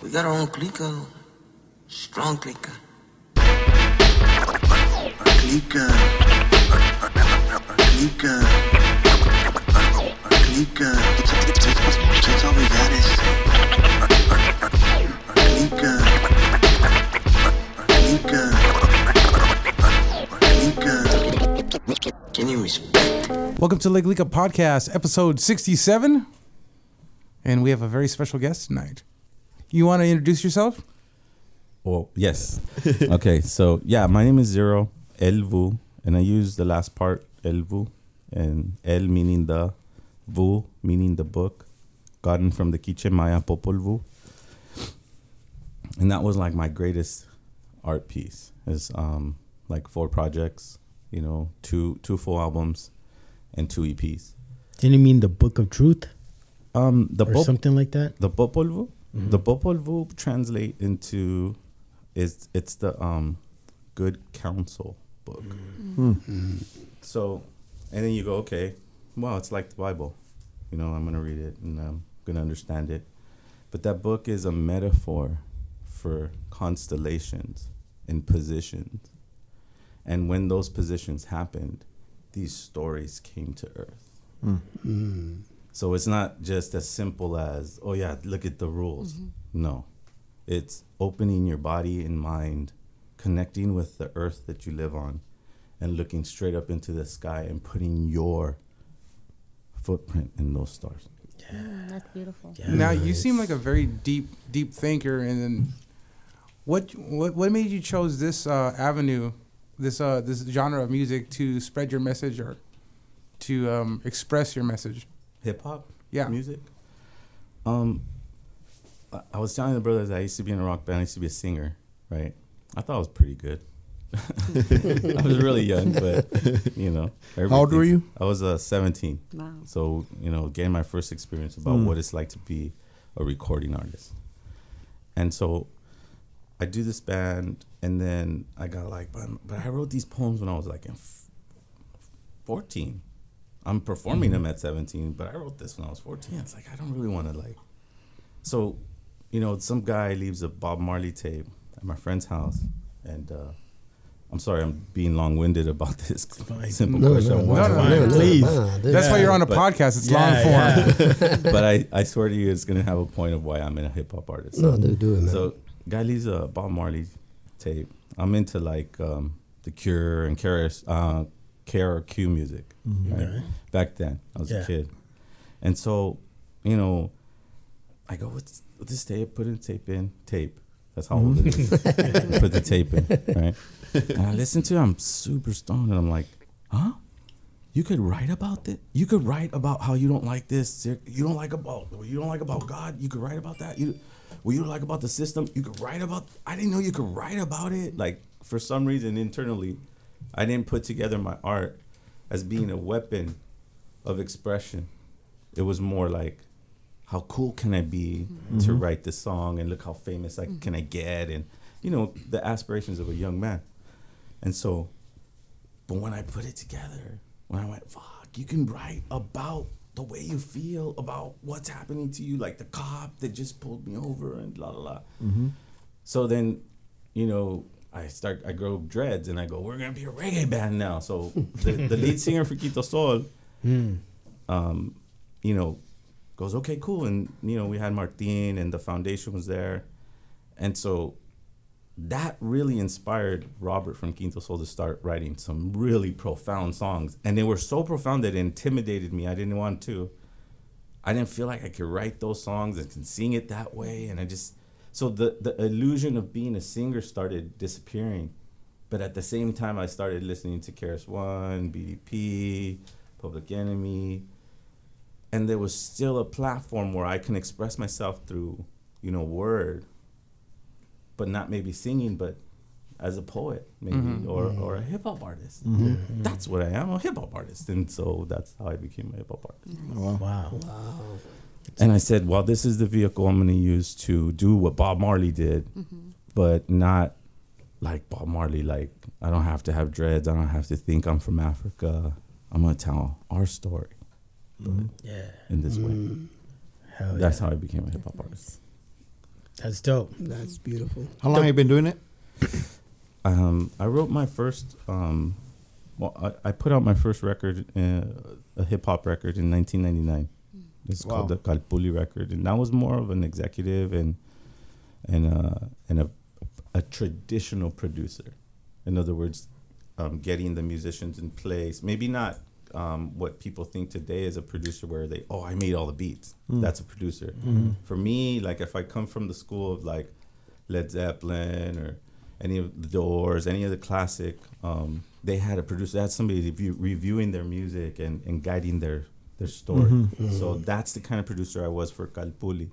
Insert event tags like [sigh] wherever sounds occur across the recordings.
We got our own clica. Strong clica. Clica. Clica. Clica. That's all we got is. Clica. Clica. Clica. Can you respect? Welcome to La Clika Podcast, episode 67. And we have a very special guest tonight. You want to introduce yourself? Well, yes. [laughs] okay, so yeah, my name is Zero El Vuh, and I use the last part El Vuh, and El meaning the, Vuh meaning the book, gotten from the Quiche Maya Popol Vuh. And that was like my greatest art piece. Is um like four projects, you know, two two full albums, and two EPs. Didn't you mean the Book of Truth Um, the or Pop- something like that? the Popol Vuh, Mm-hmm. the Popol Vuh translate into is it's the um good counsel book. Mm. So, and then you go, okay, well, it's like the Bible, you know. I'm gonna read it and I'm gonna understand it, but that book is a metaphor for constellations and positions, and when those positions happened, these stories came to Earth. So it's not just as simple as, oh yeah, look at the rules. No. It's opening your body and mind, connecting with the earth that you live on, and looking straight up into the sky and putting your footprint in those stars. Mm, that's beautiful. Now, you seem like a very deep, deep thinker. And then what, what, what made you chose this uh, avenue, this, uh, this genre of music to spread your message or to um, express your message? Hip hop? Yeah. Music? Um I, I was telling the brothers I used to be in a rock band, I used to be a singer, right? I thought I was pretty good. [laughs] I was really young, but you know. How old were you? I was uh, 17. Wow. So, you know, getting my first experience about Hmm. what it's like to be a recording artist. And so I do this band, and then I got like, but, but I wrote these poems when I was like in f- 14. I'm performing them at 17, but I wrote this when I was 14. It's like, I don't really want to like. So, you know, some guy leaves a Bob Marley tape at my friend's house, and uh, I'm sorry, I'm being long winded about [laughs] this simple No, question. no, Why- no, why- no, no, please. nah. That's why you're on a but- podcast. It's Yeah, long form. [laughs] but I, I swear to you, it's gonna have a point of why I'm in a hip hop artist. No, dude, do it, man. So, guy leaves a Bob Marley tape. I'm into like um, the Cure and KRS, uh, KRQ music. Mm-hmm. Right? Back then, I was Yeah. a kid, and so, you know, I go, "What's this tape? Put in tape in tape. That's how old it is. Mm-hmm. [laughs] Put the tape in, right? And I listen to. it, I'm super stoned, and I'm like, huh? You could write about that. You could write about how you don't like this. You don't like about you don't like about God. You could write about that. You, what you don't like about the system. You could write about. I didn't know you could write about it. Like for some reason internally, I didn't put together my art as being a weapon of expression. It was more like, how cool can I be to mm-hmm. write this song and look how famous I can I get and you know the aspirations of a young man. And so, but when I put it together, when I went, fuck, you can write about the way you feel about what's happening to you, like the cop that just pulled me over and la la la. Mm-hmm. So then, you know, I start, I grow dreads and I go, we're gonna be a reggae band now. So the, the lead [laughs] singer for Quinto Sol, um, you know, goes, okay, cool. And, you know, we had Martin and the foundation was there. And so that really inspired Robert from Quinto Sol to start writing some really profound songs. And they were so profound that it intimidated me. I didn't want to. I didn't feel like I could write those songs and can sing it that way. And I just, so the, the illusion of being a singer started disappearing. But at the same time, I started listening to KRS One, BDP, Public Enemy, and there was still a platform where I can express myself through, you know, word, but not maybe singing, but as a poet, maybe, mm-hmm. or, mm-hmm. or a hip hop artist. Mm-hmm. That's what I am, a hip hop artist. And so that's how I became a hip hop artist. wow Wow. Wow. And I said, well, this is the vehicle I'm going to use to do what Bob Marley did, but not like Bob Marley. Like, I don't have to have dreads. I don't have to think I'm from Africa. I'm going to tell our story Yeah. in this way. Hell yeah. That's how I became a hip hop artist. That's dope. That's beautiful. How long have you been doing it? Um, I wrote my first. Um, well, I, I put out my first record, uh, a hip hop record, in 1999. It's Wow. called the Calpuli record, and that was more of an executive and and uh, and a a traditional producer. In other words, um, getting the musicians in place. Maybe not um, what people think today as a producer, where they oh I made all the beats. That's a producer. For me, like if I come from the school of like Led Zeppelin or any of the Doors, any of the classic, um, they had a producer. They had somebody review, reviewing their music and, and guiding their their story. So that's the kind of producer I was for Calpuli,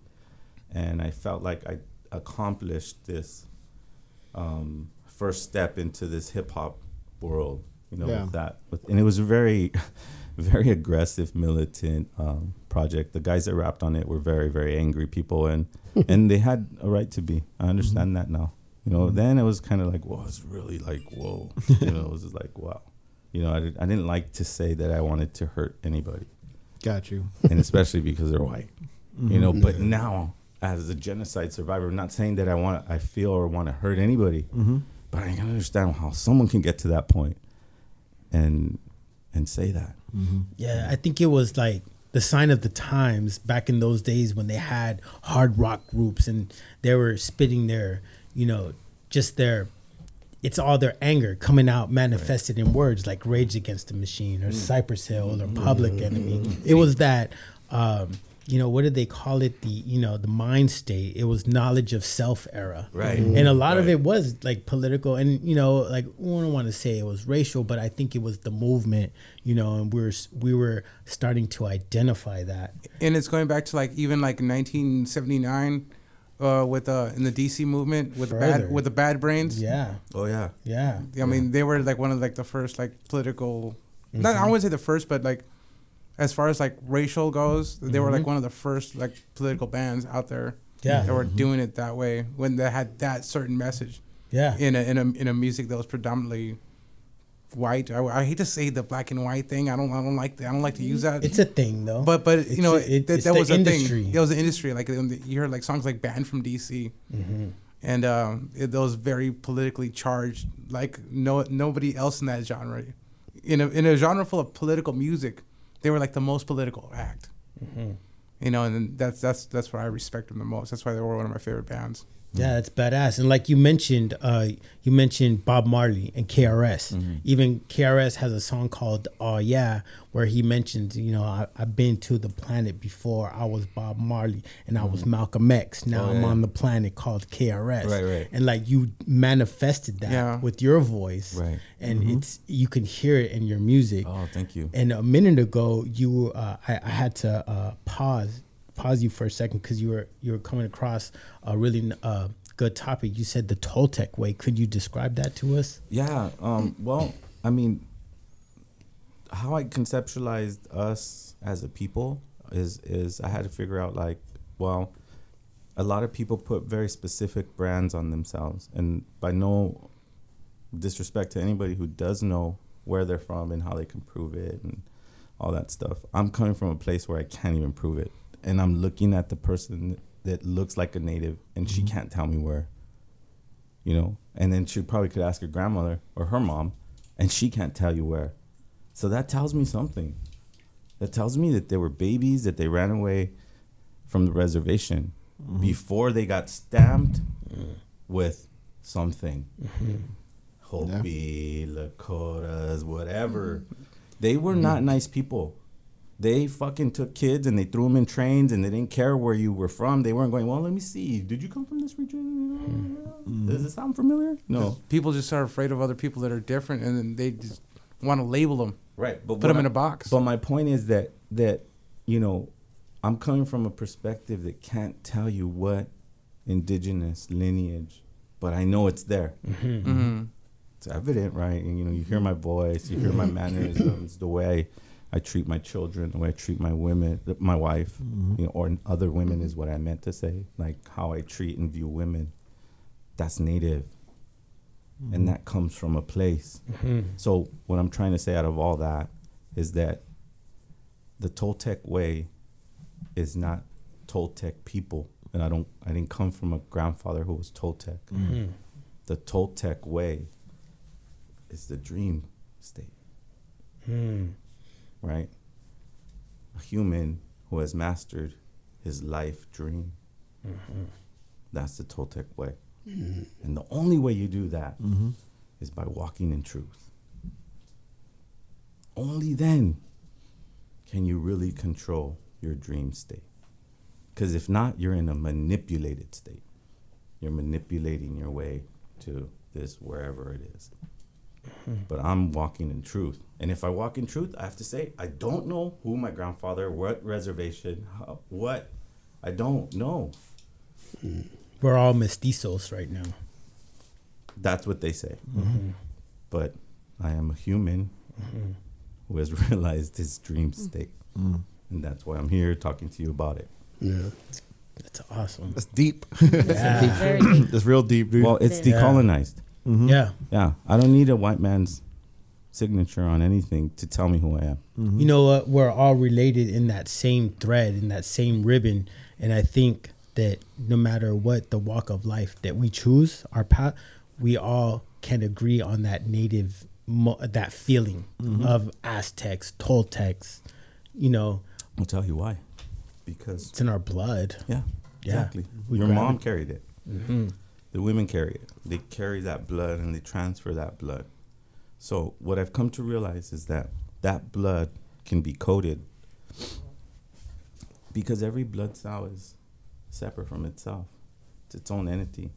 and I felt like I accomplished this um, first step into this hip hop world. You know, Yeah. with that, with, and it was a very, [laughs] very aggressive, militant um, project. The guys that rapped on it were very, very angry people, and [laughs] and they had a right to be. I understand that now. You know, then it was kind of like, whoa, it's really like, whoa. [laughs] You know, it was just like, wow. You know, I, did, I didn't like to say that I wanted to hurt anybody, Got you. and especially because they're white. You know, mm-hmm. but now as a genocide survivor, I'm not saying that I want, I feel or want to hurt anybody, mm-hmm. but I can understand how someone can get to that point, and and say that. Mm-hmm. Yeah, I think it was like the sign of the times back in those days when they had hard rock groups and they were spitting their, you know, just their it's all their anger coming out manifested in words like Rage Against the Machine or mm. Cypress Hill or mm. Public Enemy. Mm. It was that um, you know, what did they call it? The you know, the mind state. It was knowledge of self era. Right. And a lot of it was like political and you know, like I don't want to say it was racial, but I think it was the movement, you know, and we were we were starting to identify that. and it's going back to like even like 1979 uh, with uh, in the DC movement with the Further. bad with the Bad Brains. Yeah. Oh yeah. Yeah. I mean, they were like one of like the first like political. Not, Mm-hmm. I wouldn't say the first, but like as far as like racial goes, they were Mm-hmm. like one of the first like political bands out there. Yeah. that were doing it that way when they had that certain message Yeah. in a in a in a music that was predominantly white. I, I hate to say the black and white thing. I don't I don't like that. I don't like to use that. It's a thing though. But but It's you know a- it- that, it's that the was a thing. It was an industry. Like you heard like songs like "Banned from DC," Mm-hmm. and um, it, those very politically charged. Like no nobody else in that genre, in a in a genre full of political music, they were like the most political act. Mm-hmm. You know, and that's that's that's why I respect them the most. That's why they were one of my favorite bands. Yeah, it's badass. And like you mentioned, uh, you mentioned Bob Marley and KRS. Mm-hmm. Even KRS has a song called "Oh Yeah," where he mentions, you know, I, I've been to the planet before. I was Bob Marley and I was Malcolm X. Now Oh, I'm on the planet called KRS. Right, right. And like you manifested that Yeah. with your voice. Right. And it's you can hear it in your music. Oh, thank you. And a minute ago, you uh, I, I had to uh, pause pause you for a second because you were you were coming across a really uh, good topic. You said the Toltec way. Could you describe that to us? Yeah. Um, well, I mean, how I conceptualized us as a people is is I had to figure out like, well, a lot of people put very specific brands on themselves, and by no disrespect to anybody who does know where they're from and how they can prove it and all that stuff. I'm coming from a place where I can't even prove it, and I'm looking at the person that looks like a native, and she mm-hmm. can't tell me where you know? And then she probably could ask her grandmother or her mom and she can't tell you where. So that tells me something. That tells me that there were babies that they ran away from the reservation mm-hmm. before they got stamped with something. Mm-hmm. Hopi, Lakotas, whatever. They were not nice people. They fucking took kids and they threw them in trains and they didn't care where you were from. They weren't going, well, let me see. Did you come from this region? Hmm. Does it sound familiar? No. People just are afraid of other people that are different, and then they just want to label them. Right. But Put what them in a box. But my point is that that you know, I'm coming from a perspective that can't tell you what indigenous lineage, but I know it's there. Mm-hmm. mm-hmm. mm-hmm. It's evident, right? And you know, you hear my voice, you hear my [laughs] mannerisms, the way I, I treat my children, the way I treat my women, my wife, mm-hmm. you know, or other women mm-hmm. is what I meant to say. Like how I treat and view women. That's native. And mm-hmm. that comes from a place. So what I'm trying to say out of all that is that the Toltec way is not Toltec people. and I don't I didn't come from a grandfather who was Toltec. The Toltec way is the dream state. Mm. Right? A human who has mastered his life dream. Mm-hmm. That's the Toltec way. Mm-hmm. And the only way you do that mm-hmm. is by walking in truth. Only then can you really control your dream state. Because if not, you're in a manipulated state. You're manipulating your way to this wherever it is. But I'm walking in truth. And if I walk in truth, I have to say, I don't know who my grandfather, what reservation, how, what. I don't know. We're all mestizos right now. That's what they say. Mm-hmm. But I am a human mm-hmm. who has [laughs] realized his dream state. Mm. And that's why I'm here talking to you about it. Yeah. That's awesome. That's deep. [laughs] Yeah. Very deep. That's real deep, dude. Well, it's Yeah. decolonized. Mm-hmm. Yeah. Yeah. I don't need a white man's signature on anything to tell me who I am. Mm-hmm. You know what? We're all related in that same thread, in that same ribbon. And I think that no matter what the walk of life that we choose, our path, we all can agree on that native, mo- that feeling mm-hmm. of Aztecs, Toltecs. You know, I'll tell you why. Because it's in our blood. Yeah, Yeah. exactly. We Your mom it. carried it. Mm-hmm. The women carry it. They carry that blood and they transfer that blood. So what I've come to realize is that that blood can be coded because every blood cell is separate from itself. It's its own entity.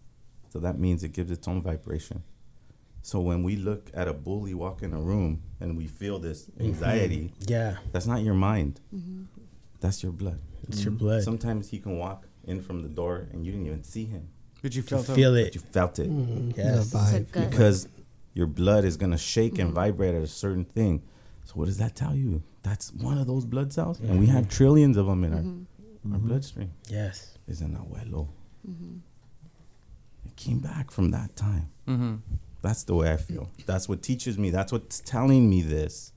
So that means it gives its own vibration. So when we look at a bully walk in a room and we feel this mm-hmm. anxiety, Yeah. that's not your mind. Mm-hmm. That's your blood. It's your blood. Sometimes he can walk in from the door and you didn't even see him, Did you You feel feel but it. you felt it mm-hmm. Yes. The It's a vibe. because your blood is gonna shake and mm-hmm. vibrate at a certain thing. So what does that tell you? That's one of those blood cells, and we have mm-hmm. trillions of them in our mm-hmm. our bloodstream. Yes. Is an abuelo. It came back from that time. Mm-hmm. That's the way I feel. That's what teaches me. That's what's telling me this.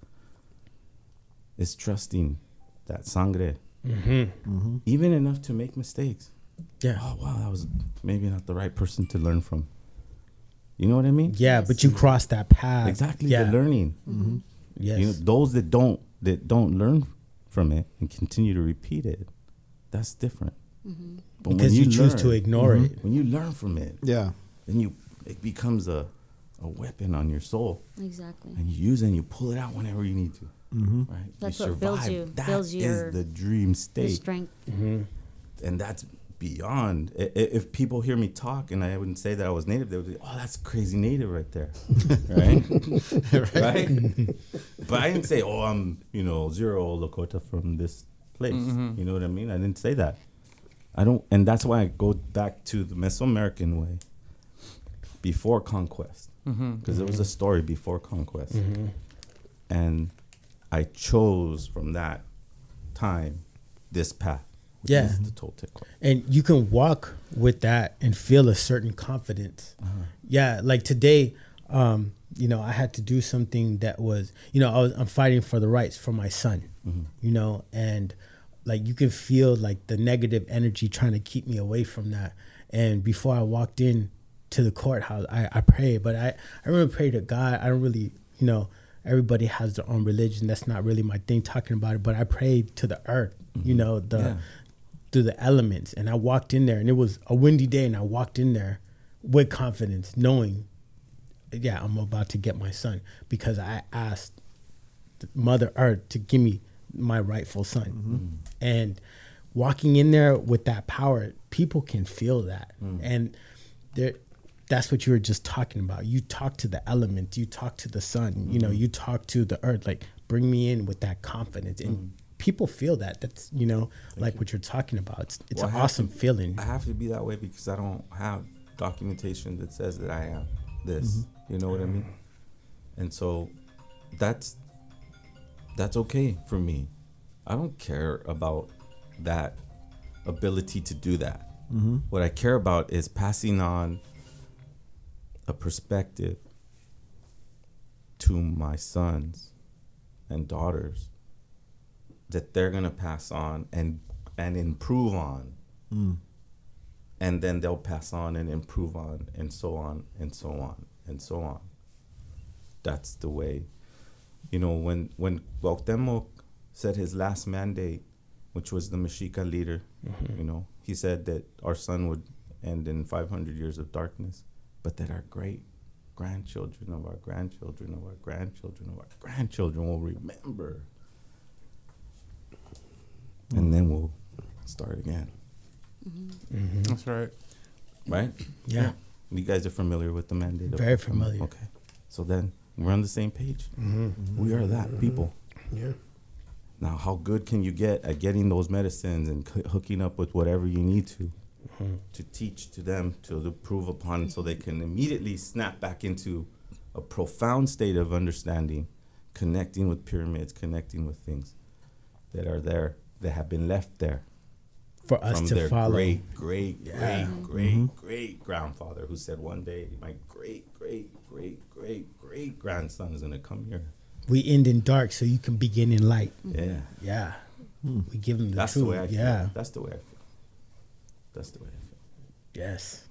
Is trusting that sangre, even enough to make mistakes. Yeah. Oh wow, that was maybe not the right person to learn from. You know what I mean? Yeah, but you cross that path. Exactly. Yeah. The learning. Yes. You know, those that don't that don't learn from it and continue to repeat it, that's different. Mm-hmm. But because you, choose to learn- ignore it. when you learn from it, yeah. then you it becomes a a weapon on your soul, Exactly. and you use it and you pull it out whenever you need to. Mm-hmm. Right? That's you what builds you- That builds is your- the dream Your state, strength. and that's beyond. If people hear me talk and I wouldn't say that I was native, they would say, "Oh, that's crazy native right there," [laughs] right? [laughs] right? but I didn't say, "Oh, I'm you know zero Lakota from this place." Mm-hmm. You know what I mean? I didn't say that. I don't, and that's why I go back to the Mesoamerican way before conquest, mm-hmm. because there was a story before conquest, mm-hmm. and I chose from that time this path. Yeah. the and you can walk with that and feel a certain confidence. Yeah like today um you know i had to do something that was you know I was, i'm fighting for the rights for my son you know and like you can feel like the negative energy trying to keep me away from that. And before i walked in to the courthouse i, I prayed but i i remember pray to god. I don't really you know everybody has their own religion. That's not really my thing talking about it but i prayed to the earth you know the Yeah. Through the elements and I walked in there and it was a windy day and I walked in there with confidence knowing yeah I'm about to get my son because I asked mother earth to give me my rightful son. Mm-hmm. And walking in there with that power people can feel that. Mm. And there that's what you were just talking about. You talk to the element you talk to the sun you know mm-hmm. you talk to the earth like bring me in with that confidence. And mm. People feel that that's you know like what you're talking about it's, it's Well, an awesome to- feeling I have to be that way because I don't have documentation that says that I am this. Mm-hmm. You know what I mean? And so that's that's okay for me. I don't care about that ability to do that. Mm-hmm. What I care about is passing on a perspective to my sons and daughters that they're gonna pass on and and improve on. Mm. And then they'll pass on and improve on and so on and so on and so on. That's the way you know when when Cuauhtemoc said his last mandate which was the Mexica leader mm-hmm. you know he said that our sun would end in 500 years of darkness but that our great grandchildren of our grandchildren of our grandchildren of our grandchildren will remember and then we'll start again. Mm-hmm. That's right. right? Yeah. you guys are familiar with the mandate of- Very familiar. okay. So then we're on the same page. Mm-hmm. We are that mm-hmm. people. Yeah. now how good can you get at getting those medicines and c- hooking up with whatever you need to to teach to them to improve upon so they can immediately snap back into a profound state of understanding connecting with pyramids connecting with things that are there that have been left there For us from to their follow. great, great, Yeah. great, great, great grandfather who said one day my great, great, great, great, great grandson is gonna come here. We end in dark so you can begin in light. Yeah, Yeah. We give them the that's truth. the way I feel. yeah. That's the way I feel. That's the way I feel. Yes.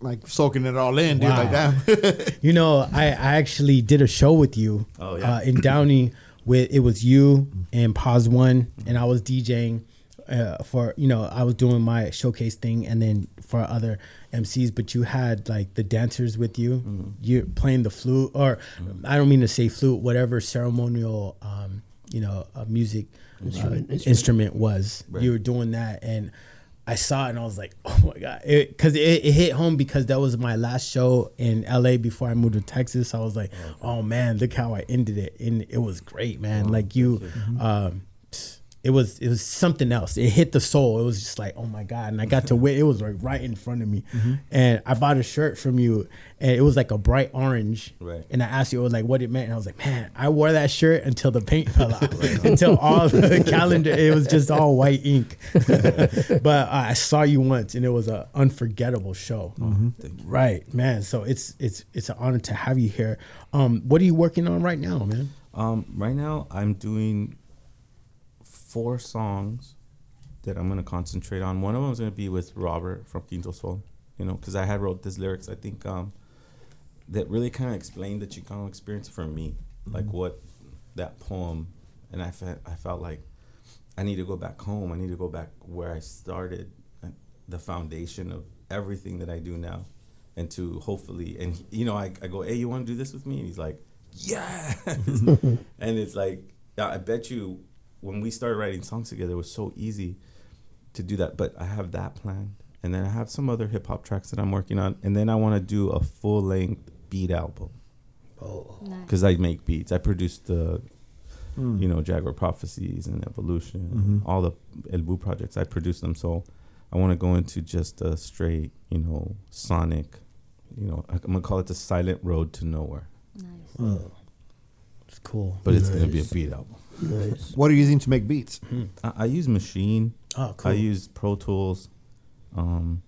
Like soaking it all in, dude. Like that. [laughs] You know, I, I actually did a show with you Oh, yeah? uh, in Downey with it was you and Pawz One and I was DJing uh, for you know I was doing my showcase thing and then for other MCs but you had like the dancers with you Mm-hmm. you're playing the flute or I don't mean to say flute whatever ceremonial um, you know uh, music Instrument, uh, instrument. instrument was Right. you were doing that and I saw it and I was like, [laughs] oh my god, because it, it, hit home because that was my last show in LA before I moved to Texas. I was like, oh man, look how I ended it, and it was great, man. like you, um, it was it was something else. It hit the soul. It was just like, oh my god, and I got to wit. It was like right in front of me, and I bought a shirt from you, and it was like a bright orange. Right. And I asked you, it was like, what it meant, and I was like, man, I wore that shirt until the paint fell out, [laughs] until all the calendar, it was just all white ink. [laughs] but uh, I saw you once, and it was an unforgettable show. You. Right, man. So it's it's it's an honor to have you here. Um, what are you working on right now, man? Um, right now, I'm doing four songs that I'm gonna concentrate on. One of them is gonna be with Robert from Quinto Sol, you know, because I had wrote these lyrics. I think um, that really kind of explained the Chicano experience for me, like what that poem, and I felt I felt like I need to go back home. I need to go back where I started, the foundation of everything that I do now, and to hopefully, and he- you know, I, I go, hey, you want to do this with me? And he's like, yeah, [laughs] [laughs] and it's like, I bet you, when we started writing songs together, it was so easy to do that. But I have that planned, and then I have some other hip hop tracks that I'm working on, and then I want to do a full length beat album Nice. because I make beats. I produce the, hmm. you know, Jaguar Prophecies and Evolution, mm-hmm. all the El Vuh projects. I produce them, so I want to go into just a straight, you know, sonic, you know, I'm gonna call it the silent road to nowhere. Nice. It's cool. But it's gonna be a beat album. Nice. What are you using to make beats? I, I use Maschine. Oh, cool. I use Pro Tools. Um,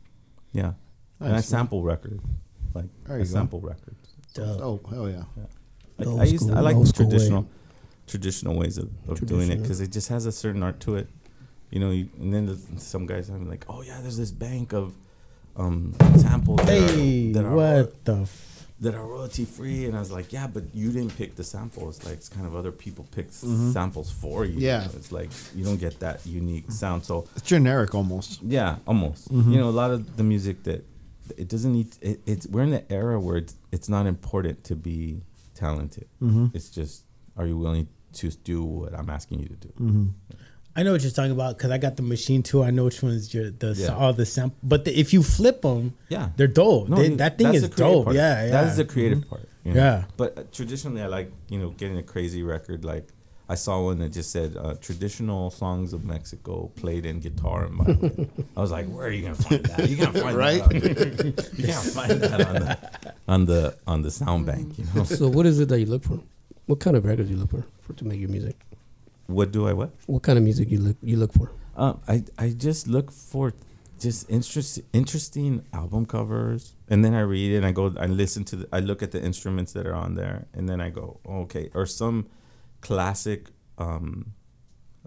yeah, and I Nice. sample record, like There I you go. sample records. Dope. Oh hell yeah! Like, Old I used, school- I like old the school way. traditional, traditional ways of, of doing it Traditional. because it just has a certain art to it, you know. You, and then there's some guys I'm like, oh yeah, there's this bank of um, samples that Hey, are, that are what the? That are royalty free, and I was like, yeah, but you didn't pick the samples. Like it's kind of other people pick s- mm-hmm. samples for you. Yeah. it's like you don't get that unique sound. So It's generic almost. yeah, almost. Mm-hmm. You know, a lot of the music that it doesn't need. It, it's we're in the era where it's, it's not important to be talented. Mm-hmm. It's just are you willing to do what I'm asking you to do? I know what you're talking about because I got the machine too. I know which ones your the Yeah. all the sample. But the, if you flip them, Yeah, they're dope. No, They- that thing is dope. part. Yeah, yeah. That is the creative part. you know? Yeah. But uh, traditionally, I like you know getting a crazy record. Like I saw one that just said uh, traditional songs of Mexico played in guitar and violin. I was like, where are you gonna find that? You can't find Right? that. On, you can't find that on the on the on the sound bank. You know So what is it that you look for? What kind of records you look for, for to make your music? What do I what? What kind of music you look you look for? Um, I I just look for just interest, interesting album covers, and then I read it and I go I listen to the, I look at the instruments that are on there, and then I go oh, okay, or some classic um,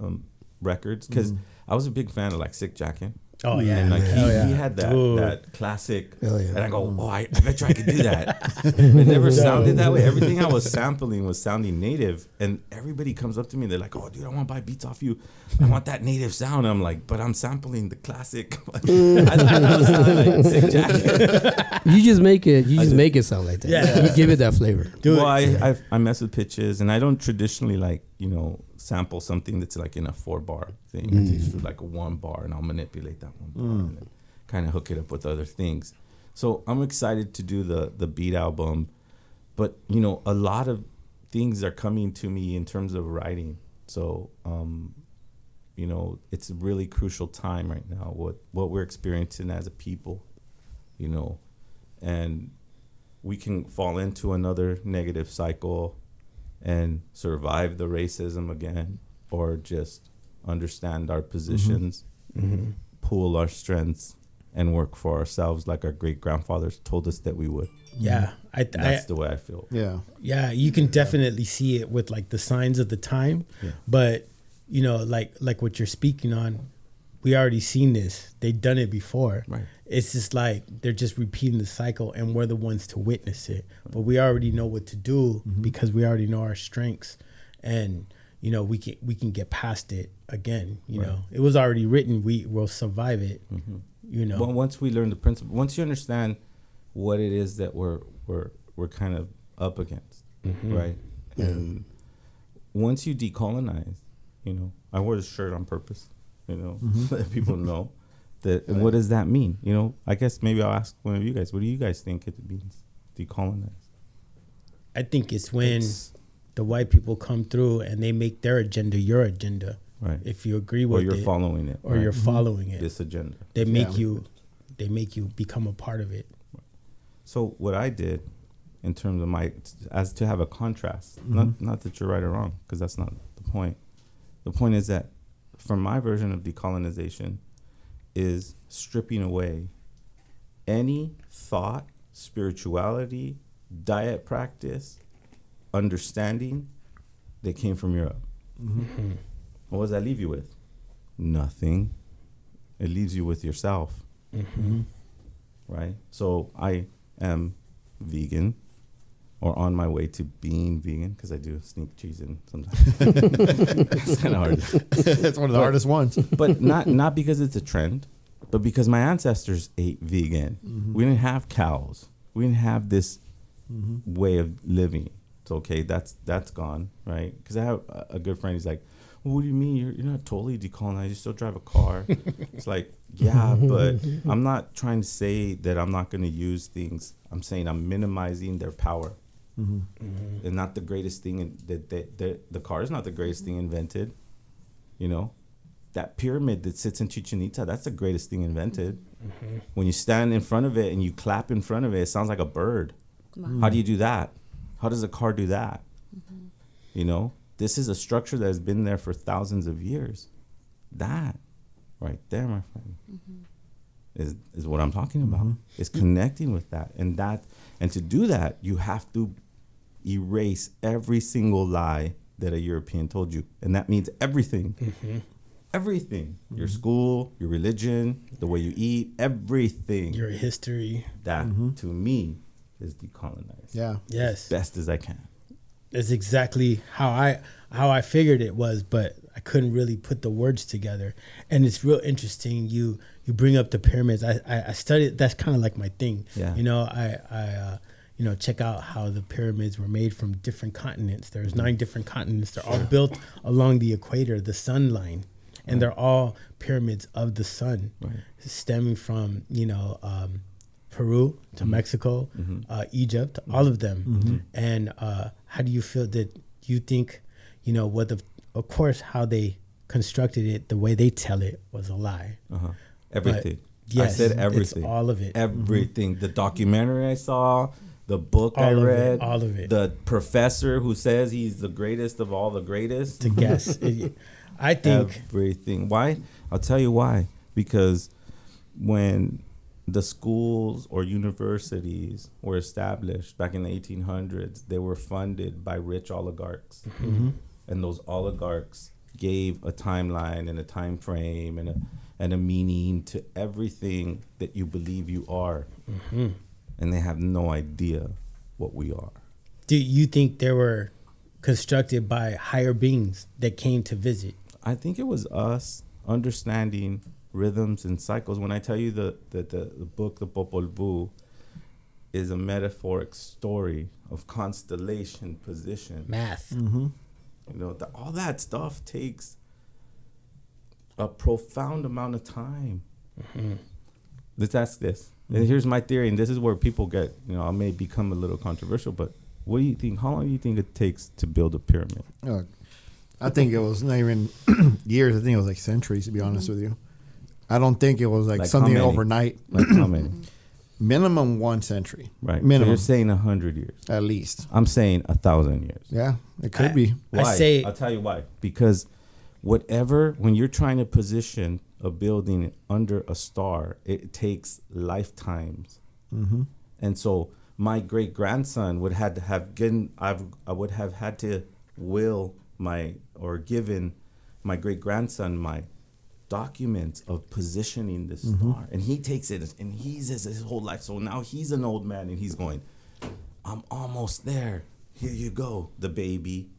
um, records because I was a big fan of like Sick Jackin, Oh mm. yeah, and like he, oh, yeah. he had that Ooh. that classic, oh, yeah. and I go, oh, I, I bet you I could do that. [laughs] it never sounded that way. Everything I was [laughs] sampling was sounding native, and everybody comes up to me, and they're like, oh, dude, I want to buy beats off you. I want that native sound. I'm like, but I'm sampling the classic. [laughs] I, I, like You just make it. You just make it sound like that. Yeah. You give it that flavor. Do well, it. I, I I mess with pitches, and I don't traditionally like you know sample something that's like in a four bar thing. I just do like a one bar, and I'll manipulate that one bar, and then kind of hook it up with other things. So I'm excited to do the the beat album, but you know a lot of things are coming to me in terms of writing. So um, you know it's a really crucial time right now. What what we're experiencing as a people, you know, and we can fall into another negative cycle and survive the racism again or just understand our mm-hmm. positions mm-hmm. pool our strengths and work for ourselves like our great grandfathers told us that we would yeah, I, I that's the way i feel Yeah. yeah, you can definitely see it with like the signs of the time, Yeah. but you know, like like what you're speaking on, we already seen this. They've done it before. Right. It's just like they're just repeating the cycle, and we're the ones to witness it. But we already know what to do mm-hmm. because we already know our strengths, and you know we can we can get past it again. You know, it was already written. We will survive it. Mm-hmm. You know. well once we learn the principle once you understand what it is that we're we're we're kind of up against mm-hmm. right and once you decolonize you know i wore this shirt on purpose you know mm-hmm. [laughs] let people know that and what does that mean you know i guess maybe i'll ask one of you guys what do you guys think it means decolonize I think it's when It's- the white people come through and they make their agenda your agenda. right If you agree with it, or you're it, following it or right? you're following it, this agenda they make Yeah. you, they make you become a part of it. So what I did, in terms of my, as to have a contrast, mm-hmm. not not that you're right or wrong, because that's not the point. The point is that, for my version of decolonization, is stripping away any thought, spirituality, diet practice, understanding that came from Europe. Mm-hmm. What does that leave you with? Nothing. It leaves you with yourself mm-hmm. right? So I am vegan or on my way to being vegan because I do sneak cheese in sometimes. [laughs] it's kind of hard. [laughs] That's one of the hardest ones. But not not because it's a trend, but because my ancestors ate vegan. Mm-hmm. We didn't have cows. We didn't have this mm-hmm. way of living. It's okay. That's that's gone, right? Because I have a, a good friend. He's like, well, "What do you mean? You're, you're not totally decolonized. You still drive a car." it's like, yeah, but [laughs] I'm not trying to say that I'm not going to use things. I'm saying I'm minimizing their power. Mm-hmm. And not the greatest thing in, that that the, the car is not the greatest thing invented. You know, that pyramid that sits in Chichen Itza, that's the greatest thing invented. Mm-hmm. When you stand in front of it and you clap in front of it, it sounds like a bird. How do you do that? How does a car do that? Mm-hmm. You know, this is a structure that has been there for thousands of years. That right there, my friend, is is what I'm talking about. Is connecting with that, and that, and to do that, you have to erase every single lie that a European told you, and that means everything. Mm-hmm. Everything. Your mm-hmm. school, your religion, the way you eat, everything. Your history, that mm-hmm. to me is decolonized. Yeah. yes, Best as I can. that's exactly how I how I figured it was, but I couldn't really put the words together. And it's real interesting. You you bring up the pyramids. I I, I studied. That's kind of like my thing. Yeah. You know, I I uh, you know check out how the pyramids were made from different continents. There's nine different continents. They're all built along the equator, the sun line, and they're all pyramids of the sun, Right. stemming from you know. Um, Peru to Mm-hmm. Mexico, uh, Egypt, all of them. And uh, how do you feel that you think, you know, what the, of course, how they constructed it, the way they tell it was a lie. Uh-huh. Everything. I yes, said it's everything. all of it. Everything. The documentary I saw, the book I All it, read, all of it. the professor who says he's the greatest of all the greatest. to guess. [laughs] I think everything. Why? I'll tell you why. Because when the schools or universities were established back in the 1800s, they were funded by rich oligarchs, mm-hmm. and those oligarchs gave a timeline and a time frame and a and a meaning to everything that you believe you are. Mm-hmm. And they have no idea what we are. Do you think they were constructed by higher beings that came to visit? I think it was us understanding rhythms and cycles. When I tell you that the, the, the book, the Popol Vuh, is a metaphoric story of constellation position. Math. Mm-hmm. You know, the, all that stuff takes a profound amount of time. Mm-hmm. Let's ask this. And here's my theory, and this is where people get, you know, I may become a little controversial, but what do you think? How long do you think it takes to build a pyramid? Uh, I think it was not even [clears throat] years. I think it was like centuries, to be honest with you. I don't think it was like, Like something overnight. [clears throat] Like how many? [clears throat] Minimum one century. Right. So Minimum. you're saying a hundred years. At least. I'm saying a thousand years. Yeah, it could I- be. I Why? say- I'll tell you why. Because whatever, when you're trying to position a building under a star, it takes lifetimes. Mm-hmm. And so my great grandson would had to have given I've I would have had to will my or given my great grandson my documents of positioning this star. And he takes it and he's his, his whole life. So now he's an old man and he's going, I'm almost there. Here you go, the baby.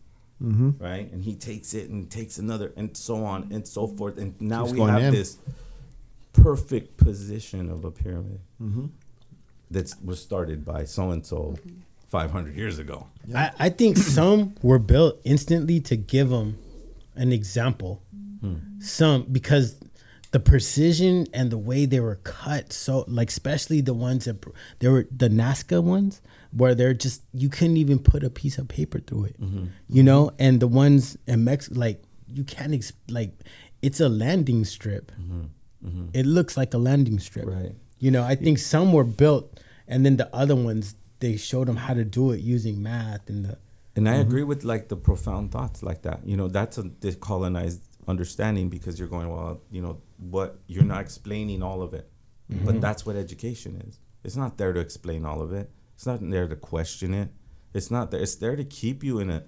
Mm-hmm. Right? And he takes it and takes another and so on and so forth. And now Keeps we going have in. this perfect position of a pyramid mm-hmm. that was started by so and so mm-hmm. 500 years ago. I, I think [clears throat] some were built instantly to give them an example. Hmm. Some because the precision and the way they were cut, so like especially the ones that pr- they were the Nazca ones, where they're just you couldn't even put a piece of paper through it, mm-hmm. you know. Mm-hmm. And the ones in Mex like you can't ex- like it's a landing strip. Mm-hmm. It looks like a landing strip, Right. You know, I think some were built, and then the other ones they showed them how to do it using math and the. And I agree with like the profound thoughts like that. You know, that's a decolonized understanding because you're going, well, you know, what you're not explaining all of it. But that's what education is. It's not there to explain all of it. It's not there to question it. It's not there. It's there to keep you in a,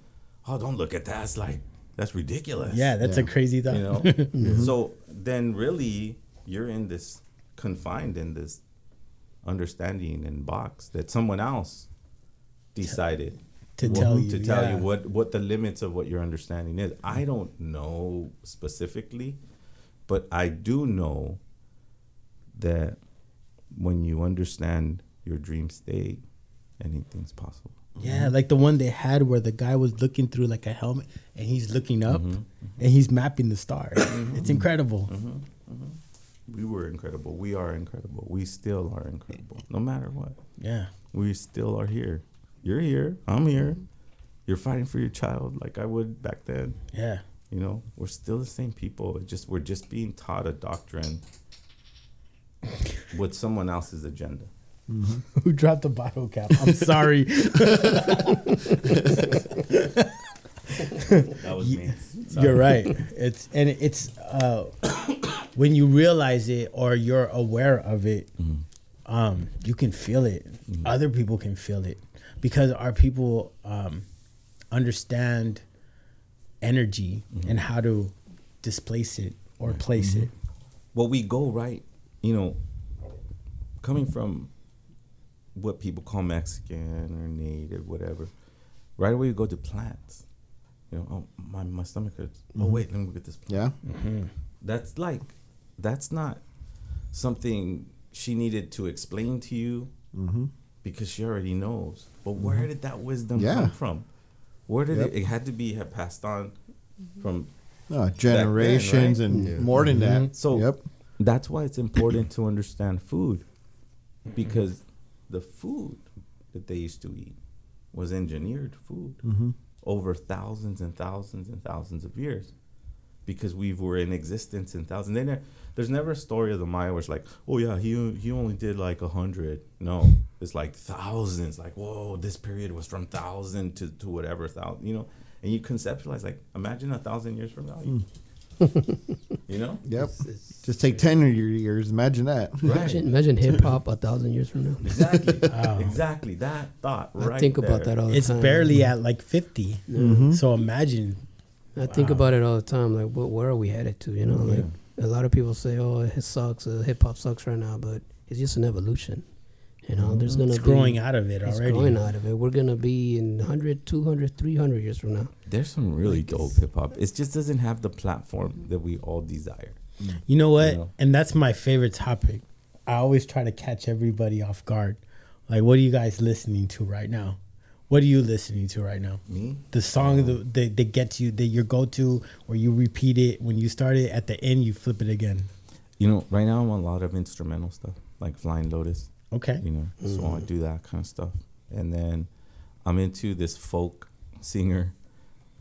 oh, don't look at that. It's like, that's ridiculous. Yeah, that's a crazy thought. you know [laughs] mm-hmm. so then really you're in this confined in this understanding and box that someone else decided To what- tell you, to tell yeah. you what what the limits of what your understanding is i don't know specifically but i do know that when you understand your dream state anything's possible Yeah, like the one they had where the guy was looking through like a helmet and he's looking up Mm-hmm. mm-hmm. and he's mapping the stars. Mm-hmm, mm-hmm. It's incredible. we were incredible we are incredible we still are incredible no matter what Yeah. we still are here. You're here. I'm here. You're fighting for your child like I would back then. Yeah. You know, we're still the same people. It's just we're just being taught a doctrine with someone else's agenda. [laughs] Who dropped the bottle cap? I'm [laughs] sorry. That was me. You're right. It's and it's uh when you realize it or you're aware of it, um, you can feel it. Other people can feel it because our people um, understand energy and how to displace it or place it. Well, we go right, you know, coming from what people call Mexican or native, whatever. Right away, you go to plants. You know, oh, my, my stomach hurts. Oh, mm-hmm. wait, let me get this plant. Yeah. Mm-hmm. that's like that's not something she needed to explain to you mm-hmm. because she already knows but where did that wisdom Yeah. come from where did Yep. it it had to be have passed on from Uh, generations right? and Yeah. more than that. so yep. that's why it's important to understand food because the food that they used to eat was engineered food mm-hmm. over thousands and thousands and thousands of years because we were in existence in thousands. They ne- there's never a story of the Maya where it's like, oh yeah, he he only did like a hundred. No, it's like thousands. Like whoa, this period was from thousand to to whatever thousand. You know, and you conceptualize like imagine a thousand years from now. You, hmm. You know, [laughs] Yep. Just take 10 of your years. Imagine that. Imagine, imagine hip hop a thousand years from now. Exactly. [laughs] Exactly. That thought right I think about that all the It's time. It's barely at like 50. So imagine. I think about it all the time. Like, what, where are we headed to? You know, like A lot of people say, "Oh, it sucks. Uh, Hip hop sucks right now," but it's just an evolution. You know, there's mm-hmm. gonna It's be, growing out of it It's already. growing out of it. We're gonna be in 100, 200, 300 years from now. There's some really dope hip hop. It just doesn't have the platform that we all desire. Mm. You know what? You know? And that's my favorite topic. I always try to catch everybody off guard. Like, what are you guys listening to right now? What are you listening to right now? Me? The song um, that they, they get you, that your go to, or you repeat it when you start it. At the end, you flip it again. You know, right now I'm on a lot of instrumental stuff, like Flying Lotus. Okay. You know, so I do that kind of stuff. And then I'm into this folk singer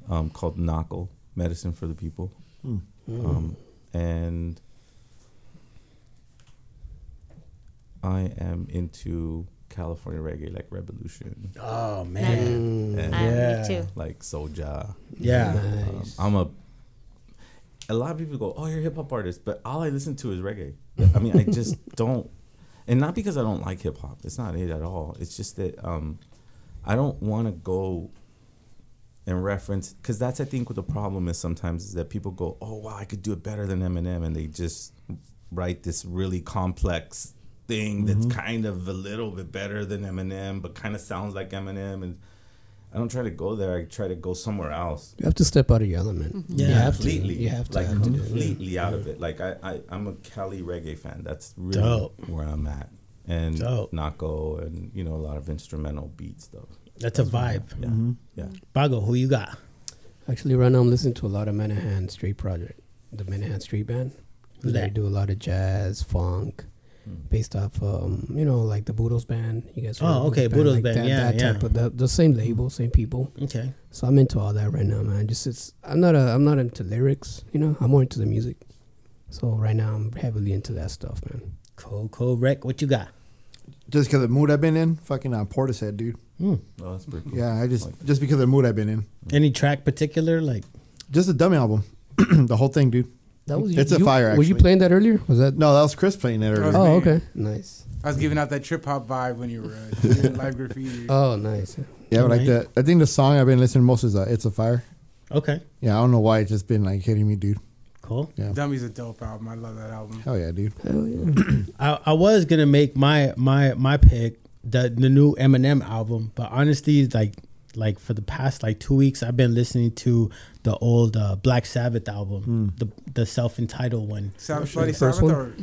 um, called Nahko, Medicine for the People. Um, and I am into California reggae, like Rebelution, Oh man. and I, Yeah. Me too. like Soja. Yeah. Um, I'm a. A lot of people go, "Oh, you're a hip hop artist," but all I listen to is reggae. I mean, I just [laughs] don't, and not because I don't like hip hop. It's not it at all. It's just that um, I don't want to go and reference because that's I think what the problem is sometimes is that people go, "Oh, wow, I could do it better than Eminem," and they just write this really complex thing that's kind of a little bit better than Eminem, but kind of sounds like Eminem and. I don't try to go there. I try to go somewhere else You have to step out of your element. Yeah. you have completely. to. You have to. like have to do it. completely out of it. Like I, I, I'm a Cali reggae fan. That's really Dope. where I'm at. And Dope. Nahko and you know a lot of instrumental beats though. That's a vibe. Yeah, mm-hmm. yeah. Bahgo, who you got? Actually, right now I'm listening to a lot of Menahan Street Project, the Menahan Street Band. They do a lot of jazz, funk, based off, um, you know, like the Budos Band. You guys? Oh, okay, Budos like Band, That, yeah, that type yeah. of the, the same label, same people. Okay. So I'm into all that right now, man. Just it's I'm not a I'm not into lyrics, you know. I'm more into the music. So right now I'm heavily into that stuff, man. Cool, cool. Rec, what you got? Just because of the mood I've been in, fucking on Portishead, dude. Oh, that's pretty cool. Yeah, I just just because of the mood I've been in. Any track particular? Like, Just a dummy album, [clears throat] the whole thing, dude. That was It's a you, fire, Were you actually. playing that earlier? Was that? No, that was Chris playing it earlier. Oh, okay, nice. I was giving out that trip hop vibe when you were uh, [laughs] doing live graffiti. Oh, nice. yeah, but like Alright. the I think the song I've been listening most is uh, "It's a Fire." okay, Yeah, I don't know why it's just been like hitting me, dude. cool. Yeah, Dummy's a dope album. I love that album. hell yeah, dude. Hell yeah. [clears throat] I, I was gonna make my my my pick the the new Eminem album, but honestly, like like for the past like two weeks, I've been listening to the old uh, Black Sabbath album, the the self entitled one. Sabbath, Bloody First Sabbath, one? or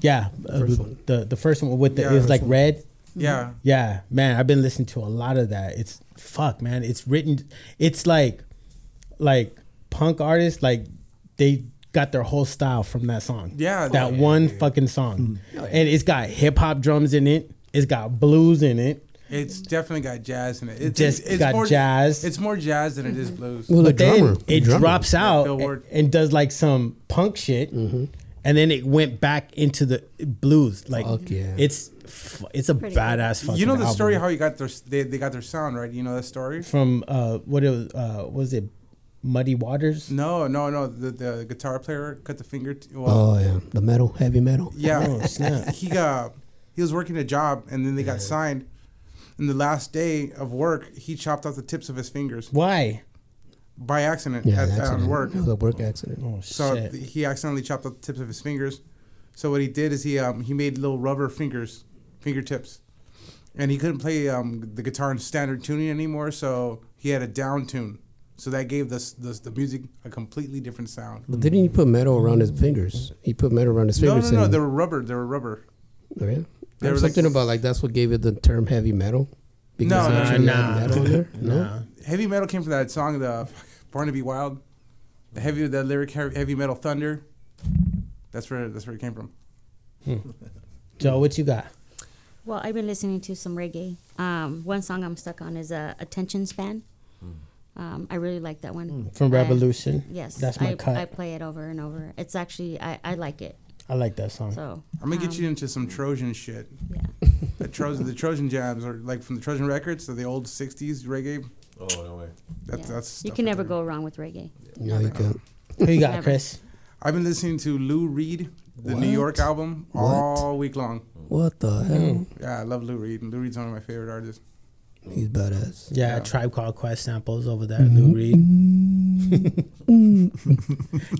Yeah, uh, first one. the the first one with the Yeah, it's first like one. red. yeah, Yeah, man, I've been listening to a lot of that. It's fuck, man. It's written. It's like like punk artists like they got their whole style from that song. Yeah, that yeah, one yeah. fucking song, and it's got hip hop drums in it. It's got blues in it. It's definitely got jazz in it. It's, Just it's, it's got more, jazz. It's more jazz than it is blues. Well, the but then drummer. it drummer. drops out Bill and, and does like some punk shit, Mm-hmm. and then it went back into the blues. Like Fuck yeah. it's it's a Pretty badass fucking. you know the album. story how you got their they, they got their sound right. You know that story? from uh what it was uh was it Muddy Waters? No, no, no. The the guitar player cut the finger. T- well, Oh yeah, the metal, heavy metal. Yeah, Oh, snap. [laughs] he got he was working a job and then they got signed. And the last day of work, he chopped off the tips of his fingers Why? by accident Yeah, at, an at work. A work accident. Oh So shit! th- he accidentally chopped off the tips of his fingers. So what he did is he um, he made little rubber fingers, fingertips, and he couldn't play um, the guitar in standard tuning anymore. So he had a down tune. So that gave this, this the music a completely different sound. But didn't he put metal around his fingers? He put metal around his fingers? No, no, fingers. no. and- They were rubber. They were rubber. Oh, yeah? They There were was like- something about like that's what gave it the term heavy metal. No, it no, actually no. metal there. [laughs] No, Nah. Heavy metal came from that song, the "Born to Be Wild." The heavy, the lyric "Heavy heavy metal thunder." That's where that's where it came from. [laughs] Joe, what you got? Well, I've been listening to some reggae. Um, one song I'm stuck on is uh, "Attention Span." Um, I really like that one. From I- Rebelution. yes, That's my I, cut. I play it over and over. It's actually I, I like it. I like that song. So I'm gonna get um, you into some Trojan shit. Yeah, The Trojan, the Trojan jams are like from the Trojan records, so the old '60s reggae. Oh no way. That's yeah. that's. you can never go wrong with reggae. no, you can't. Who you got, Never. Chris? I've been listening to Lou Reed, the New York album, all week long. What the hell? Yeah, I love Lou Reed. Lou Reed's one of my favorite artists. He's badass. Yeah, Yeah. Tribe Called Quest samples over there. Mm-hmm. Lou Reed. [laughs]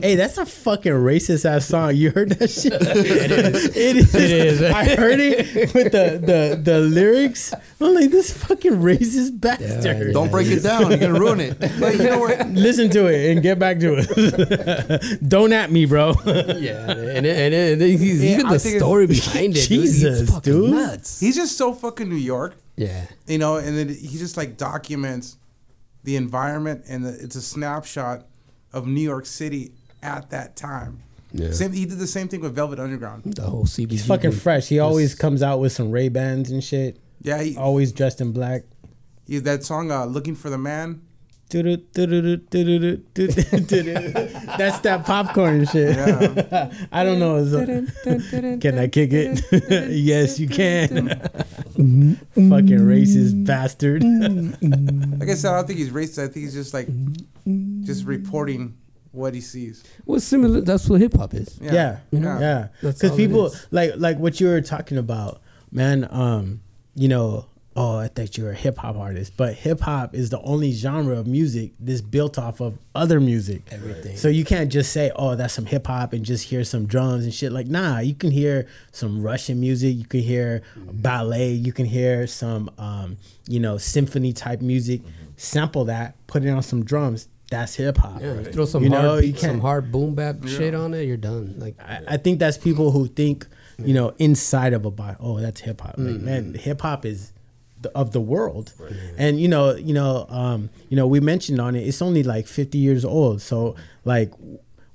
Hey, that's a fucking racist ass song. You heard that shit? [laughs] it is. It is. It is. [laughs] I heard it with the the, the lyrics. I'm like, this fucking racist bastard. Don't break it down. You're gonna ruin it. But you know what? Listen to it and get back to it. Don't at me, bro. Yeah, and, and, and he's, Yeah, even I the story behind it. dude, he's Jesus, dude. nuts. He's just so fucking New York, Yeah, you know, and then he just like documents the environment and the, it's a snapshot of New York City at that time. Yeah. Same, he did the same thing with Velvet Underground. the whole CBG. He's fucking fresh. He always comes out with some Ray Bans and shit. Yeah, he, Always dressed in black. he that song uh, "Looking for the Man." That's that popcorn shit. Yeah. I don't know. Can I kick it? yes, you can. Fucking racist bastard. Like I said, I don't think he's racist. I think he's just like just reporting what he sees. Well, similar. That's what hip hop is. yeah, Yeah. yeah. Because all it people like like what you were talking about, man. Um, you know, oh, I thought you were a hip hop artist, but hip hop is the only genre of music that's built off of other music. Everything. So you can't just say, oh, that's some hip hop and just hear some drums and shit. Like, nah, you can hear some Russian music, you can hear ballet, you can hear some, um, you know, symphony type music. Sample that, put it on some drums. That's hip hop. Yeah, you throw some You hard, know, beat, some hard boom bap shit on it. You're done. Like I, I think that's people who think, you know, inside of a box. Oh, that's hip hop. Like, man, hip hop is the, of the world, and you know, you know, um, you know, we mentioned on it. It's only like fifty years old. So like,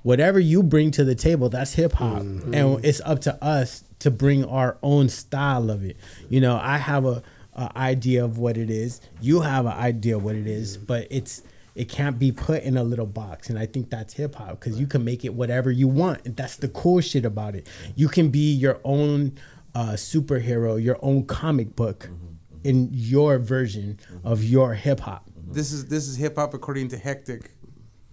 whatever you bring to the table, that's hip hop, and it's up to us to bring our own style of it. You know, I have a, a idea of what it is. You have an idea of what it is, but it's it can't be put in a little box. And i think that's hip-hop because you can make it whatever you want. And that's the cool shit about it. You can be your own uh, superhero your own comic book in your version of your hip-hop This is this is hip hop according to Hectick.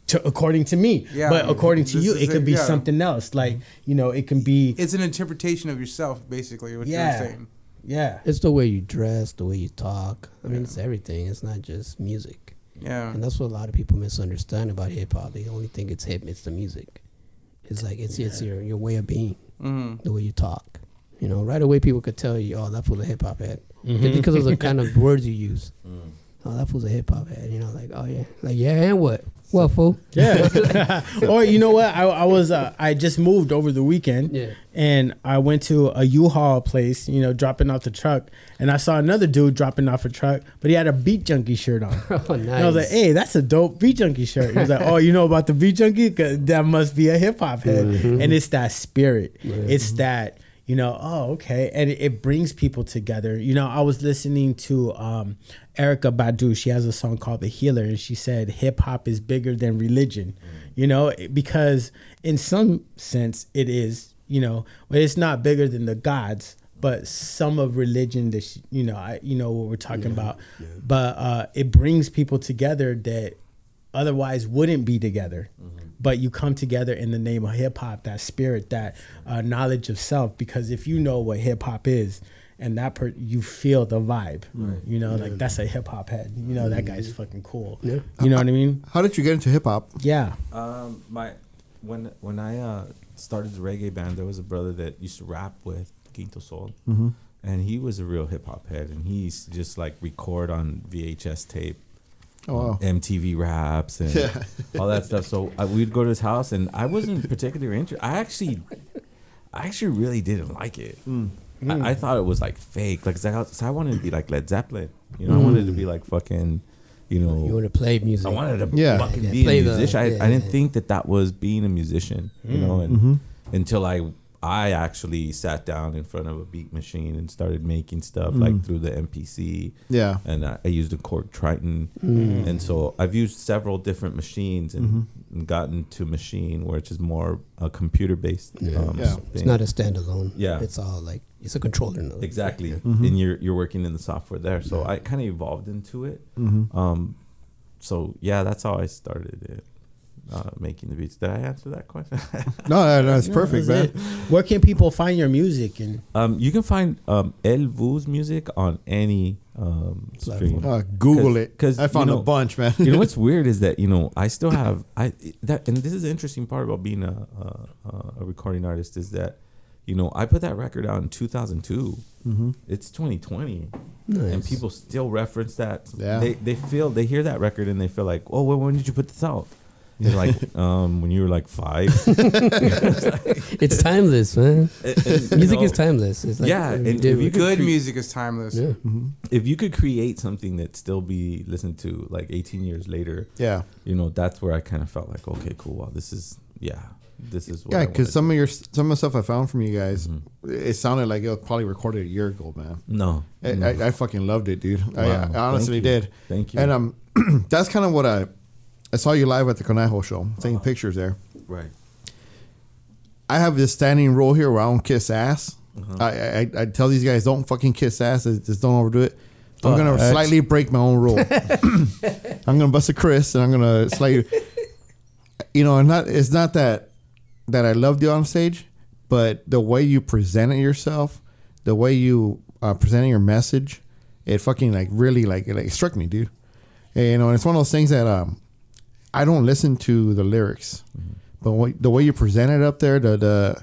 to, according to me Yeah. but according to you it could it, be yeah. something else like you know it can be It's an interpretation of yourself, basically. What Yeah. you're saying. yeah it's the way you dress, the way you talk. I mean, it's everything. It's not just music. Yeah. And that's what a lot of people misunderstand about hip hop. They only think it's hip. It's the music. It's like it's it's your your way of being, hmm the way you talk. You know, right away people could tell you, oh, that fool's a hip hop head, Mm-hmm. Just because of the kind of [laughs] words you use. Oh, that fool's a hip hop head. You know, like oh yeah, like yeah, and what? What fool? Yeah. [laughs] [laughs] or you know what? I, I was uh, I just moved over the weekend. Yeah. And I went to a U-Haul place, you know, dropping off the truck, and I saw another dude dropping off a truck, but he had a Beat Junkie shirt on. Oh, nice. And I was like, "Hey, that's a dope Beat Junkie shirt." He was like, "Oh, you know about the Beat Junkie? 'Cause that must be a hip hop head." And it's that spirit. It's that you know. Oh, okay, and it, it brings people together. You know, I was listening to um, Erykah Badu. She has a song called "The Healer," and she said hip hop is bigger than religion. You know, because in some sense it is. You know, but it's not bigger than the gods but some of religion that you know I you know what we're talking about but uh it brings people together that otherwise wouldn't be together but you come together in the name of hip hop that spirit that uh, knowledge of self because if you know what hip hop is and that per- you feel the vibe. You know like that's a hip hop head. You know that guy's fucking cool. Yeah. you know what I mean? How did you get into hip hop? yeah. Um, my when when I uh, started the reggae band, there was a brother that used to rap with Quinto Sol, and he was a real hip hop head, and he used to just like record on VHS tape. Oh, wow. MTV raps and Yeah. all that stuff. So uh, we'd go to his house, and I wasn't particularly interested. I actually, I actually really didn't like it. I, I thought it was like fake. Like, 'cause I, 'cause I wanted to be like Led Zeppelin. You know, I wanted to be like fucking, you know, You want to play music? I wanted to Yeah. fucking Yeah, be play a the- musician. I, yeah, I didn't yeah. think that that was being a musician, you know, and Mm-hmm. until I I actually sat down in front of a beat machine and started making stuff Mm. like through the MPC. Yeah. And I, I used a Korg Triton, Mm. and so I've used several different machines and, Mm-hmm. and gotten to Maschine which is more a computer based. Yeah. Um, Yeah. It's not a standalone. Yeah. It's all like it's a controller. Now. Exactly, Mm-hmm. and you're you're working in the software there. So I kind of evolved into it. Mm-hmm. Um, so yeah, that's how I started it. Uh, making the beats. Did I answer that question? [laughs] No, no, no, it's No, perfect, that's man. it. Where can people find your music? And um, you can find um, El Vuh's music on any um, stream. Uh, it because I found you a bunch, man. you know [laughs] what's weird is that you know I still have I that and this is the interesting part about being a a, a recording artist is that you know I put that record out in 2002. Mm-hmm. It's 2020, Nice. and people still reference that. Yeah. They they feel they hear that record and they feel like, oh, well, when did you put this out? They're like, [laughs] um, when you were like five. [laughs] It's timeless, man. And- and, you Music know, is timeless. It's like Yeah, and if you Good cre- music is timeless. yeah. if you could create something that still be listened to like 18 years later, yeah, you know, that's where I kind of felt like, okay, cool. Wow, this is yeah, this is what yeah. Because wanna some of your some of the stuff I found from you guys, Mm-hmm. it sounded like it was probably recorded a year ago, man. no, I, no. I, I fucking loved it, dude. I, Wow, I honestly thank did. Thank you. And um, [clears throat] that's kind of what I I saw you live at the Conejo show, taking Uh-huh. pictures there. right. I have this standing rule here where I don't kiss ass. Uh-huh. I, I I tell these guys don't fucking kiss ass. Just don't overdo it. I'm gonna But- slightly break my own rule. [laughs] [laughs] I'm gonna bust a Chris and I'm gonna slightly. You know, and not it's not that that I loved you on stage, but the way you presented yourself, the way you uh, presented your message, it fucking like really like it like struck me, dude. And, you know, and it's one of those things that um, I don't listen to the lyrics, mm-hmm. but what, the way you presented up there, the the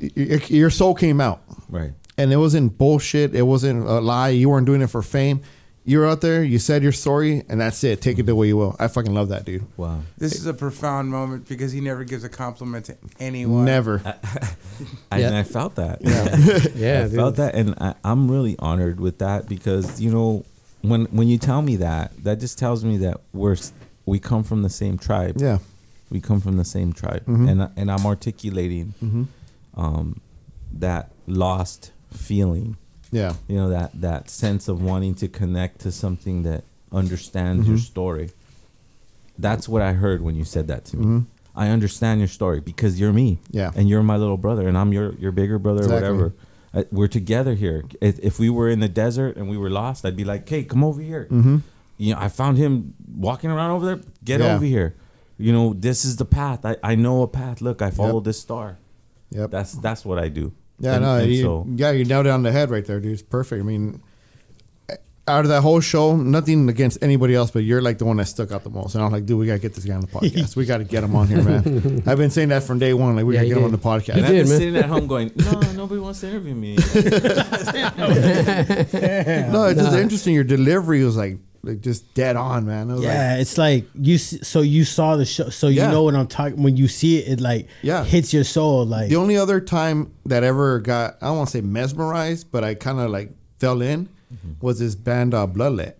y- y- your soul came out, Right. and it wasn't bullshit. It wasn't a lie. You weren't doing it for fame. You were out there. You said your story, and that's it. Take it the way you will. I fucking love that, dude. Wow. This is a profound moment because he never gives a compliment to anyone. Never. [laughs] I, Yeah. And I felt that. [laughs] Yeah, I dude. felt that, and I, I'm really honored with that because you know, when when you tell me that, that just tells me that we're s- we come from the same tribe. Yeah. we come from the same tribe, Mhm. and and I'm articulating Mhm. um, that lost feeling. Yeah. You know that that sense of wanting to connect to something that understands your Mhm. story. That's what I heard when you said that to me. Mhm. I understand your story because you're me. Yeah. And you're my little brother, and I'm your your bigger brother Exactly. or whatever. Uh, we're together here. If, if we were in the desert and we were lost, I'd be like, "Hey, come over here." Mm-hmm. You know, I found him walking around over there. Get Yeah. over here. You know, this is the path. I, I know a path. Look, I follow Yep. this star. Yep. That's that's what I do. Yeah, And- no, and you, so yeah, you nailed it on the head right there, dude. It's perfect. I mean, out of that whole show, nothing against anybody else, but you're like the one that stuck out the most. And I'm like, dude, we gotta get this guy on the podcast. we gotta get him on here, man. [laughs] I've been saying that from day one. Like, we Yeah, gotta you get him on the did. podcast. and I've been man. sitting at home going, "No, nobody wants to interview me." [laughs] [laughs] No, it's just interesting. Your delivery was like, like just dead on, man. Yeah, it's like you. So you saw the show, so you Yeah. know what I'm talking. When you see it, it like Yeah. hits your soul. Like Like, the only other time that ever got, I don't want to say mesmerized, but I kind of like fell in was this band uh, Bloodlet.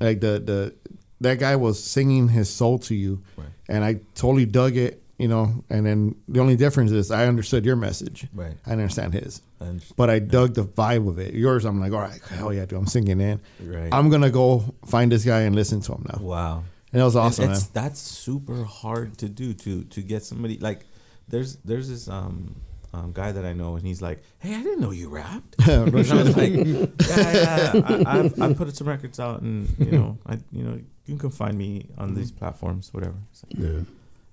Like the the that guy was singing his soul to you, Right. and I totally dug it. You know, and then the only difference is I understood your message. Right. I understand his. And But I dug the vibe of it. Yours, I'm like, all right, hell yeah, dude, I'm singing in. Right. I'm gonna go find this guy and listen to him now. wow. And it was And awesome, man. that's super hard to do to to get somebody like there's there's this um, um guy that I know and he's like, hey, I didn't know you rapped. [laughs] and I was like, yeah, yeah, I, I've, I put some records out and you know I you know you can find me on these platforms, whatever. It's like,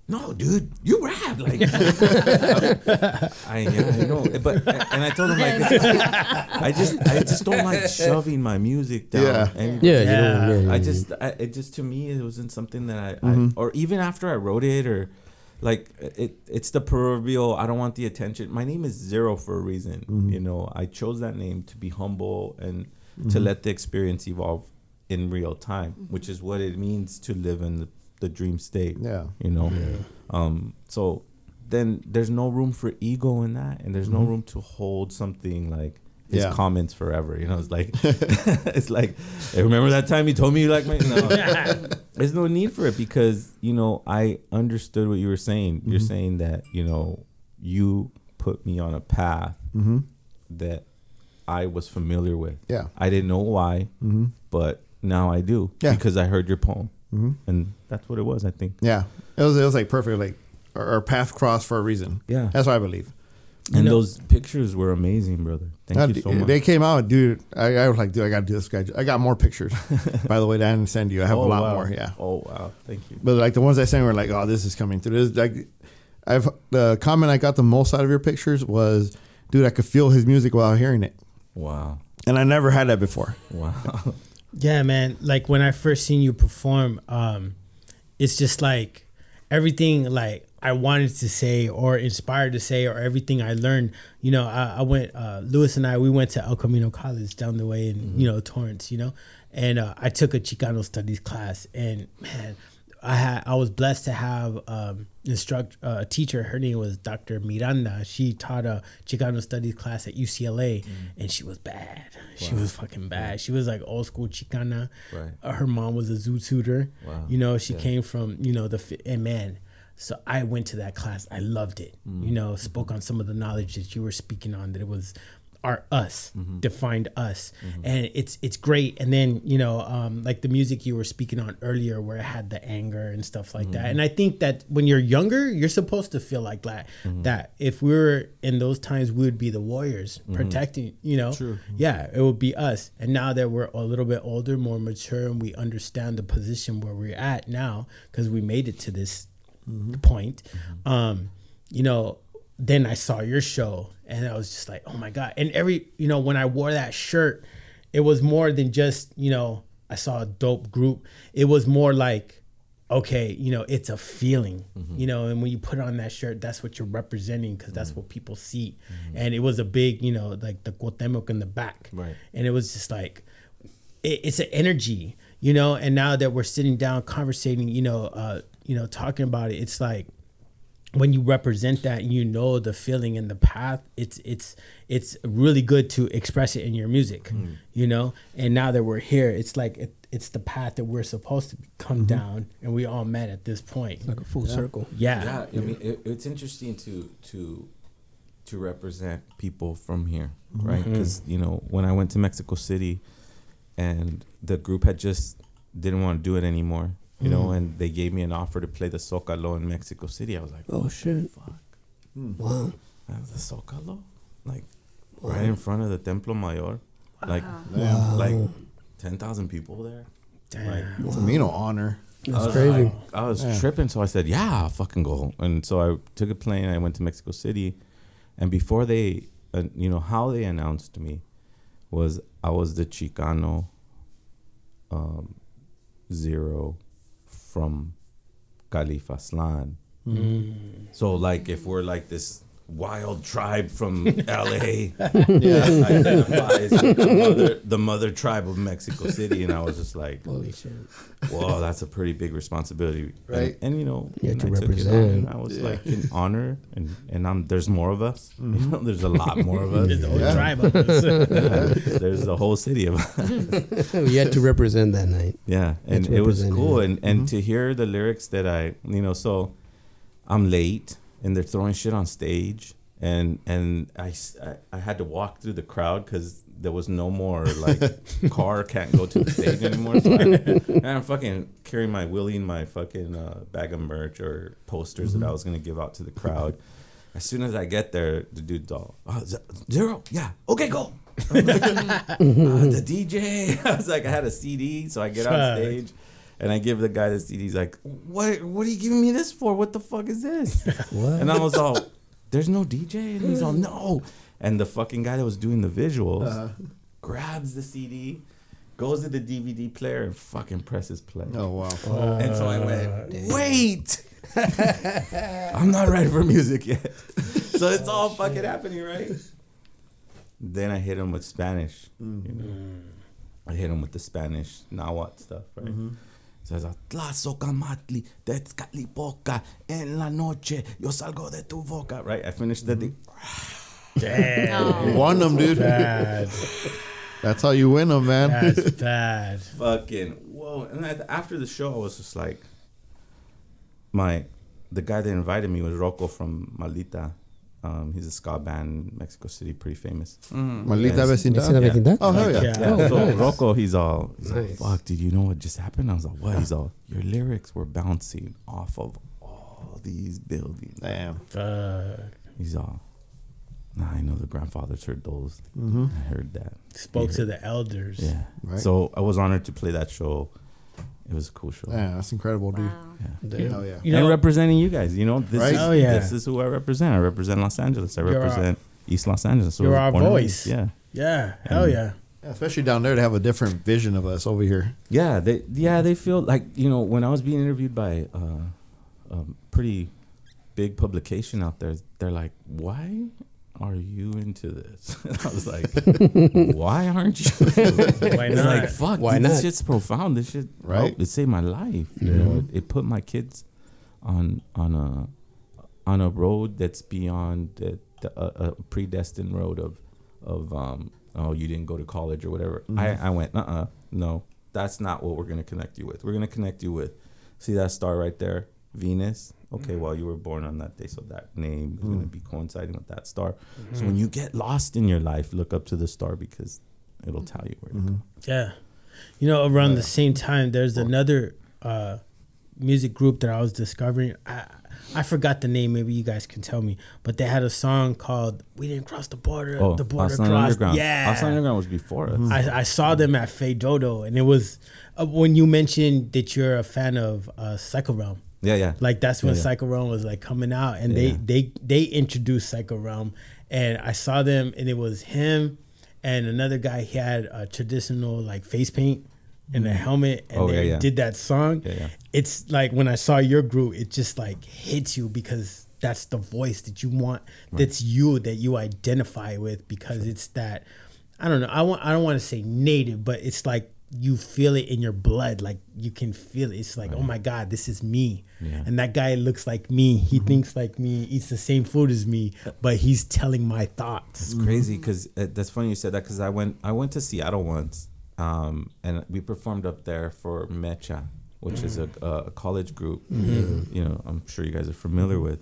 No, dude, you rap like. [laughs] I yeah, I know, but and I told him like, [laughs] I just I just don't like [laughs] shoving my music down. Yeah. anybody. Yeah, you don't- yeah, yeah, I just, I, it just to me, it wasn't something that I, Mm-hmm. I, or even after I wrote it, or like it, it's the proverbial. I don't want the attention. My name is Zero for a reason. Mm-hmm. You know, I chose that name to be humble and to let the experience evolve in real time, which is what it means to live in the, the dream state. Yeah. you know. Um, so then there's no room for ego in that, and there's no room to hold something like his Mm-hmm. Yeah. comments forever. You know, it's like [laughs] [laughs] it's like, hey, remember that time you told me you like my no. [laughs] There's no need for it because you know I understood what you were saying. You're Mm-hmm. saying that you know you put me on a path Mm-hmm. that I was familiar with. Yeah. I didn't know why, Mm-hmm. but now I do Yeah. because I heard your poem, Mhm. and that's what it was. I think. Yeah, it was it was like perfect. Like our, our path crossed for a reason. Yeah. that's what I believe. And know- those pictures were amazing, brother. Thank God, you so much. They came out, dude. I, I was like, dude, I gotta do this guy. I got more pictures. [laughs] By the way, that I didn't send you. I have oh, a lot wow. more. Yeah, Oh wow, thank you. but like the ones I sent were like, oh, this is coming through. This like, I've the comment I got the most out of your pictures was, dude, I could feel his music while hearing it, Wow, and I never had that before. wow. [laughs] Yeah, man. Like when I first seen you perform, um, it's just like everything like I wanted to say or inspired to say or everything I learned. You know, I, I went uh, Lewis and I we went to El Camino College down the way in you know Torrance. You know, and uh, I took a Chicano studies class, and man. I had I was blessed to have um, instruct uh, a teacher. Her name was Dr. Miranda. She taught a Chicano studies class at UCLA, and she was bad. She was fucking bad. She was like old school Chicana. Right. Uh, her mom was a zoot suiter. Wow. You know, she came from you know the and man. So I went to that class. I loved it. You know, spoke on some of the knowledge that you were speaking on. That it was our us mm-hmm. defined us, mm-hmm. and it's it's great. And then you know, um, like the music you were speaking on earlier, where it had the anger and stuff like that. Mm-hmm. And I think that when you're younger, you're supposed to feel like that. That if we were in those times, we would be the warriors protecting. You know, yeah, it would be us. And now that we're a little bit older, more mature, and we understand the position where we're at now, because we made it to this point, um, you know, then I saw your show and I was just like, oh my God. And every, you know, when I wore that shirt, it was more than just, you know, I saw a dope group. It was more like, okay, you know, it's a feeling, mm-hmm. you know, and when you put on that shirt, that's what you're representing because that's mm-hmm. what people see. Mm-hmm. And it was a big, you know, like the Cuauhtemoc in the back. Right. And it was just like, it, it's an energy, you know. And now that we're sitting down, conversating, you know, uh, you know, talking about it, it's like when you represent that and you know the feeling and the path, it's it's it's really good to express it in your music, mm. you know. And now that we're here, it's like it, it's the path that we're supposed to come mm-hmm. down, and we all met at this point. Like a full circle. Yeah, Yeah, I mean, it, it's interesting to to to represent people from here, mm-hmm. right? Because you know, when I went to Mexico City, and the group had just didn't want to do it anymore, you know, and they gave me an offer to play the Zócalo in Mexico City. I was like, Oh shit! fuck, Wow. uh, the Zócalo, like right in front of the Templo Mayor, like Wow. like ten thousand people there. Like, For me, no honor. I That's was crazy. like- I was tripping, so I said, "Yeah, I'll fucking go." And so I took a plane. I went to Mexico City, and before they, uh, you know, how they announced me was I was the Chicano um, zero from Califaslan. Hmm. So like, if we're like this wild tribe from [laughs] LA, yeah, identifies the mother, the mother tribe of Mexico City, and I was just like, Holy shit! Whoa, that's a pretty big responsibility, Right. And, and, you know, You and I to took it on, represent. and I was like in honor, and and I'm there's more of us. You mm-hmm. know, there's a lot more of us. There's the whole Yeah. tribe of us. Yeah, there's a whole city of us. [laughs] you had to represent that night. Yeah, and it was cool, and and mm-hmm. to hear the lyrics that I, you know, so I'm late, and they're throwing shit on stage, and and I I, I had to walk through the crowd because there was no more like [laughs] car can't go to the stage anymore. So I, and I'm fucking carrying my wheeling my fucking uh, bag of merch or posters that I was gonna give out to the crowd. As soon as I get there, the dude's all oh, z- zero, yeah, okay, go. [laughs] Like, uh, the DJ. [laughs] I was like, I had a CD, so I get on stage. And I give the guy the CD. He's like, "What? What are you giving me this for? What the fuck is this?" [laughs] What? And I was all, "There's no DJ." And he's all, "No." And the fucking guy that was doing the visuals uh-huh. grabs the CD, goes to the DVD player, and fucking presses play. Oh wow. And so I went, uh, "Wait, [laughs] I'm not ready for music yet." [laughs] so it's all fucking happening, right? Then I hit him with Spanish. You know? Mm. I hit him with the Spanish Nahuatl stuff, right? So I was like, Tlazocamatli, Tezcatlipoca, en la noche, yo salgo de tu boca, right? I finished the mm-hmm. thing. Damn, oh. You won them, dude. bad. That's how you win them, man. That's bad. fucking whoa and then after the show i was just like my the guy that invited me was Roco from Maldita um, he's a ska band in mexico city pretty famous Maldita Yes. vecindad. Vecindad, vecindad? Oh hell yeah. Yeah. yeah Oh, so nice. Roco he's all he's Nice. like fuck did you know what just happened i was like what he's all your lyrics were bouncing off of all these buildings Damn. Fuck. he's all Nah, I know the grandfathers heard those. Mm-hmm. I heard that. Spoke Yeah. to the elders. Yeah. Right. So I was honored to play that show. It was a cool show. Yeah, that's incredible, dude. Wow. Damn. Hell yeah. You and know, representing you guys, you know, this Right? is Oh, yeah. this is who I represent. I represent Los Angeles. I You're our- represent East Los Angeles. So you're our voice. Yeah. yeah, hell yeah. Yeah, especially down there to have a different vision of us over here. Yeah, they yeah they feel like you know when I was being interviewed by uh, a pretty big publication out there, they're like, "Why are you into this?" [laughs] I was like, [laughs] "Why aren't you?" [laughs] Why It's not? like, "Fuck, Why dude, not? this shit's profound. This shit, Right. right? It saved my life. You know, it, it put my kids on on a on a road that's beyond the, the a, a predestined road of of um oh you didn't go to college or whatever. I I went uh uh no that's not what we're gonna connect you with. We're gonna connect you with see that star right there Venus. Okay, well you were born on that day, so that name is gonna be coinciding with that star. So when you get lost in your life, look up to the star because it'll tell you where to go. Yeah. You know, around the same time, there's another uh, music group that I was discovering. I, I forgot the name. Maybe you guys can tell me. But they had a song called "We Didn't Cross the Border." Oh, the border Austin crossed. Underground. Yeah. Aztlan Underground was before us. I, I saw them at Fais Do-Do, and it was uh, when you mentioned that you're a fan of uh, Psycho Realm. Yeah, yeah. Like that's when Yeah, yeah. Psycho Realm was like coming out, and Yeah. they they they introduced Psycho Realm, and I saw them, and it was him and another guy. He had a traditional like face paint and a mm. helmet, and Oh, they did that song. It's like when I saw your group, it just like hits you because that's the voice that you want. That's you that you identify with because it's that. I don't know. I want. I don't want to say native, but it's like you feel it in your blood. Like you can feel it. It's like, oh my god, this is me. Yeah. And that guy looks like me. He thinks like me. Eats the same food as me, but he's telling my thoughts. It's crazy because uh, that's funny you said that because I went I went to Seattle once, um, and we performed up there for Mecha, which is a, a college group. You know, I'm sure you guys are familiar with,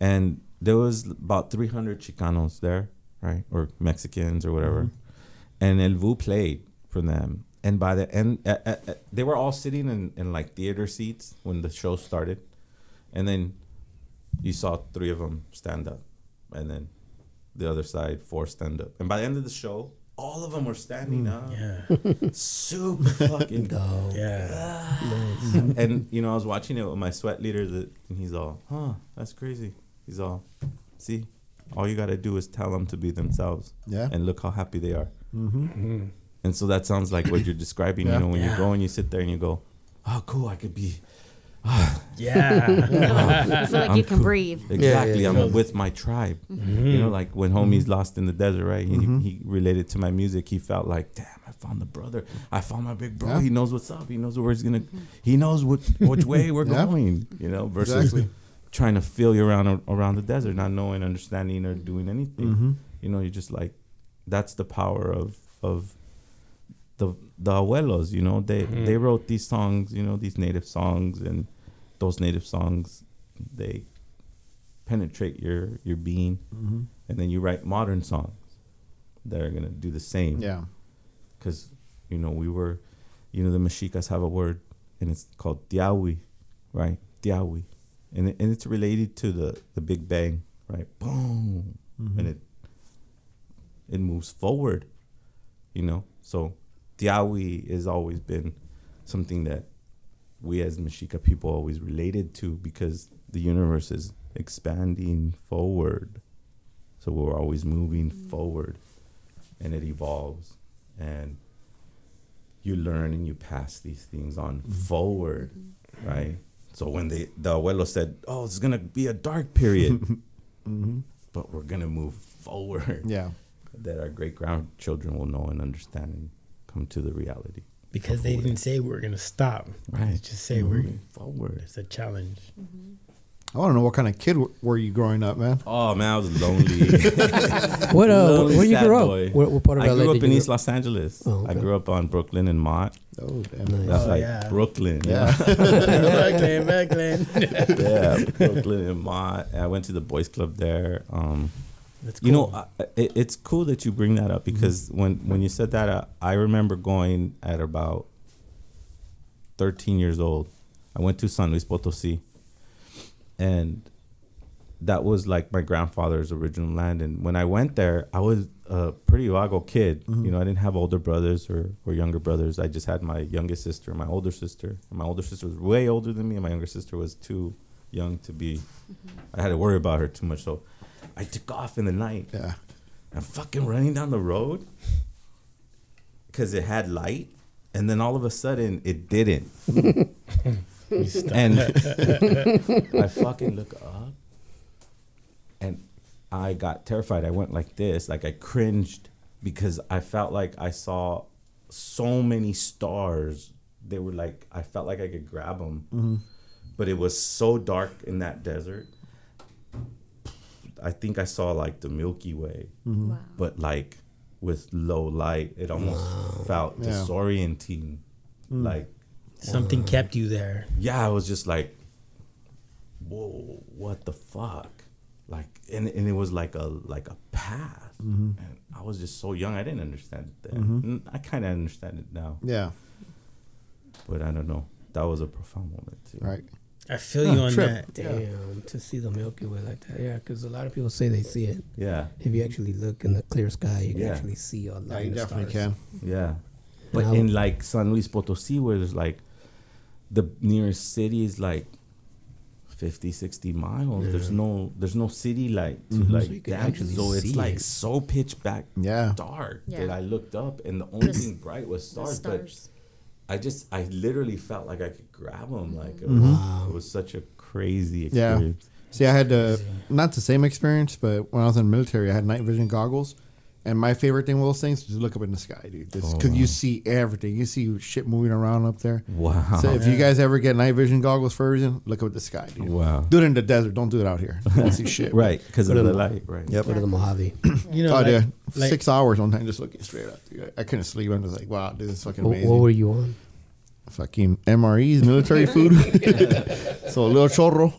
and there was about 300 Chicanos there, right, or Mexicans or whatever, and El Vuh played for them. And by the end, uh, uh, uh, they were all sitting in, in like theater seats when the show started, and then you saw three of them stand up, and then the other side four stand up. And by the end of the show, all of them were standing up. Yeah. [laughs] Super fucking [laughs] dope. Yeah. [sighs] And you know, I was watching it with my sweat leader, that, and he's all, "Huh, that's crazy." He's all, "See, all you gotta do is tell them to be themselves, Yeah. and look how happy they are." And so that sounds like what you're describing. Yeah. You know, when Yeah. you go and you sit there and you go, "Oh, cool, I could be." [sighs] Yeah. You feel like I'm you can cool. breathe. Exactly. yeah. I'm with my tribe. Mm-hmm. You know, like when homie's mm-hmm. lost in the desert, right? He, mm-hmm. he related to my music. He felt like, damn, I found the brother. I found my big bro. Yeah. He knows what's up. He knows where he's gonna. He knows what which way we're [laughs] Yeah. going. You know, versus Exactly. trying to feel you around around the desert, not knowing, understanding, or doing anything. Mm-hmm. You know, you're just like, that's the power of of the the abuelos. You know, they they wrote these songs. You know, these native songs, and those native songs, they penetrate your your being, Mm-hmm. and then you write modern songs that are gonna do the same. Yeah. Because you know we were, you know, the Mexicas have a word, and it's called Tiahui, right? Tiahui, and it, and it's related to the the Big Bang, right? Boom, and it it moves forward, you know. So Tiahui has always been something that we as Mexica people always related to because the universe is expanding forward. So we're always moving mm. forward and it evolves and you learn and you pass these things on mm-hmm. forward, mm-hmm. right? So when they the abuelo said, "Oh, it's gonna be a dark period," [laughs] mm-hmm. but we're gonna move forward, Yeah. that our great grandchildren will know and understand. and come to the reality. because they didn't say we're gonna stop. Right. They just say we're moving forward. it's a challenge. I want to know what kind of kid w- were you growing up, man? Oh man, I was lonely. [laughs] What uh? Lonely where you sad grew up? boy. Where, what part of I LA grew did up in East Los Angeles. Oh, I grew up on Brooklyn and Mott. Oh, damn. Nice. That's Oh, like yeah. Brooklyn. you Yeah. [laughs] Brooklyn, Brooklyn. [laughs] yeah, Brooklyn and Mott. I went to the boys club there. Um, That's You know. I, it, it's cool that you bring that up because when when you said that, uh, I remember going at about 13 years old. I went to San Luis Potosi, and that was like my grandfather's original land. And when I went there, I was a pretty vago kid. You know, I didn't have older brothers or, or younger brothers. I just had my youngest sister, and my older sister. And my older sister was way older than me, and my younger sister was too young to be. I had to worry about her too much. So I took off in the night. Yeah. I'm fucking running down the road because it had light, and then all of a sudden it didn't. [laughs] and [laughs] I fucking look up, and I got terrified. I went like this, like I cringed because I felt like I saw so many stars. They were like I felt like I could grab them, mm-hmm. but it was so dark in that desert. I think I saw like the Milky Way, mm-hmm. Wow. but like with low light, it almost felt Yeah. disorienting. Mm. Like Something kept you there. yeah, I was just like, whoa, what the fuck? Like, and, and it was like a like a path, mm-hmm. and I was just so young, I didn't understand it then. Mm-hmm. And I kind of understand it now, Yeah. but I don't know. That was a profound moment too. Right. I feel you on trip. that. Damn, to see the Milky Way like that. Yeah, because a lot of people say they see it. Yeah, If you actually look in the clear sky, you can Yeah. actually see all Yeah, the you definitely stars. can. yeah. But I in would- like San Luis Potosí, where there's like the nearest city is like 50, 60 miles. There's no there's no city light to mm-hmm. So like you can that. So it's like it. so pitch back Yeah. dark Yeah. that I looked up and the only thing bright was The stars, but stars. I just I literally felt like I could grab them. Like it was, it was such a crazy experience. Yeah. See, I had uh, not the same experience, but when I was in the military, I had night vision goggles. And my favorite thing with those things is to look up in the sky, dude. Because Oh, you see everything. You see shit moving around up there. Wow. So if you guys ever get night vision goggles for a reason, look up at the sky, dude. Wow. Do it in the desert. Don't do it out here. You don't see shit. [laughs] right, because of Put the 'em- light. Right. Yep. Go to the Mojave. [clears throat] [clears throat] You know, oh, like, dude. like- Six hours one time just looking straight up. Dude. I couldn't sleep. I'm just like, wow, dude, this is fucking amazing. what were you on? Fucking MREs, military food. [laughs] so a little chorro.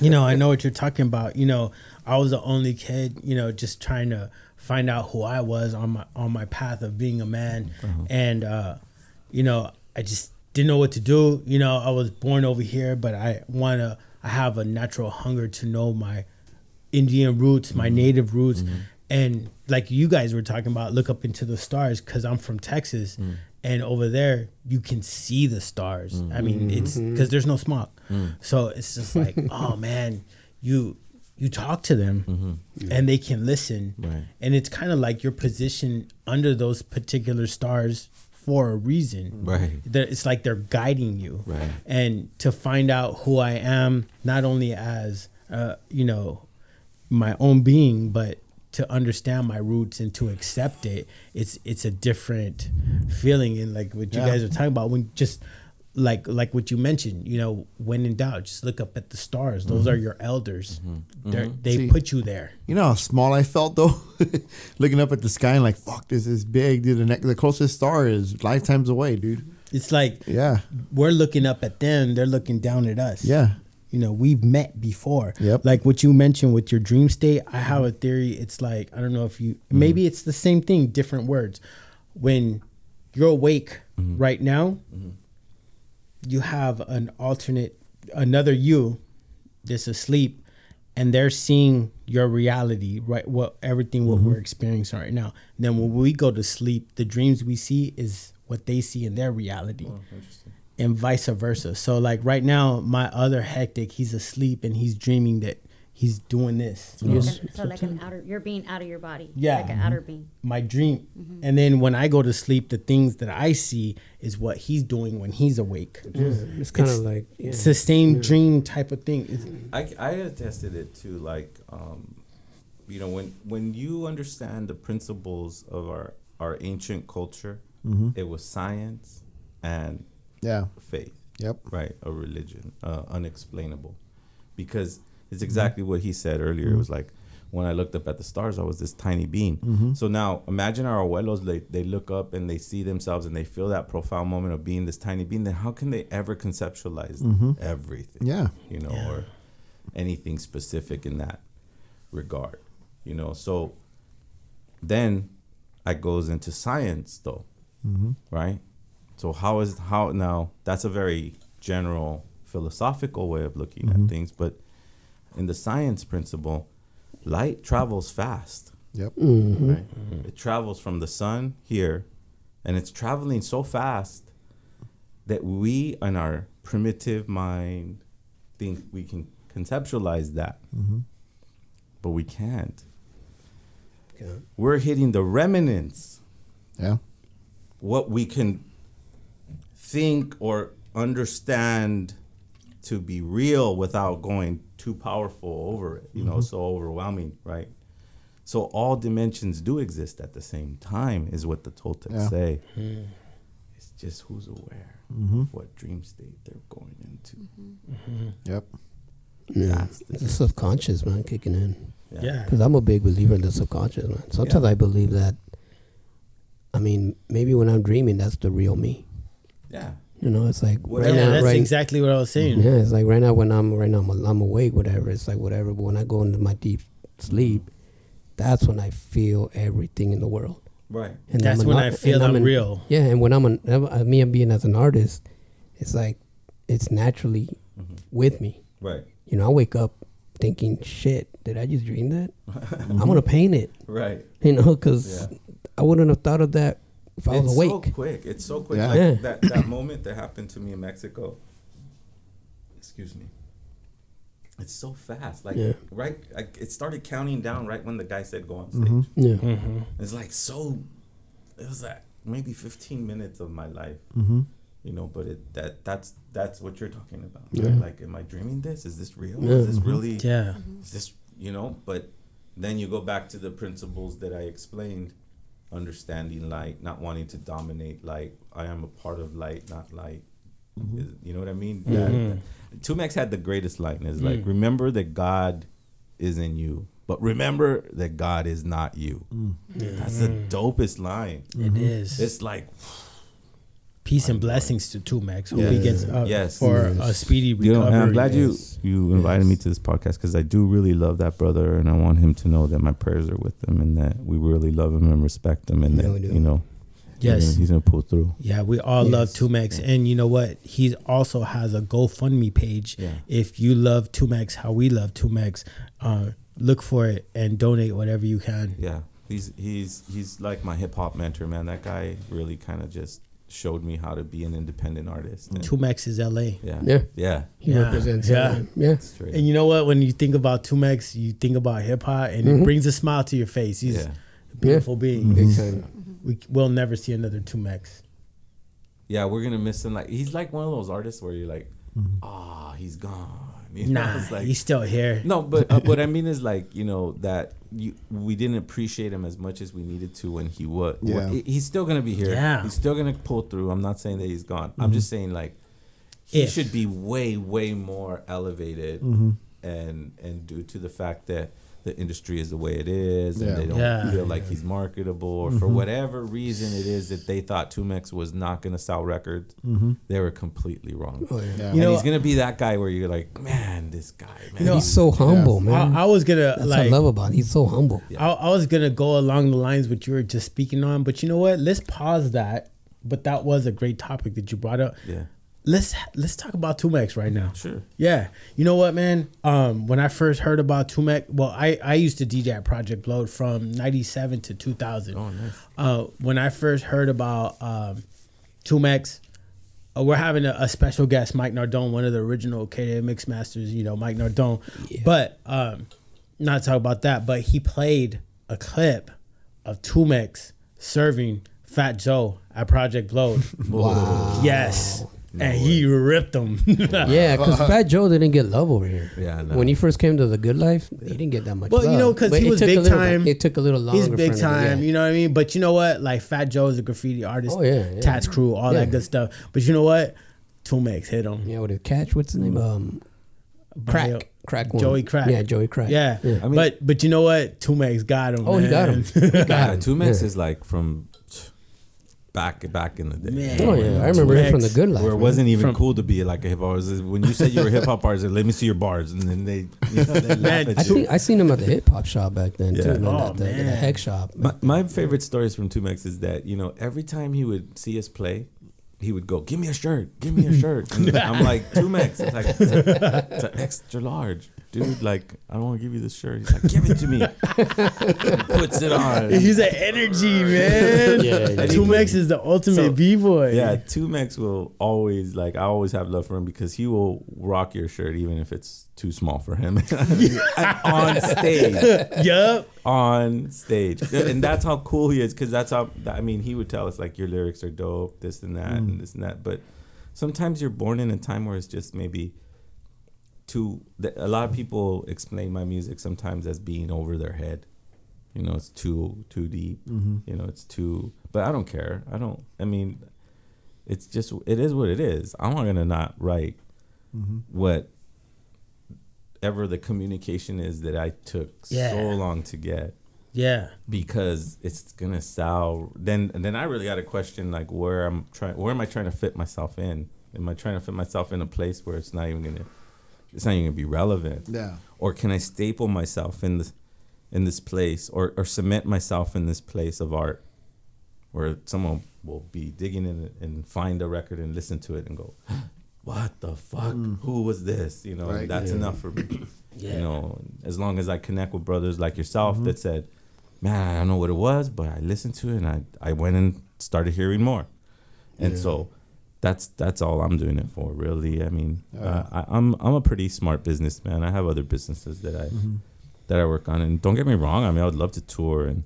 you know, I know what you're talking about. You know, I was the only kid, you know, just trying to find out who I was on my on my path of being a man, uh-huh. and uh, you know, I just didn't know what to do. You know, I was born over here, but I want to. I have a natural hunger to know my Indian roots, my mm-hmm. native roots, mm-hmm. and like you guys were talking about, look up into the stars because I'm from Texas, mm. And over there you can see the stars. I mean, mm. it's mm-hmm. because there's no smog, mm. so it's just like, [laughs] oh man, you you talk to them, mm-hmm. and they can listen, Right. and it's kind of like you're positioned under those particular stars for a reason. Right. They're- It's like they're guiding you, Right. and to find out who I am, not only as uh, you know my own being, but to understand my roots and to accept it, it's it's a different feeling. And like what you Yeah. guys are talking about, when just like like what you mentioned, you know, when in doubt, just look up at the stars. Those mm-hmm. are your elders. Mm-hmm. They're mm-hmm. They See- put you there. You know how small I felt though, [laughs] looking up at the sky and like, fuck, this is big, dude. The, the closest star is lifetimes away, dude. It's like Yeah, we're looking up at them; they're looking down at us. yeah, you know we've met before. Yep. like what you mentioned with your dream state i have a theory it's like i don't know if you mm-hmm. maybe it's the same thing different words. When you're awake mm-hmm. right now mm-hmm. you have an alternate another you that's asleep and they're seeing your reality right what everything what we're experiencing right now. Then when we go to sleep the dreams we see is what they see in their reality oh, and vice versa. So like right now, my other Hectick, he's asleep and he's dreaming that he's doing this. So, like an, so like an outer, you're being out of your body. Yeah. Like an outer being. Mm-hmm. My dream, mm-hmm. and then when I go to sleep, the things that I see is what he's doing when he's awake. It's kind of like yeah. It's the same dream type of thing. It's, I, I attested it to like um, you know when when you understand the principles of our our ancient culture mm-hmm. it was science and yeah, faith. Yep. right? A religion uh, unexplainable. Because it's exactly mm-hmm. what he said earlier. It was like when i looked up at the stars i was this tiny being. Mm-hmm. So now imagine our abuelos they, they look up and they see themselves and they feel that profound moment of being this tiny being then how can they ever conceptualize mm-hmm. everything? Yeah. you know or anything specific in that regard you know? So then I goes into science though right so how is how now that's a very general philosophical way of looking at mm-hmm. things but in the science principle, light travels fast. Yep. Mm-hmm. Right? It travels from the sun here, and it's traveling so fast that we, in our primitive mind, think we can conceptualize that, mm-hmm. but we can't. Okay. We're hitting the remnants Yeah. what we can think or understand to be real without going too powerful over it, you know, mm-hmm. so overwhelming, right? So all dimensions do exist at the same time, is what the Toltecs Yeah. say. Hmm. It's just who's aware of mm-hmm. what dream state they're going into. Mm-hmm. Yep. Yeah. That's the The subconscious, man, kicking in. Yeah. Because I'm a big believer in the subconscious, man. Sometimes I believe that, I mean, maybe when I'm dreaming, that's the real me. Yeah. You know, it's like Whatever. right Yeah, now, that's right, exactly what I was saying. Yeah, it's like right now when I'm right now I'm, I'm awake, whatever. It's like whatever. But when I go into my deep sleep, that's when I feel everything in the world. Right. And That's I'm when an I art- feel and I'm an- real. Yeah, and when I'm an, uh, me and being as an artist, it's like it's naturally Mm-hmm. with me. Right. You know, I wake up thinking, "Shit, did I just dream that? [laughs] I'm gonna paint it." Right. You know, because Yeah. I wouldn't have thought of that if I was it's awake. so quick. It's so quick. Yeah. Like Yeah. that that moment that happened to me in Mexico. Excuse me. It's so fast. Like Yeah. right, like it started counting down right when the guy said go on stage. Mm-hmm. Yeah, It's like so. It was like maybe 15 minutes of my life. Mm-hmm. You know, but it that that's that's what you're talking about. Yeah. Right? Like, am I dreaming this? Is this real? Yeah. Is this really? Yeah. Is this you know? But then you go back to the principles that I explained understanding light, not wanting to dominate light. I am a part of light, not light. Mm-hmm. Is- You know what I mean? That- mm-hmm. that- 2Mex had the greatest line. Is like, mm. remember that God is in you, but remember that God is not you. Mm. That's the dopest line. Mm-hmm. It is. It's like, Peace and blessings to 2Mex. Hope Yes. he gets uh, Yes. for a speedy you know, recovery. and I'm glad you Yes. you invited me to this podcast because I do really love that brother, and I want him to know that my prayers are with him, and that we really love him and respect him, and Yeah, that you know, Yes. he's gonna pull through. Yeah, we all love Yes. 2Mex, and you know what? He also has a GoFundMe page. Yeah. If you love 2Mex, how we love 2Mex, uh, look for it and donate whatever you can. Yeah, he's he's he's like my hip hop mentor, man. That guy really kind of just showed me how to be an independent artist. And 2Mex is LA. yeah, Yeah. yeah, he Yeah. represents. Yeah. Yeah, yeah. straight. And you know what? When you think about 2Mex, you think about hip hop, and it mm-hmm. brings a smile to your face. He's yeah, a beautiful being. Mm-hmm. Big time. We will never see another 2Mex. yeah. We're gonna miss him. Like he's like one of those artists where you're like, mm-hmm. ah, he's gone. [laughs] You know, Nah, it's like, he's still here. No, but uh, what I [laughs] mean is like you know that you we didn't appreciate him as much as we needed to when he was. Yeah. he- he's still gonna be here. Yeah. he's still gonna pull through. I'm not saying that he's gone. I'm just saying like he If. should be way way more elevated, Mm-hmm. and and due to the fact that the industry is the way it is, Yeah. and they don't Yeah. feel like he's marketable, or for mm-hmm. whatever reason it is that they thought 2Mex was not gonna sell records, mm-hmm. they were completely wrong. Oh yeah. Yeah. You and know- he's gonna be that guy where you're like, man, this guy, man, know, He's so humble, man. I, I was gonna That's what like I love about. It. He's so humble. I, I was gonna go along the lines what you were just speaking on, but you know what? Let's pause that. But that was a great topic that you brought up. yeah, Let's let's talk about 2Mex right now. sure. Yeah, you know what, man? Um, when I first heard about 2Mex, well, I I used to DJ at Project Blowed from '97 to 2000. Oh, nice. Uh, when I first heard about um, 2Mex, uh, we're having a, a special guest, Mike Nardone, one of the original KDAY mix masters. You know, Mike Nardone. Yeah. But um, not to talk about that, but he played a clip of 2Mex serving Fat Joe at Project Blowed. [laughs] Wow. yes. And he ripped them. [laughs] Yeah, because Fat Joe didn't get love over here. Yeah, no. When he first came to the Good Life, he didn't get that much. Well, love. you know, 'cause But he it was took a big little bit- time. It took a little longer. He's for big him time, yeah. you know what I mean? But you know what? Like Fat Joe is a graffiti artist. Oh, yeah, yeah. TATS Cru, all Yeah. that good stuff. But you know what? 2Mex hit him. Yeah, with a catch. What's his name? Um, Crack. Crack one. Joey Crack. Yeah, Joey Crack. Yeah. I mean- but but you know what? 2Mex got him. Oh, he got him. [laughs] He got Yeah, him. 2Mex Yeah. is like from back back in the day. Man. Oh yeah, I remember him from the Good Life. Where it man. wasn't even From- cool to be like a hip hop artist. When you said you were a hip hop artist, let me see your bars, and then they, you know, they [laughs] laugh at I you. think I seen him at the hip hop shop back then Yeah. too. Man, Oh, at the, the heck shop. My, my favorite stories from 2Mex is that you know every time he would see us play, he would go, "Give me a shirt, give me a shirt." [laughs] And I'm like, "2Mex, it's like it's, a- it's an extra large." Dude. Like, I don't want to give you this shirt. He's like, give it to me. [laughs] Puts it on. He's an energy man. Yeah, yeah. 2Mex is the ultimate So- b boy. Yeah, 2Mex will always like I always have love for him because he will rock your shirt even if it's too small for him [laughs] on stage. [laughs] Yup. On stage, and that's how cool he is because that's how I mean he would tell us like your lyrics are dope, this and that, and mm. this and that. But sometimes you're born in a time where it's just maybe too. th- A lot of people explain my music sometimes as being over their head. You know, it's too too deep. Mm-hmm. You know, it's too. But I don't care. I don't. I mean, it's just it is what it is. I'm not gonna not write mm-hmm. what ever the communication is that I took Yeah. so long to get Yeah. because it's gonna sound then then I really got to question like where I'm trying where am I trying to fit myself in? Am I trying to fit myself in a place where it's not even gonna it's not even gonna be relevant? Yeah. Or can I staple myself in this in this place or, or cement myself in this place of art where someone will be digging in it and find a record and listen to it and go, [gasps] What the fuck? Mm. Who was this? You know, Right. that's Yeah. enough for me. [coughs] Yeah. You know, as long as I connect with brothers like yourself mm-hmm. that said, Man, I don't know what it was, but I listened to it and I, I went and started hearing more. And Yeah. so that's that's all I'm doing it for, really. I mean, Yeah. uh, I, I'm I'm a pretty smart businessman. I have other businesses that I Mm-hmm. that I work on, and don't get me wrong. I mean, I would love to tour and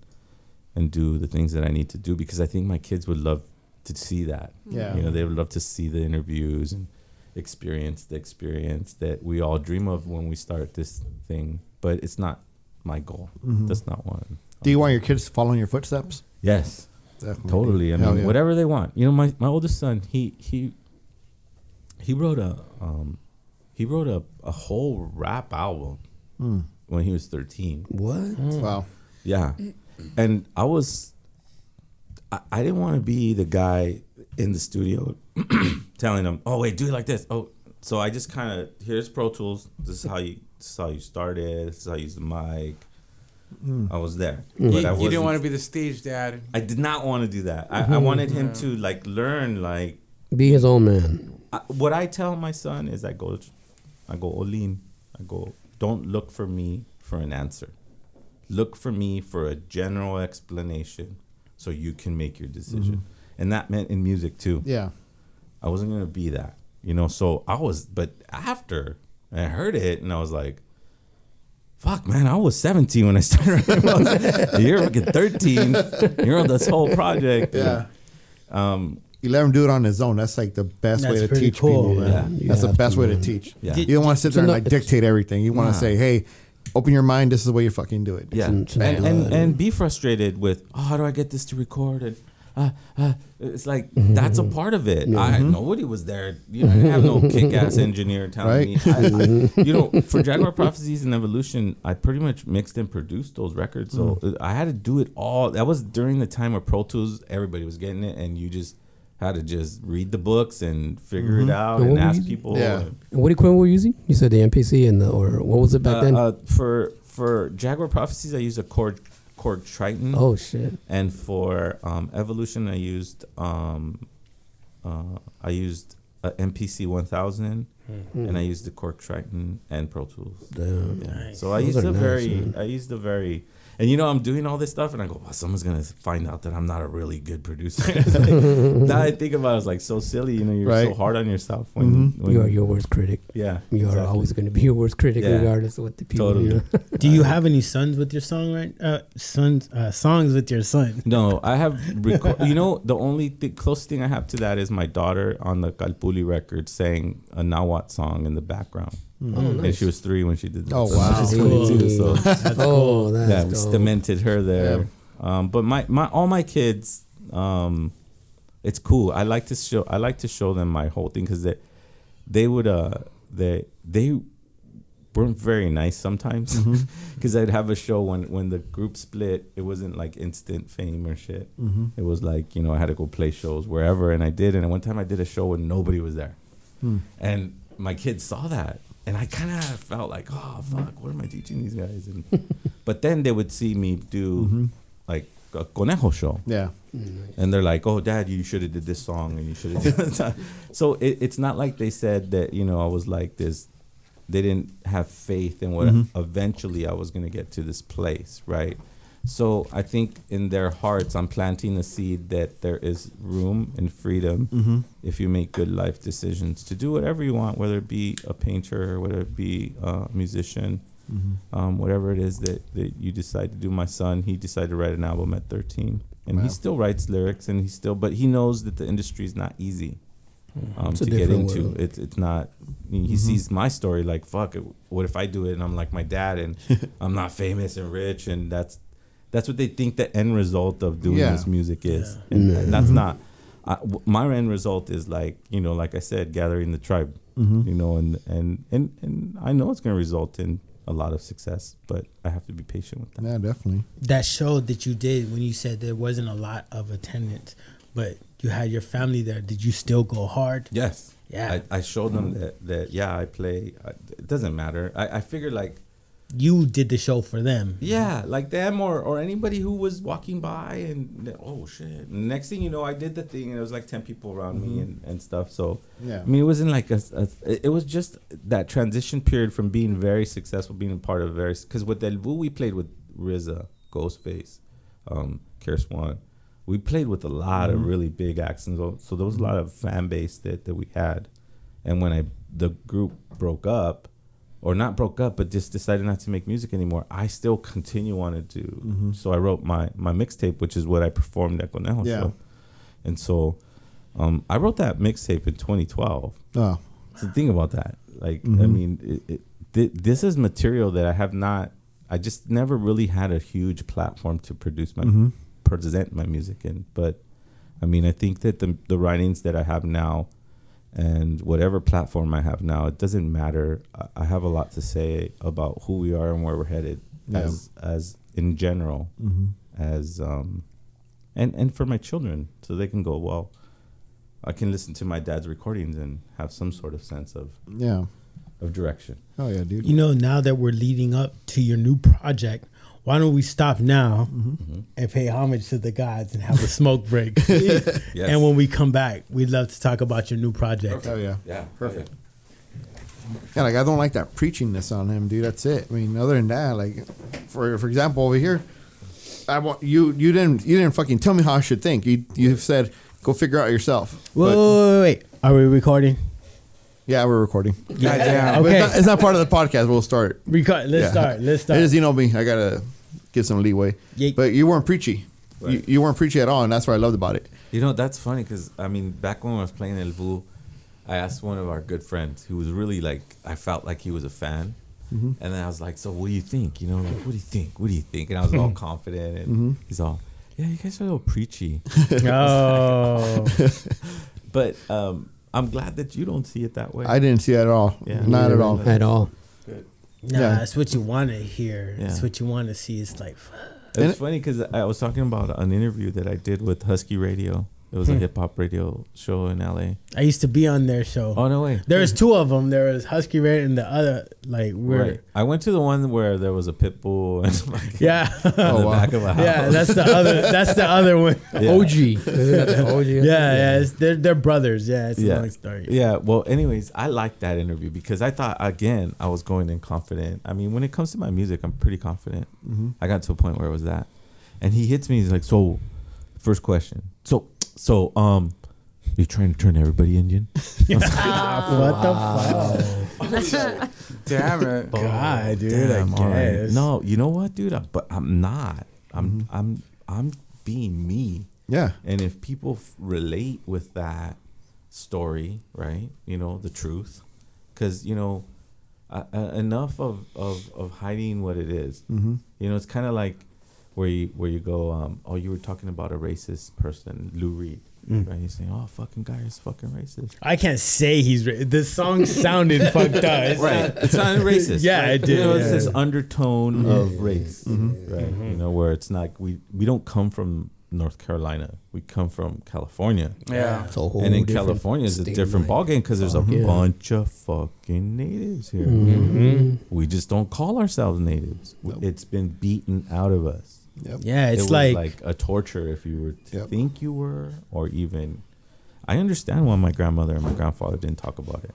and do the things that I need to do because I think my kids would love to see that. Yeah. you know, they would love to see the interviews and experience the experience that we all dream of when we start this thing. But it's not my goal. Mm-hmm. That's not one. Do you want your kids to follow in your footsteps? Yes, Definitely. totally. I Hell mean, yeah. whatever they want. You know, my, my oldest son, he he he wrote a um he wrote a, a whole rap album Hmm. when he was thirteen. What? Wow. Yeah, and I was I, I didn't want to be the guy in the studio [clears throat] telling them, "Oh wait, do it like this." Oh, so I just kind of here's Pro Tools. This is how you this is how you started. This is how you use the mic. Mm. I was there, mm. You, but I you didn't want to be the stage dad. I did not want to do that. I, I mm-hmm. wanted him to like learn like Be his own man. I, what I tell my son is I go I go Olim. I go don't look for me for an answer. Look for me for a general explanation so you can make your decision. Mm-hmm. And that meant in music too. Yeah. I wasn't gonna be that. You know, so I was but after I heard it and I was like Fuck man, I was 17 when I started [laughs] writing. You're fucking 13. You're on this whole project. Yeah. Um, You let him do it on his own. That's like the best That's way to teach cool, people. man. You That's the best way to teach. Yeah. You don't want to sit there and not- like dictate everything. You want Nah. to say, hey, open your mind. This is the way you fucking do it. Yeah, It's and, in- and, and be frustrated with oh, how do I get this to record and uh, uh, it's like that's a part of it. I nobody was there. You know, I didn't have no kick-ass [laughs] engineer telling me. I, I, you know, for Jaguar Prophecies and Evolution, I pretty much mixed and produced those records. So I had to do it all. That was during the time of Pro Tools, everybody was getting it, and you just had to just read the books and figure it out And and ask people. Yeah. And what equipment were you using? You said the MPC and the or what was it back Uh, then? uh, for for Jaguar Prophecies, I used a Korg Korg Triton. oh shit! And for um, evolution, I used um, uh, I used a MPC 1000, and I used the Korg Triton and Pro Tools. Damn. Yeah. So I Those used are a nice, very, man. I used a very, and you know, I'm doing all this stuff, and I go, well, someone's gonna find out that I'm not a really good producer. It's [laughs] [laughs] like, now I think about it, it's like so silly. You know, you're so hard on yourself when, when You are your worst critic. yeah, You are always going to be your worst critic, Yeah. regardless of what the people. Totally. You [laughs] know? Do you have any sons with your song right? Uh, sons, uh, songs with your son. No, I have. Reco- you know, the only th- closest thing I have to that is my daughter on the Kalpuli record sang a Nawat song in the background. Oh, And she was three when she did that. Oh, wow. She's 22, so That's oh, cool. that's yeah, we dope. cemented her there. Um, but my, my all my kids, um, it's cool. I like to show I like to show them my whole thing because they they would uh they they weren't very nice sometimes [laughs] because I'd have a show when when the group split. It wasn't like instant fame or shit. It was like you know I had to go play shows wherever, and I did. And one time I did a show when nobody was there, and my kids saw that. And I kind of felt like, oh fuck, what am I teaching these guys? And [laughs] but then they would see me do like a conejo show, Yeah. and they're like, "Oh, Dad, you should have did this song, and you should have." done [laughs] that." So it, it's not like they said that you know I was like this they didn't have faith in what Mm-hmm. eventually I was going to get to this place, right? So I think in their hearts, I'm planting a seed that there is room and freedom Mm-hmm. if you make good life decisions to do whatever you want, whether it be a painter, whether it be a musician, Mm-hmm. um, whatever it is that, that you decide to do. My son, he decided to write an album at 13, and Wow. he still writes lyrics, and he still, but he knows that the industry is not easy um, to get into. world. It's it's not. He Mm-hmm. sees my story like, fuck. It, what if I do it and I'm like my dad and [laughs] I'm not famous and rich and that's that's what they think the end result of doing Yeah. this music is, and, and that's not. I, w- my end result is like you know, like I said, gathering the tribe. Mm-hmm. You know, and and and and I know it's going to result in a lot of success, but I have to be patient with that. Yeah, definitely. that show that you did when you said there wasn't a lot of attendance, but you had your family there. Did you still go hard? Yes. Yeah. I, I showed them that, that yeah, I play. I, it doesn't matter. I, I figured like You did the show for them. yeah, like them or or anybody who was walking by and oh shit. Next thing you know, I did the thing and it was like ten people around me mm-hmm. and, and stuff. So Yeah. I mean, it wasn't like a, a. It was just that transition period from being very successful, being a part of very. Because with El Vuh, we played with RZA, Ghostface, um, KRS-One. We played with a lot of mm-hmm. really big acts, and so, so there was a lot mm-hmm. of fan base that, that we had. And when I the group broke up, or not broke up, but just decided not to make music anymore, I still continue wanted to. Do. So I wrote my my mixtape, which is what I performed at Conejo Yeah. show. And so um, I wrote that mixtape in 2012. Oh, So think about that. Like, I Mhm. mean, it, it, thi- this is material that I have not. I just never really had a huge platform to produce my Mhm. present my music in. But I mean, I think that the the writings that I have now, and whatever platform I have now, it doesn't matter. I, I have a lot to say about who we are and where we're headed, Yeah. as as in general, Mhm. as um, and and for my children, so they can go well. I can listen to my dad's recordings and have some sort of sense of yeah. of direction. Oh yeah, dude. You know, now that we're leading up to your new project, why don't we stop now Mm-hmm. and pay homage to the gods and have a [laughs] smoke break? [laughs] And when we come back, we'd love to talk about your new project. Oh yeah. yeah, Perfect. Yeah, like I don't like that preachingness on him, dude. That's it. I mean, other than that, like for for example, over here, I want you. You didn't. You didn't fucking tell me how I should think. You you said go figure out yourself. Wait, But, wait, wait, wait. Are we recording? yeah, we're recording. Yeah, But Okay. it's, not, it's not part of the podcast. We'll start. Record. Let's Yeah. start. Let's start. is, you know me. I gotta give some leeway. Yeah. But you weren't preachy. You, Right. you weren't preachy at all, and that's what I loved about it. You know, that's funny because I mean, back when I was playing El Vuh, I asked one of our good friends who was really like, I felt like he was a fan. Mm-hmm. And then I was like, so what do you think? You know, like, what do you think? What do you think? And I was all [clears throat] confident. And Mm-hmm. he's all, yeah, you guys are a little preachy. oh, [laughs] but um, I'm glad that you don't see it that way. I didn't see it at all. Yeah. Not at all. at all. Nah, Yeah. that's what you want to hear. Yeah. That's what you want to see. It's like, It's funny because I was talking about an interview that I did with Husky Radio. It was a Hmm. hip hop radio show in LA. I used to be on their show. Oh no way! There was two of them. There was Husky Red and the other, like, we're, Right. I went to the one where there was a pit bull [laughs] and like [laughs] yeah. in the Oh, wow. back of a house. yeah, that's the other. That's the other one. [laughs] Yeah. OG. Isn't that the OG? Yeah, yeah, it's, they're they're brothers. Yeah, it's a Yeah. long story. Yeah. Well, anyways, I liked that interview because I thought again I was going in confident. I mean, when it comes to my music, I'm pretty confident. Mm-hmm. I got to a point where it was that, and he hits me. He's like, "So, first question. So, so, um, you trying to turn everybody Indian?" [laughs] What the fuck? Damn it. [laughs] God, dude. Damn, I all right. guess. No, you know what, dude? I, but I'm not. I'm I'm I'm being me. Yeah. And if people f- relate with that story, right? You know, the truth, because you know, uh, uh, enough of, of of hiding what it is. Mm-hmm. You know, it's kind of like where you where you go. Um, oh, you were talking about a racist person, Lou Reed, right? You're saying, oh, fucking guy is fucking racist. I can't say he's. Ra- the song sounded [laughs] fucked up. It's Right, not- it's not racist. Yeah, right? it did, You know, it's yeah. this undertone of race, Mm-hmm. right? You know, where it's not we we don't come from North Carolina, we come from California, Yeah. It's a whole and in California is a different mind. ballgame because there's a Yeah. bunch of fucking natives here. Mm-hmm. We just don't call ourselves natives. It's been beaten out of us. Yep. yeah, it's was like, like a torture if you were to Yep. think you were, or even. I understand why my grandmother and my grandfather didn't talk about it,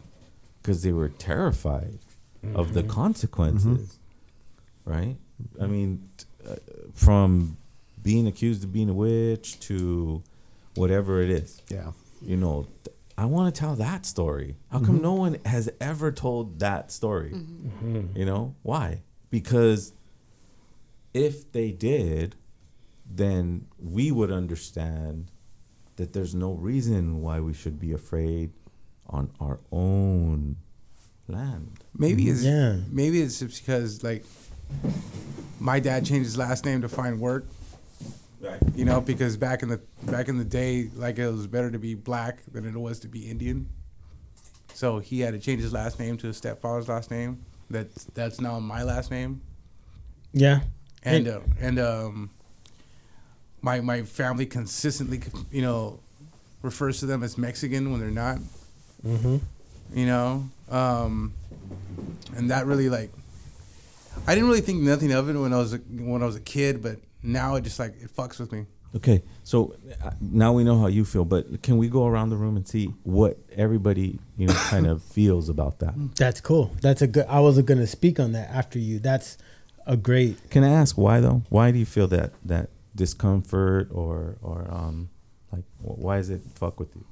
because they were terrified of the mm-hmm. consequences, mm-hmm. right? I mean, uh, from being accused of being a witch to whatever it is. Yeah. You know, th- I want to tell that story. How come mm-hmm. no one has ever told that story? You know, why? Because if they did, then we would understand that there's no reason why we should be afraid on our own land. Maybe it's Yeah. maybe it's just because like my dad changed his last name to find work. Right. You know, because back in the back in the day, like it was better to be black than it was to be Indian. So he had to change his last name to his stepfather's last name. That's that's now my last name. Yeah. And uh, and um, my my family consistently, you know, refers to them as Mexican when they're not. Mm-hmm. You know, um, and that really like, I didn't really think nothing of it when I was a, when I was a kid, but now it just like it fucks with me. Okay, so uh, now we know how you feel, but can we go around the room and see what everybody, you know, kind of [coughs] feels about that? That's cool. That's a good. I wasn't gonna speak on that after you. That's a great. Can I ask why though? Why do you feel that that discomfort or or um like why is it fuck with you?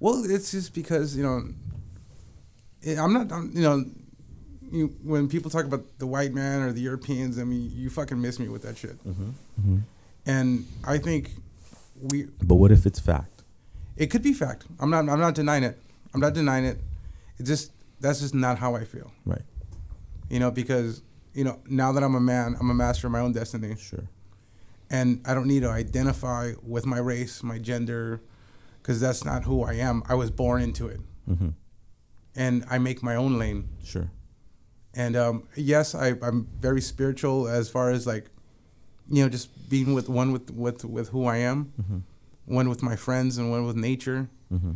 Well, it's just because you know, it, I'm not, I'm, you know, you when people talk about the white man or the Europeans, I mean, you fucking miss me with that shit. And I think we, But what if it's fact? it could be fact. I'm not, I'm not denying it. I'm not denying it. It just that's just not how I feel. Right. You know, because you know now that I'm a man, I'm a master of my own destiny. Sure. and I don't need to identify with my race, my gender, because that's not who I am. I was born into it, Mm-hmm. and I make my own lane. Sure. And um, yes, I, I'm very spiritual as far as like, you know, just being with one with with with who I am, one with my friends, and one with nature. Mm-hmm.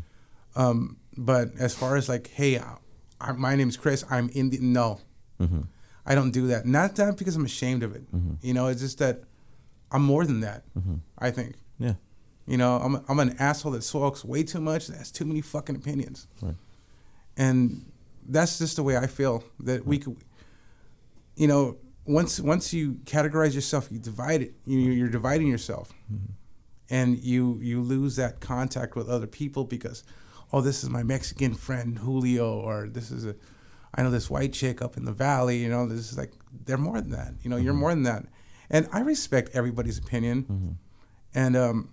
Um, but as far as like, hey, I, I, my name's Chris. I'm Indian. No, Mm-hmm. I don't do that. Not that because I'm ashamed of it. Mm-hmm. You know, it's just that I'm more than that. Mm-hmm. I think. Yeah. You know, I'm I'm an asshole that smokes way too much. That has too many fucking opinions. Right. And that's just the way I feel. That we could, you know, once once you categorize yourself, you divide it. You you're dividing yourself, mm-hmm. and you you lose that contact with other people because, oh, this is my Mexican friend Julio, or this is a, I know this white chick up in the valley. You know, this is like they're more than that. You know, you're more than that, and I respect everybody's opinion, and um,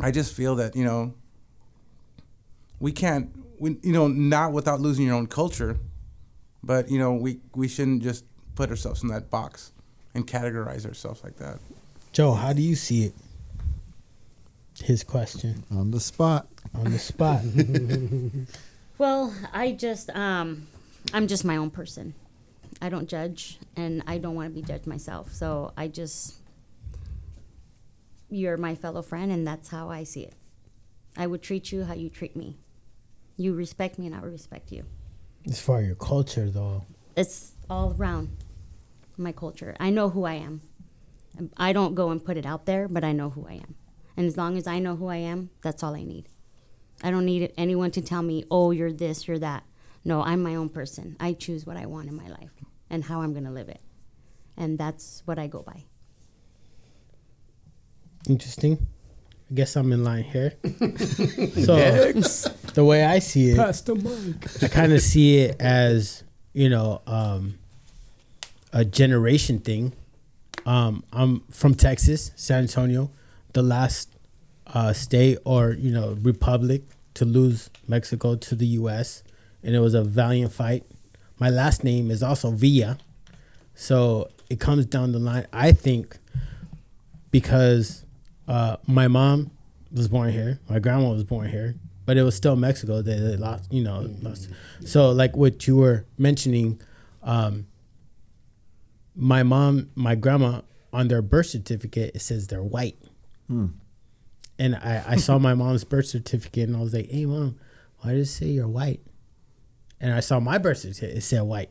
I just feel that you know we can't we you know not without losing your own culture but you know we we shouldn't just put ourselves in that box and categorize ourselves like that Joe, how do you see it? His question On the spot. on the spot. [laughs] Well, I just um I'm just my own person. I don't judge and I don't want to be judged myself. So I just you're my fellow friend and that's how I see it. I would treat you how you treat me. You respect me and I will respect you. as far as your culture, though, It's all around my culture. I know who I am. I don't go and put it out there, but I know who I am. And as long as I know who I am, that's all I need. I don't need anyone to tell me, oh, you're this, you're that. No, I'm my own person. I choose what I want in my life and how I'm going to live it. And that's what I go by. interesting. I guess I'm in line here. [laughs] so the way I see it, the mic. I kind of see it as you know um, a generation thing. Um, I'm from Texas, San Antonio, the last uh, state or you know republic to lose Mexico to the U.S. and it was a valiant fight. My last name is also Villa, so it comes down the line. I think because uh, my mom was born here, my grandma was born here, but it was still Mexico. They, they lost, you know, lost. So like what you were mentioning, um, my mom, my grandma, on their birth certificate, it says they're white. And I, I saw my mom's birth certificate and I was like, hey, mom, why does it say you're white? And I saw my birth certificate, it said white.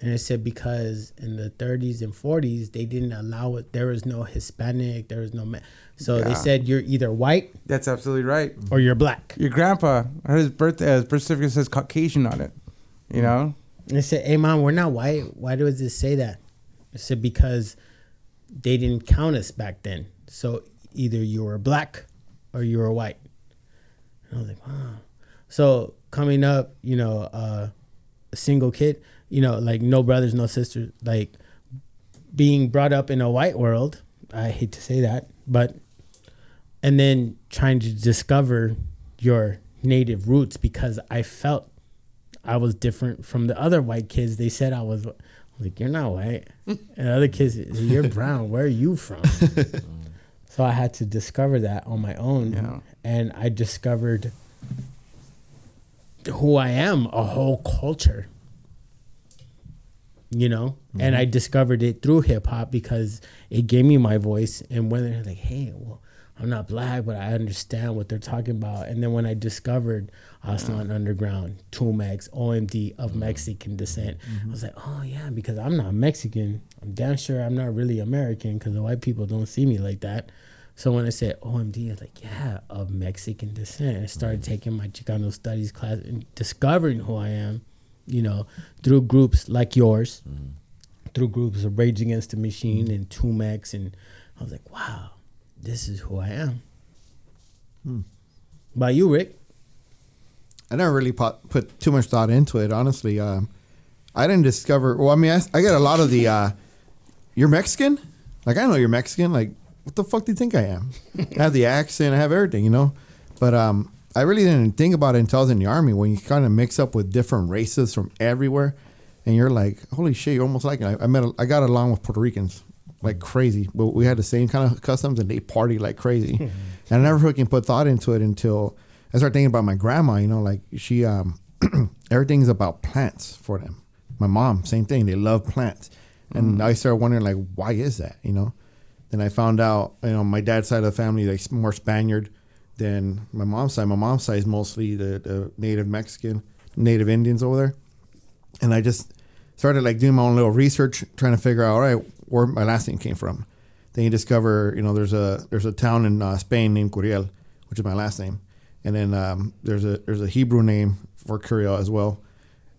And it said because in the 30s and 40s, they didn't allow it. There was no Hispanic, there was no. So they said you're either white that's absolutely right or you're black. your grandpa his birth uh, his birth certificate says caucasian on it you know And I said, "Hey, mom, we're not white. Why does it say that?" I said, "Because they didn't count us back then. So either you were black or you were white." And I was like, "Wow." So coming up, you know, uh, a single kid, you know, like no brothers, no sisters, like being brought up in a white world. I hate to say that, but and then trying to discover your native roots because I felt I was different from the other white kids. They said I was, like, "You're not white," [laughs] and other kids, "You're brown. Where are you from?" [laughs] so I had to discover that on my own, Yeah. and I discovered who I am, a whole culture. You know, and I mm-hmm. discovered it through hip hop because it gave me my voice. And when they're like, "Hey, well, I'm not black, but I understand what they're talking about," and then when I discovered Aztlan Underground, 2Mex, OMD of mm-hmm. Mexican descent, I mm-hmm. was like, "Oh yeah," because I'm not Mexican. I'm damn sure I'm not really American because the white people don't see me like that. So when I said OMD, I was like, yeah, of Mexican descent. I started taking my Chicano studies class and discovering who I am, you know, through groups like yours, through groups of Rage Against the Machine and 2Mex. And I was like, wow, this is who I am. By you, Rick? I never really put, put too much thought into it, honestly. Um, I didn't discover. Well, I mean, I, I get a lot of the. Uh, you're Mexican? Like I know you're Mexican. Like what the fuck do you think I am? I have the accent. I have everything, you know. But um, I really didn't think about it until I was in the army. When you kind of mix up with different races from everywhere, and you're like, holy shit, you're almost like it. I, I met. A, I got along with Puerto Ricans like crazy, but we had the same kind of customs, and they party like crazy. [laughs] and I never fucking put thought into it until I started thinking about my grandma. You know, like she um, [clears throat] everything's about plants for them. My mom, same thing. They love plants, and I started wondering like, why is that? You know. Then I found out, you know, my dad's side of the family, like more Spaniard than my mom's side. My mom's side is mostly the, the native Mexican, native Indians over there. And I just started like doing my own little research, trying to figure out, all right, where my last name came from. Then you discover, you know, there's a there's a town in uh, Spain named Curiel, which is my last name, and then um, there's a there's a Hebrew name for Curiel as well.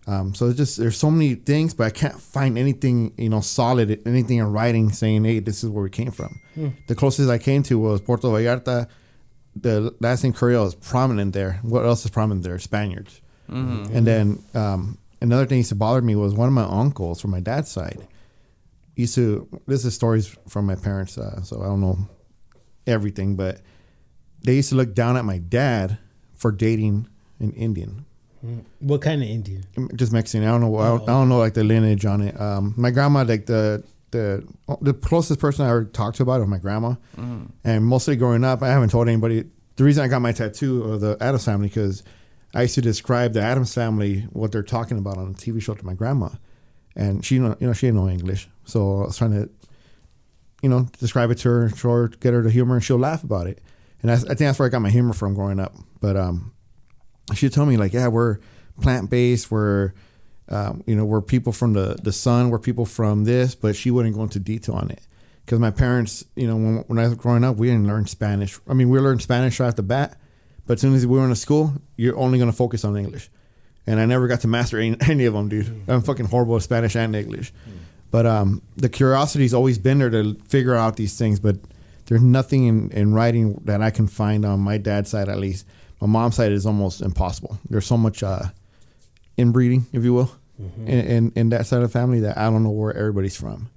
Um, so it's just there's so many things, but I can't find anything you know solid, anything in writing saying, "Hey, this is where we came from." The closest I came to was Puerto Vallarta. The last name Curiel is prominent there. What else is prominent there? Spaniards. And then um, another thing that used to bother me was one of my uncles from my dad's side used to. This is stories from my parents, uh, so I don't know everything, but they used to look down at my dad for dating an Indian What kind of Indian? just Mexican. I don't know. I, don't, I don't know like the lineage on it. Um, my grandma, like the the the closest person I ever talked to about it was my grandma, and mostly growing up, I haven't told anybody. The reason I got my tattoo of the Addams family because I used to describe the Addams family what they're talking about on a TV show to my grandma, and she you know she didn't know English, so I was trying to, you know, describe it to her, show her, get her to humor, and she'll laugh about it. And I, I think that's where I got my humor from growing up. But um, she told me like, yeah, we're plant based. We're, um, you know, we're people from the the sun. We're people from this, but she wouldn't go into detail on it because my parents, you know, when, when I was growing up, we didn't learn Spanish. I mean, we learned Spanish right off the bat, but as soon as we were in school, you're only going to focus on English. And I never got to master any, [laughs] any of them, dude. I'm fucking horrible at Spanish and English. But um, the curiosity's always been there to figure out these things, but there's nothing in, in writing that I can find on my dad's side, at least. My mom's side is almost impossible. There's so much uh, inbreeding, if you will, in, in, in that side of the family that I don't know where everybody's from.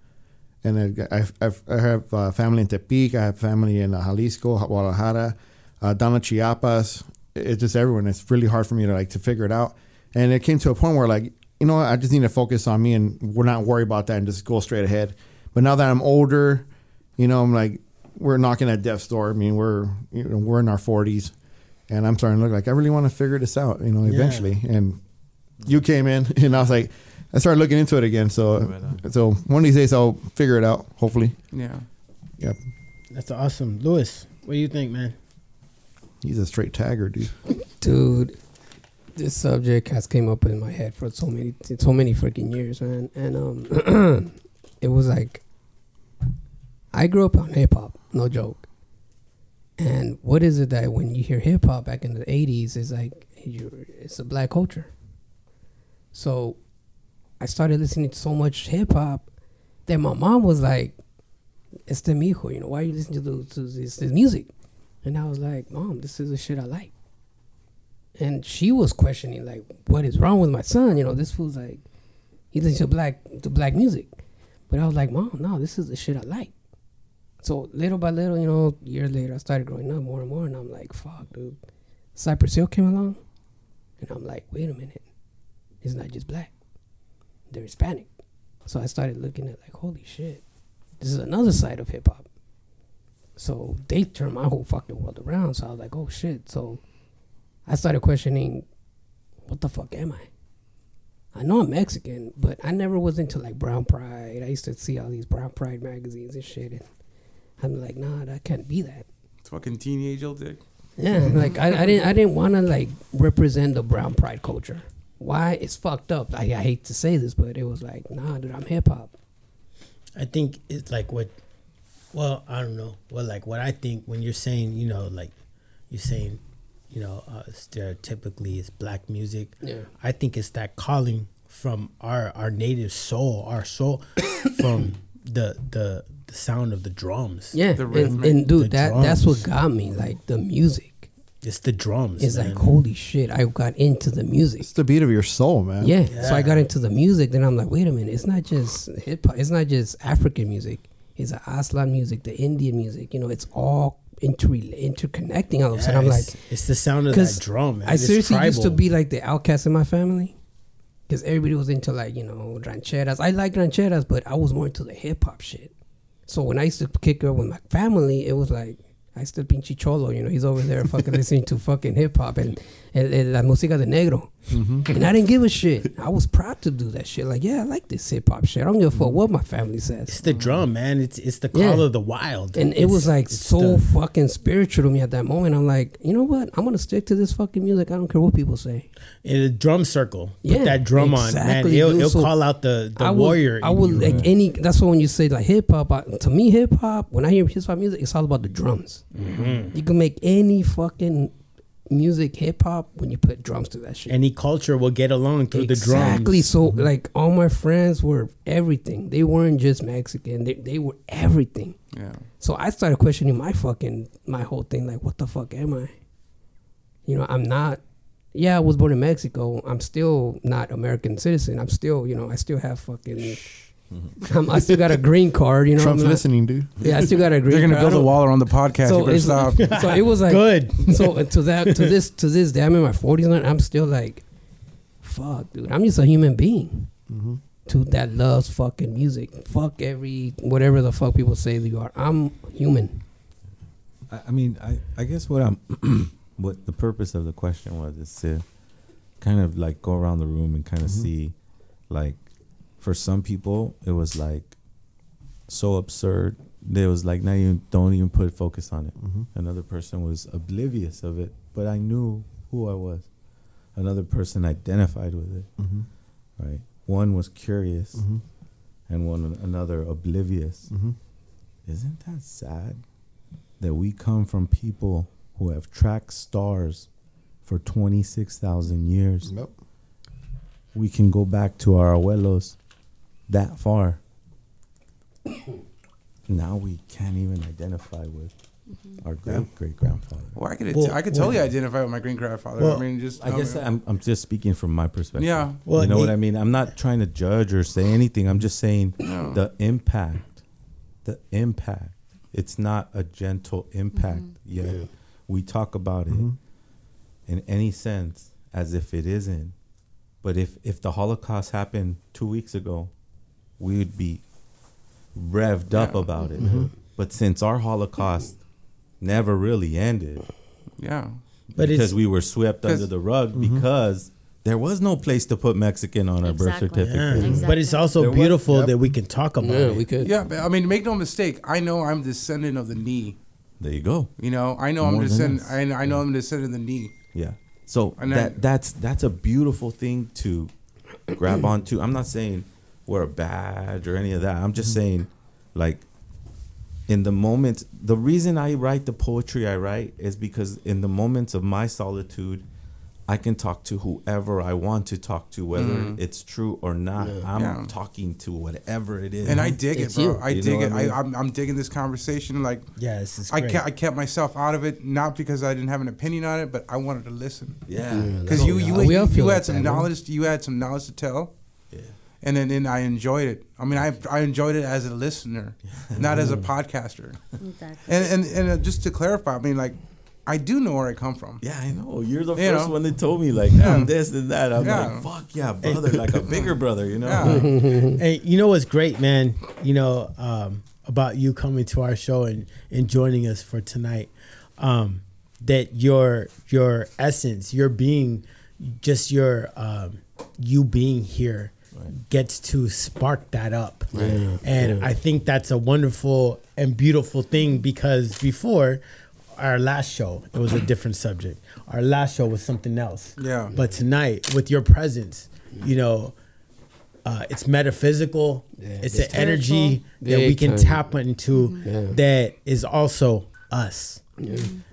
And I, I, I've, I have uh, family in Tepic, I have family in uh, Jalisco, Guadalajara, uh, down in Chiapas. It's just everyone. It's really hard for me to like to figure it out. And it came to a point where like, you know, I just need to focus on me and we're not worry about that and just go straight ahead. But now that I'm older, you know, I'm like, we're knocking at death's door. I mean, we're you know, we're in our 40s, and I'm starting to look like I really want to figure this out, you know, eventually. And you came in, [laughs] and I was like, I started looking into it again. So, so one of these days I'll figure it out. Hopefully, Yeah. yeah. That's awesome, Lewis. What do you think, man? He's a straight tagger, dude. dude this subject has came up in my head for so many so many freaking years man and um [clears throat] it was like i grew up on hip-hop no joke and what is it that when you hear hip-hop back in the 80s is like it's a black culture so I started listening to so much hip hop that my mom was like, "Este mi hijo, you know, why are you listening to, the, to this, this music?" And I was like, "Mom, this is the shit I like." And she was questioning like, "What is wrong with my son? You know, this fool's like, he listens to black to black music." But I was like, "Mom, no, this is the shit I like." So little by little, you know, years later, I started growing up more and more, and I'm like, "Fuck, dude." Cypress Hill came along, and I'm like, "Wait a minute, it's not just black; they're Hispanic." So I started looking at like, "Holy shit, this is another side of hip hop." So they turned my whole fucking world around. So I was like, "Oh shit!" So I started questioning, "What the fuck am I?" I know I'm Mexican, but I never was into like brown pride. I used to see all these brown pride magazines and shit, and I'm like, nah, that can't be that. It's fucking teenage old dick. Yeah, [laughs] like I, I didn't I didn't want to like represent the brown pride culture. Why? It's fucked up. I, I hate to say this, but it was like, nah, dude, I'm hip hop. I think it's like what, well, I don't know. Well, like what I think when you're saying, you know, like you're saying, you know, uh, stereotypically it's black music. Yeah. I think it's that calling from our our native soul, our soul, [coughs] from the the the sound of the drums. Yeah, The and, and dude, the that that's what got me. Like the music It's the drums. It's man. like, holy shit! I got into the music. It's the beat of your soul, man. Yeah. So I got into the music. Then I'm like, wait a minute. It's not just hip hop. It's not just African music. It's the Aztlan music, the Indian music. You know, it's all inter interconnecting. All of a sudden, I'm like, it's, it's the sound of because that drum. Man. I It's seriously used to be like the outcast in my family. Because everybody was into like you know rancheras. I like rancheras, but I was more into the hip hop shit. So when I used to kick it with my family, it was like I still pinche cholo. You know, he's over there fucking [laughs] listening to fucking hip hop and, and, and la música de negro. Mm-hmm. And I didn't give a shit. I was proud to do that shit. Like, yeah, I like this hip hop shit. I don't give a fuck mm-hmm. what my family says. It's the drum, man. It's it's the call Yeah. of the wild. And it was like so the- fucking spiritual to me at that moment. I'm like, you know what? I'm gonna stick to this fucking music. I don't care what people say. In a drum circle. Put Yeah, that drum on, man. exactly, It'll, it'll So call out the, the I would, warrior. I would you, like any. That's why when you say like hip hop, I- to me hip hop. When I hear hip hop music, it's all about the drums. Mm-hmm. You can make any fucking music hip hop when you put drums to that shit. Any culture will get along through exactly. the drums. Exactly. So like all my friends were everything. They weren't just Mexican. They they were everything. Yeah. So I started questioning my fucking my whole thing. Like, what the fuck am I? You know, I'm not. Yeah, I was born in Mexico. I'm still not American citizen. I'm still, you know, I still have fucking. [laughs] I'm, I still got a green card. You know, Trump's I'm not- listening, dude. [laughs] Yeah, I still got a green. Card. They're gonna card. Build a wall around the podcast. So you better it's stop. so it was like Good. [laughs] So to that to this to this day, I'm in my 40s and I'm still like, fuck, dude. I'm just a human being. Mm-hmm. To that loves fucking music. Fuck every whatever the fuck people say that you are. I'm human. I, I mean, I, I guess what I'm, [clears throat] what the purpose of the question was is to kind of like go around the room and kind of mm-hmm. see, like, for some people it was like so absurd. There was like not even don't even put focus on it. Mm-hmm. Another person was oblivious of it, but I knew who I was. Another person identified with it. Mm-hmm. Right. One was curious, and one another oblivious. Isn't that sad? that we come from people who have tracked stars for 26,000 years. Nope. We can go back to our abuelos that far. [coughs] now we can't even identify with our mm-hmm. great great grandfather. Well, I could Well, I could well- totally identify with my great grandfather. Well, I mean, just I guess I'm, I'm just speaking from my perspective. Yeah. Well, you know what I mean? I'm not trying to judge or say anything. I'm just saying No. the impact. The impact. It's not a gentle impact mm-hmm. yet. We talk about it mm-hmm. in any sense as if it isn't. But if, if the Holocaust happened two weeks ago, we would be revved up about it. Mm-hmm. But since our Holocaust never really ended, yeah. But because we were swept under the rug mm-hmm. because there was no place to put Mexican on our birth certificate. yeah. Exactly. But it's also There was- beautiful yep. that we can talk about Yeah, it. we could. Yeah, I mean, make no mistake. I know I'm descendant of the knee. There you go. You know, I know More I'm us. I, I know I'm descendant of the knee. Yeah. So And that then- that's that's a beautiful thing to grab onto. I'm not saying we're a badge or any of that. I'm just mm-hmm. saying, like, in the moment, the reason I write the poetry I write is because in the moments of my solitude, I can talk to whoever I want to talk to, whether it's true or not. I'm Yeah. talking to whatever it is. And I dig It's it, bro. you. I you dig it. I mean? I, I'm, I'm digging this conversation. Like, Yeah, this is I great. kept, I kept myself out of it, not because I didn't have an opinion on it, but I wanted to listen. yeah. Because you, you, We you, all feel you like had some that, man. knowledge. You had some knowledge to tell. Yeah. And then, then I enjoyed it. I mean, I I enjoyed it as a listener, not as a [laughs] podcaster. Exactly. And and and uh, just to clarify, I mean, like, I do know where I come from. Yeah, I know. You're the You first know? one that told me like Yeah. I'm this and that. I'm Yeah. like, fuck yeah, brother, like a bigger [laughs] brother, you know? Yeah. [laughs] Hey, you know what's great, man? You know um, about you coming to our show and, and joining us for tonight. Um, that your your essence, your being, just your um, you being here, gets to spark that up. And I think that's a wonderful and beautiful thing because before our last show, it was a different subject. Our last show was something else. Yeah. But tonight, with your presence, you know, uh, it's metaphysical. Yeah. it's It's an energy that we can tap into Yeah. that is also us.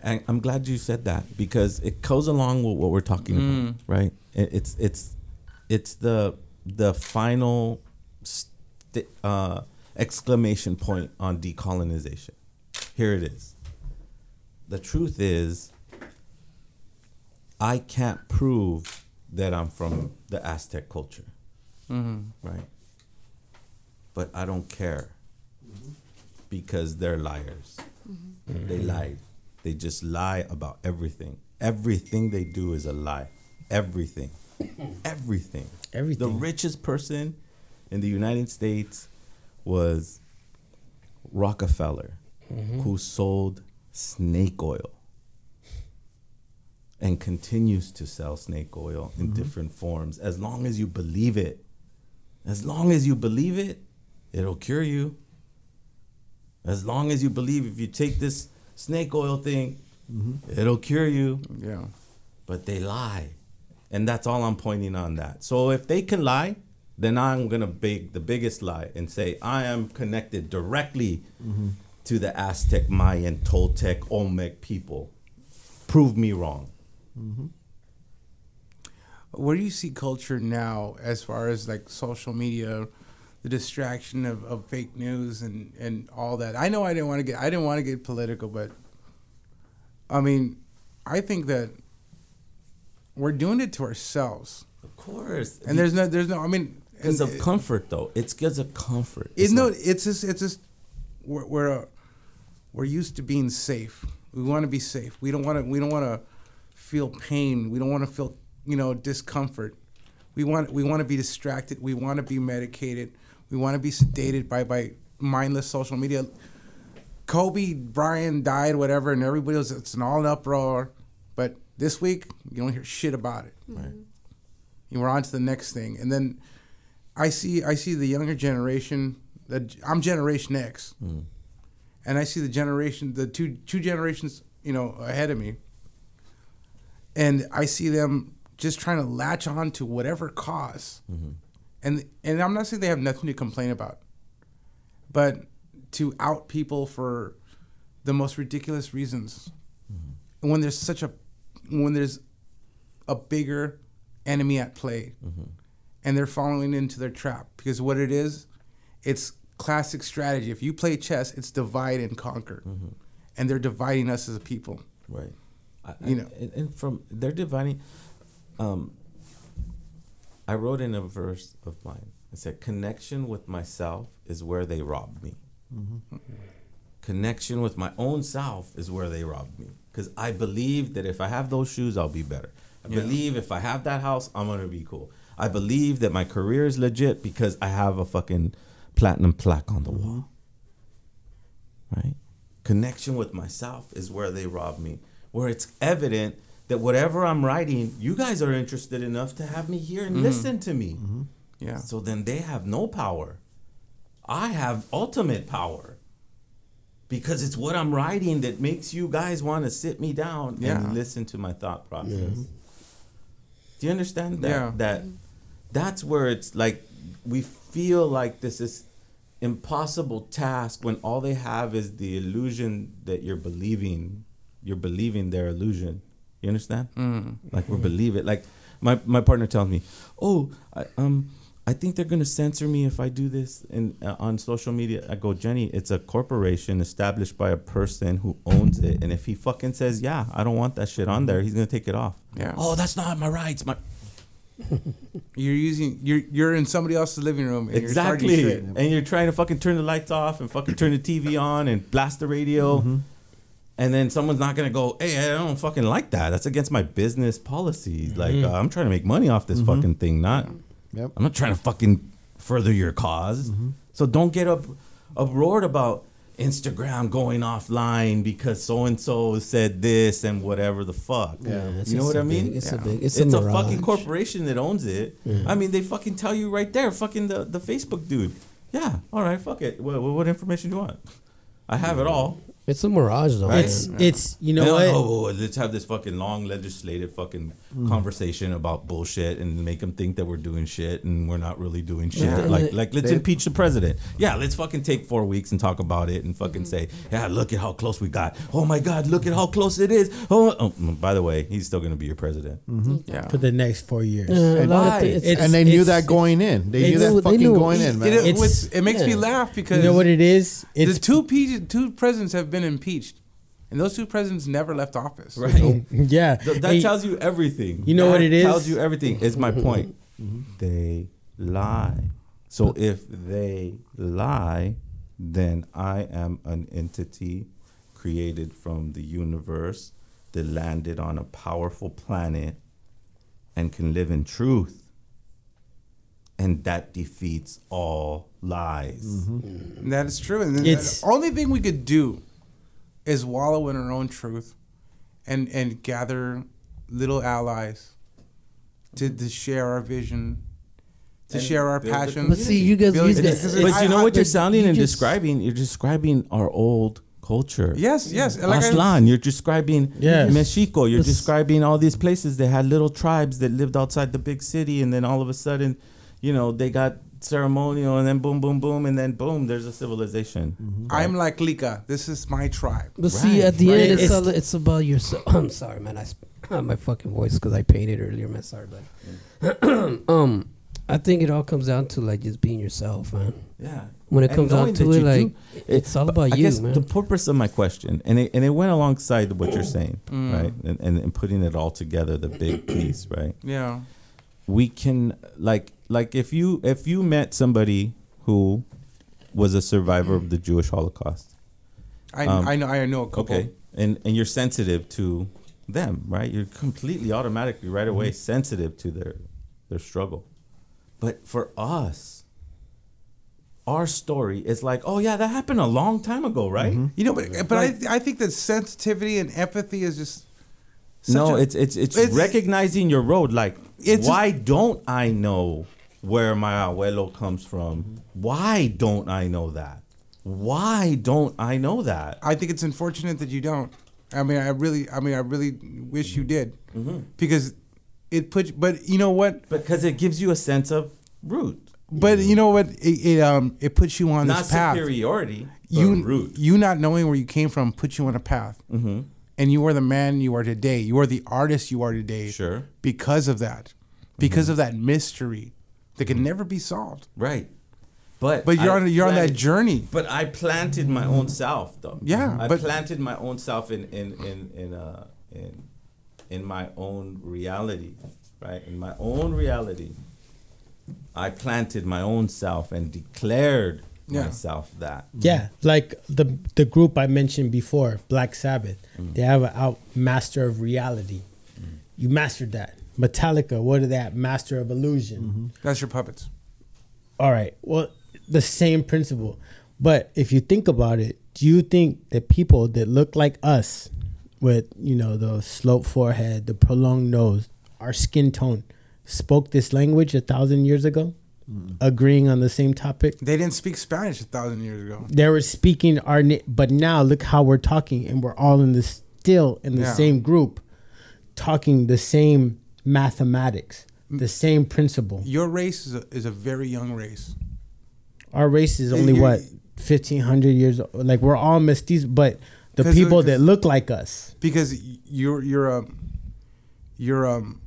And I'm glad you said that because it goes along with what we're talking about, right? It- It's it's it's the the final st- uh, exclamation point on decolonization. Here it is. The truth is, I can't prove that I'm from the Aztec culture, mm-hmm. right? But I don't care mm-hmm. because they're liars. Mm-hmm. They lied. They just lie about everything. Everything they do is a lie. Everything. Everything. [coughs] Everything. The richest person in the United States was Rockefeller, who sold snake oil and continues to sell snake oil in mm-hmm. different forms as long as you believe it. As long as you believe it, it'll cure you. As long as you believe if you take this snake oil thing, mm-hmm. it'll cure you. Yeah. But they lie. And that's all I'm pointing on that. So if they can lie, then I'm gonna big the biggest lie and say I am connected directly mm-hmm. To the Aztec, Mayan, Toltec, Olmec people. Prove me wrong. Mm-hmm. Where do you see culture now as far as like social media, the distraction of, of fake news and, and all that? I know I didn't want to get I didn't want to get political, but I mean, I think that we're doing it to ourselves. Of course. And there's no there's no I mean because of comfort though. It's because of comfort. It's no, it's just, it's just, we're, we're, we're used to being safe. We want to be safe. We don't want to, we don't want to feel pain. We don't want to feel, you know, discomfort. We want, we want to be distracted. We want to be medicated. We want to be sedated by, by mindless social media. Kobe Bryant died, whatever, and everybody was, it's an all uproar. But this week, you don't hear shit about it. Mm-hmm. Right. You we're on to the next thing, and then I see I see the younger generation. The, I'm Generation X, mm. And I see the generation, the two two generations, you know, ahead of me, and I see them just trying to latch on to whatever cause, mm-hmm. and and I'm not saying they have nothing to complain about, but to out people for the most ridiculous reasons, and when there's such a when there's a bigger enemy at play mm-hmm. and they're falling into their trap because what it is it's classic strategy if you play chess it's divide and conquer and they're dividing us as a people Right. I, You know. and, and from they're dividing. Um, I wrote in a verse of mine. I said, "Connection with myself is where they robbed me. Connection with my own self is where they robbed me. Because I believe that if I have those shoes, I'll be better. I believe if I have that house, I'm gonna be cool. I believe that my career is legit because I have a fucking platinum plaque on the wall. Uh-huh. Right? Connection with myself is where they rob me. Where it's evident that whatever I'm writing, you guys are interested enough to have me here and mm-hmm. listen to me. Mm-hmm. yeah So then they have no power. I have ultimate power. Because it's what I'm writing that makes you guys want to sit me down Yeah. and listen to my thought process. Do you understand that? Yeah. That that's where it's like we feel like this is impossible task when all they have is the illusion that you're believing you're believing their illusion You understand? Mm. Like we believe it. Like my my partner tells me, "Oh, I, um, I think they're gonna censor me if I do this in uh, on social media." I go, Jenny, it's a corporation established by a person who owns it, and if he fucking says, "Yeah, I don't want that shit on there," he's gonna take it off. Yeah. Oh, that's not my rights. My [laughs] You're using you're you're in somebody else's living room and exactly, you're starting shit. and you're trying to fucking turn the lights off and fucking turn the TV on and blast the radio. Mm-hmm. And then someone's not gonna go, hey, I don't fucking like that. That's against my business policies. Like, Mm-hmm. uh, I'm trying to make money off this fucking thing, not Yep. I'm not trying to fucking further your cause. So don't get up uproared about Instagram going offline because so and so said this and whatever the fuck. Yeah, it's you know what I mean? big- it's a big. It's, It's, a, a, fucking corporation that owns it. I mean, they fucking tell you right there, fucking the, the Facebook dude. Yeah, all right, fuck it. What, what information do you want? I have it all. It's a mirage, though. Right? It's man. it's you know what? Oh, oh, let's have this fucking long legislative fucking mm. conversation about bullshit and make them think that we're doing shit and we're not really doing shit. Yeah. Like, like let's They- impeach the president. Yeah, let's fucking take four weeks and talk about it and fucking mm-hmm. say, yeah, look at how close we got. Oh my God, look at how close it is. Oh, oh mm, by the way, he's still gonna be your president. Mm-hmm. Yeah. For the next four years. Yeah, a lot why? it's- It's- and they knew that going in. They knew it's- that fucking knew- going in, man. It, it, it makes me laugh because You know what it is? the two pe- two presidents have been impeached, and those two presidents never left office. Right. [laughs] yeah. Th- that Hey, tells you everything. You know That what it is? Tells you everything. Is my mm-hmm. point. Mm-hmm. They lie. So if they lie, then I am an entity created from the universe that landed on a powerful planet and can live in truth. And that defeats all lies. Mm-hmm. That is true. And then It's- the only thing we could do is wallow in our own truth and and gather little allies to, to share our vision, to And share our build a passion. But see, you guys, Build- you guys, But you know what you're sounding you and just- describing? You're describing our old culture. Yes, yes. Like I- Aztlan, you're describing Yes. Mexico. You're Yes. describing all these places that had little tribes that lived outside the big city, and then all of a sudden, you know, they got ceremonial, and then boom, boom, boom, and then boom, there's a civilization. I'm like Lika. This is my tribe. But see, at the right. end, it's, It's- all, it's about yourself. [coughs] I'm sorry, man. I sp- [coughs] my fucking voice because I painted earlier, man. Sorry, but [coughs] um, I think it all comes down to like just being yourself, man. Yeah. When it And comes down to it, like do- it's all But about I you, guess man. the purpose of my question, and it, and it went alongside what you're saying, Mm. right? And, and and putting it all together, the big piece, right? Yeah. We can like like if you if you met somebody who was a survivor of the Jewish Holocaust, I, Um, I know I know a couple. okay, and and you're sensitive to them, right? You're completely automatically right away sensitive to their their struggle. But for us, our story is like, oh yeah, that happened a long time ago, right? You know, but but I I think that sensitivity and empathy is just such No, a- it's it's it's, it's- recognizing your road. Like, It's why don't I know where my abuelo comes from? Why don't I know that? Why don't I know that? I think it's unfortunate that you don't. I mean, I really, I mean, I really wish you did, Mm-hmm. because it puts. But you know what? Because it gives you a sense of root, But you know what? It, it um it puts you on not this path. superiority, You root. you not knowing where you came from puts you on a path, Mm-hmm. and you are the man you are today. You are the artist you are today. Sure. Because of that, because Mm-hmm. of that mystery that can never be solved. Right. But But you're I on you're on that journey. But I planted my own self, though. Yeah, I but- planted my own self in in in in uh in in my own reality, right? In my own reality, I planted my own self and declared Yeah. myself that. Yeah, like the the group I mentioned before, Black Sabbath. Mm. They have a out master of reality. You mastered that. Metallica, what are that? Master of illusion. Mm-hmm. That's your puppets. All right. Well, the same principle. But if you think about it, do you think that people that look like us with, you know, the sloped forehead, the prolonged nose, our skin tone, spoke this language a thousand years ago? Mm-hmm. Agreeing on the same topic? They didn't speak Spanish a thousand years ago. they were speaking our but now look how we're talking and we're all in the still in the Yeah. same group talking the same mathematics the same principle Your race is a, is a very young race. our race is only what 1500 years old. like we're all mestizos but the people that look like us because you're you're your um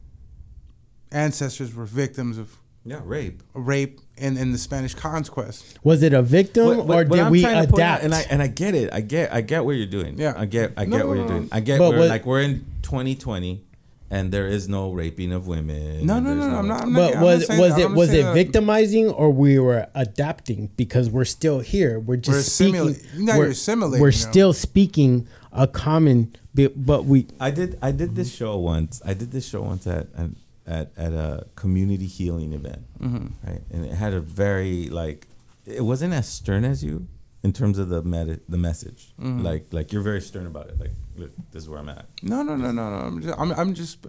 ancestors were victims of Yeah, rape. rape in in the Spanish conquest. Was it a victim What- what- or did we trying to point out- adapt? and I and I get it. I get I get what you're doing. Yeah. I get I No, get what no, you're no. doing. I get But we're what- like we're in 2020 and there is no raping of women. No, and no, there's no, I'm not. I'm not but I'm not was saying was that. it was it that victimizing or we were adapting because we're still here. We're just We're speaking. assimila- no, we're, you're assimilating, we're you know. still speaking a common, but we I did I did this show once. I did this show once at at at, at a community healing event, Mm-hmm. right? And it had a very like it wasn't as stern as you in terms of the med- the message. Mm-hmm. Like like you're very stern about it. Like look, this is where I'm at. No, no, no, no, no. I'm just, I'm, I'm just,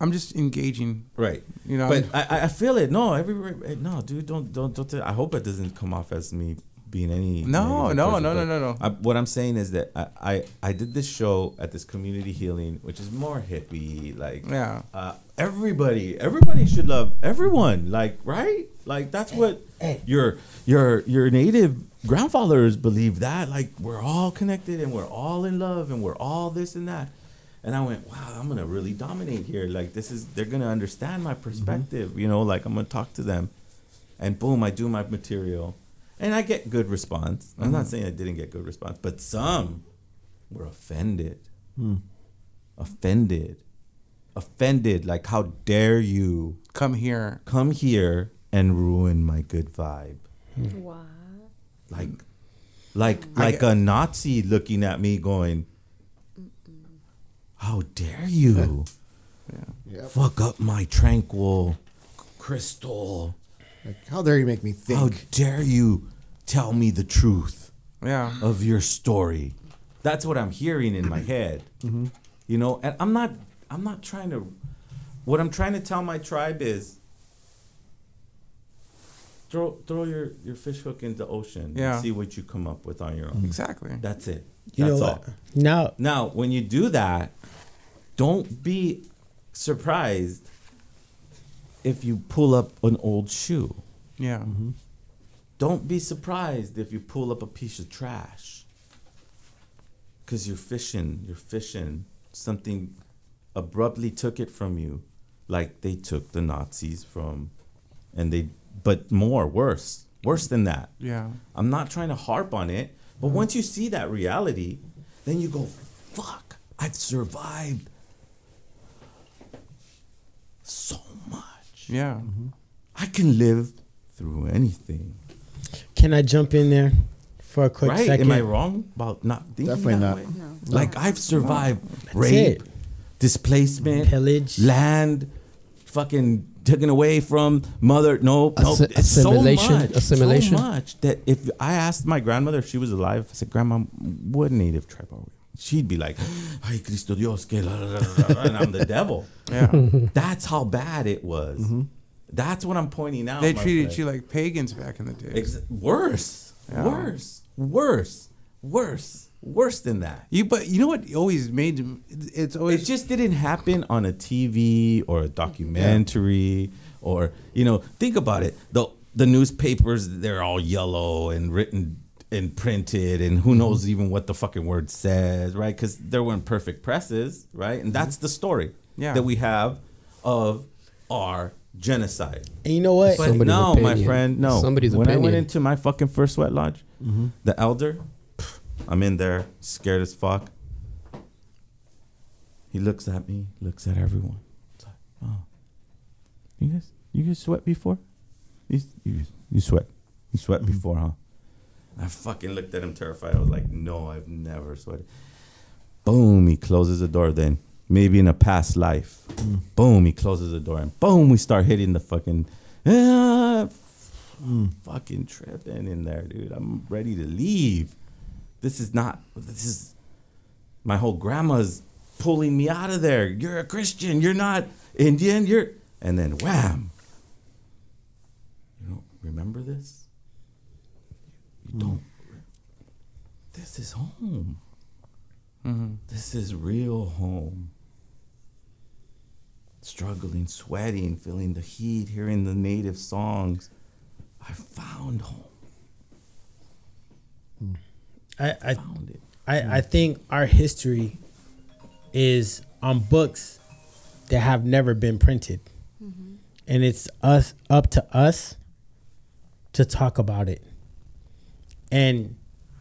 I'm just engaging. Right. You know, but I'm- I, I feel it. No, every eh, no, dude, don't don't don't. I hope it doesn't come off as me being any. No, no, person, no, no, but no, no. What I'm saying is that I, I I did this show at this community healing, which is more hippie, like Yeah. Uh, everybody, everybody should love everyone, like right, like that's what your your your native grandfathers believe that, like we're all connected and we're all in love and we're all this and that. And I went, wow, I'm gonna really dominate here. Like this is, they're gonna understand my mm-hmm. perspective. You know, like I'm gonna talk to them, and boom, I do my material, and I get good response. I'm not mm-hmm. saying I didn't get good response, but some were offended, hmm. offended, offended. Like, how dare you Come here. come here and ruin my good vibe? Hmm. What? Like, like, I like get- a Nazi looking at me, going, "How dare you?" [laughs] Yep. fuck up my tranquil crystal. Like, how dare you make me think? How dare you tell me the truth Yeah. of your story? That's what I'm hearing in my [clears throat] head. Mm-hmm. You know, and I'm not I'm not trying to what I'm trying to tell my tribe is throw throw your, your fish hook into the ocean Yeah. and see what you come up with on your own. Exactly. That's it. you That's know all. Now Now, when you do that, don't be surprised if you pull up an old shoe. Yeah. Mm-hmm. Don't be surprised if you pull up a piece of trash. Because you're fishing, you're fishing. Something abruptly took it from you, like they took the Nazis from, and they, but more, worse, worse than that. Yeah. I'm not trying to harp on it, but mm-hmm. once you see that reality, then you go, fuck, I've survived so much. Yeah. Mm-hmm. I can live through anything. can I jump in there for a quick right? second? Am I wrong about not thinking Definitely that not. way? No. Like I've survived rape, displacement, Pillage. land, fucking taken away from mother. No, no, Assi- it's so assimilation- much, assimilation. so much that if I asked my grandmother if she was alive, I said, "Grandma, what native tribe are we?" She'd be like, "Ay, Cristo Dios, que la, la, la, la, la," and I'm the [laughs] devil. Yeah. That's how bad it was. Mm-hmm. That's what I'm pointing out. they treated friend. you like pagans back in the day. Ex- worse, Yeah. worse, worse, worse, worse than that. You, but you know what always made it's always It just didn't happen on a TV or a documentary or you know. Think about it. the The newspapers they're all yellow and written and printed, and who knows mm-hmm. even what the fucking word says, right? Because there weren't perfect presses, right? And that's mm-hmm. the story Yeah. that we have of our genocide. and you know what? But Somebody's no, my friend, no. Somebody's when I went into my fucking first sweat lodge, mm-hmm. the elder, pff, I'm in there, scared as fuck. He looks at me, looks at everyone. It's like, oh, you guys, you guys sweat before? You, you, you sweat, you sweat before, huh? I fucking looked at him terrified. I was like, no, I've never sweated. Boom, he closes the door. Then maybe in a past life, boom, he closes the door, and boom, we start hitting the fucking, ah, fucking tripping in there, dude. I'm ready to leave. This is not. This is my whole grandma's pulling me out of there. You're a Christian. You're not Indian. You're and then wham. You don't remember this. You hmm. don't. This is home. Mm-hmm. This is real home. Struggling, sweating, feeling the heat, hearing the native songs. I found home. Hmm. I, I. I, I hmm. think our history is on books that have never been printed. Mm-hmm. And it's us up to us to talk about it. And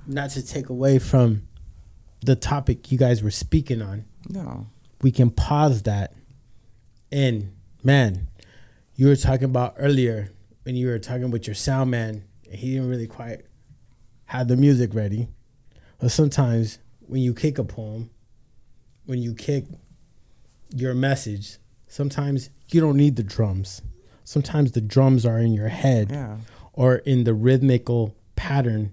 not to take away from the topic you guys were speaking on. No. We can pause that. And man, you were talking about earlier when you were talking with your sound man, and he didn't really quite have the music ready. But sometimes when you kick a poem, when you kick your message, sometimes you don't need the drums. Sometimes the drums are in your head Yeah. or in the rhythmical pattern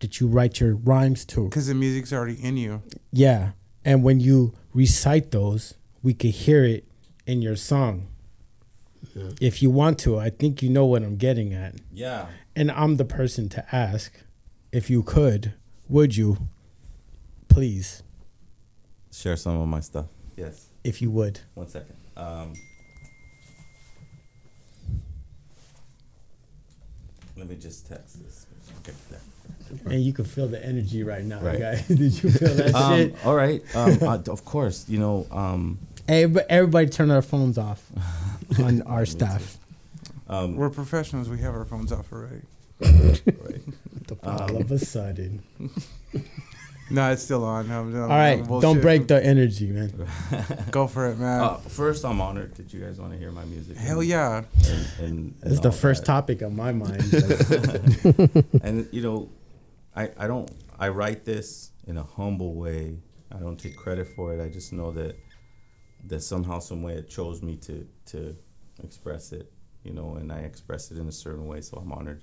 that you write your rhymes to. Because the music's already in you. Yeah. And when you recite those, we could hear it in your song. If you want to, I think you know what I'm getting at. Yeah. And I'm the person to ask if you could, would you please, Share some of my stuff. Yes. if you would. One second. Um, let me just text this. Okay. And you can feel the energy right now, Right. guys. [laughs] Did you feel that Um, shit? all right. Um, [laughs] uh, of course. You know. Um, Hey, everybody turn their phones off [laughs] on our staff. um, We're professionals. We have our phones off already. Right. All of a sudden. [laughs] No, it's still on. I'm, I'm, All right, I'm don't break the energy, man. [laughs] Go for it, man. Uh, first, I'm honored that you guys want to hear my music. Hell and- yeah. And, and, This is and the first that. topic on my mind. [laughs] And you know, I I don't I write this in a humble way. I don't take credit for it. I just know that that somehow, some way, it chose me to to express it. You know, and I express it in a certain way. So I'm honored.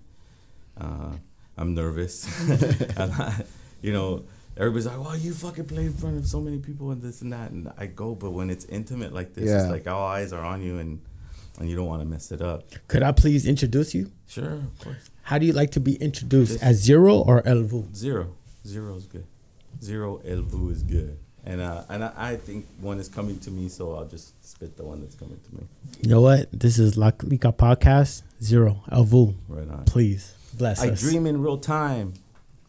Uh, I'm nervous. [laughs] and I, you know, everybody's like, "Well, you fucking play in front of so many people and this and that." And I go, but when it's intimate like this, Yeah. it's like all eyes are on you, and and you don't want to mess it up. could I please introduce you? Sure, of course. How do you like to be introduced? As Zero or El Vuh? Zero. Zero is good. Zero El Vuh is good. And uh, and I, I think one is coming to me, so I'll just spit the one that's coming to me. You know what? This is La Clika Podcast. Zero. El Vuh. Right on. Please bless I us. dream in real time,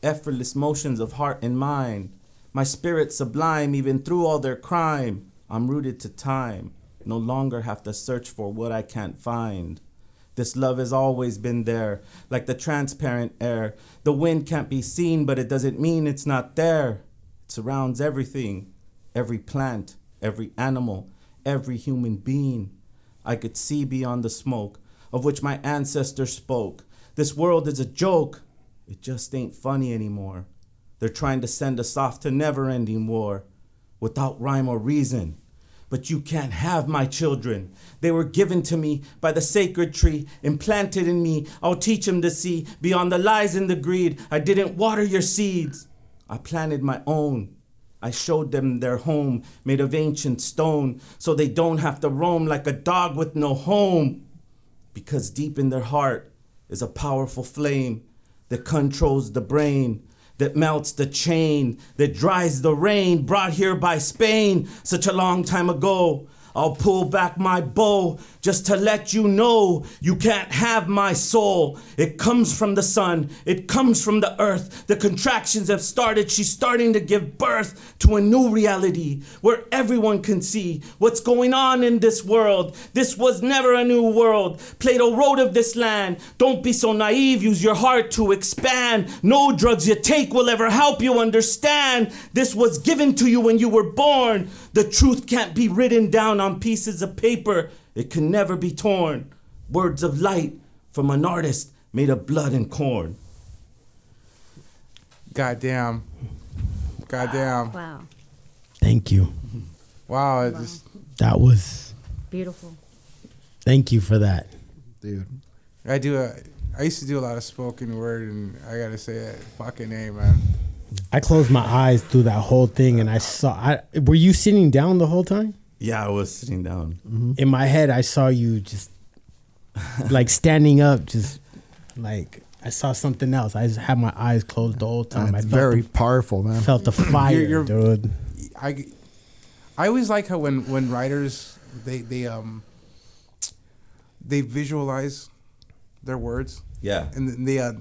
effortless motions of heart and mind. My spirit sublime, even through all their crime. I'm rooted to time, no longer have to search for what I can't find. This love has always been there, like the transparent air. The wind can't be seen, but it doesn't mean it's not there. It surrounds everything, every plant, every animal, every human being. I could see beyond the smoke of which my ancestors spoke. This world is a joke. It just ain't funny anymore. They're trying to send us off to never ending war without rhyme or reason. But you can't have my children. They were given to me by the sacred tree, implanted in me. I'll teach them to see beyond the lies and the greed. I didn't water your seeds. I planted my own. I showed them their home made of ancient stone so they don't have to roam like a dog with no home. Because deep in their heart is a powerful flame that controls the brain, that melts the chain, that dries the rain brought here by Spain such a long time ago. I'll pull back my bow just to let you know you can't have my soul. It comes from the sun, it comes from the earth. The contractions have started. She's starting to give birth to a new reality where everyone can see what's going on in this world. This was never a new world. Plato wrote of this land. Don't be so naive, use your heart to expand. No drugs you take will ever help you understand. This was given to you when you were born. The truth can't be written down on pieces of paper, it can never be torn. Words of light from an artist made of blood and corn. Goddamn. Goddamn. Wow. Thank you. Wow. It just, That was. Beautiful. Thank you for that. dude. I do a. I used to do a lot of spoken word, and I gotta say that fucking name, man. I closed my eyes through that whole thing, and I saw. I were you sitting down the whole time? Yeah, I was sitting down. In my head, I saw you just like standing up, just like I saw something else. I just had my eyes closed the whole time. That's I felt very the, powerful, man. felt the fire, you're- dude. I, I always like how when when writers they they um they visualize their words Yeah, and then they uh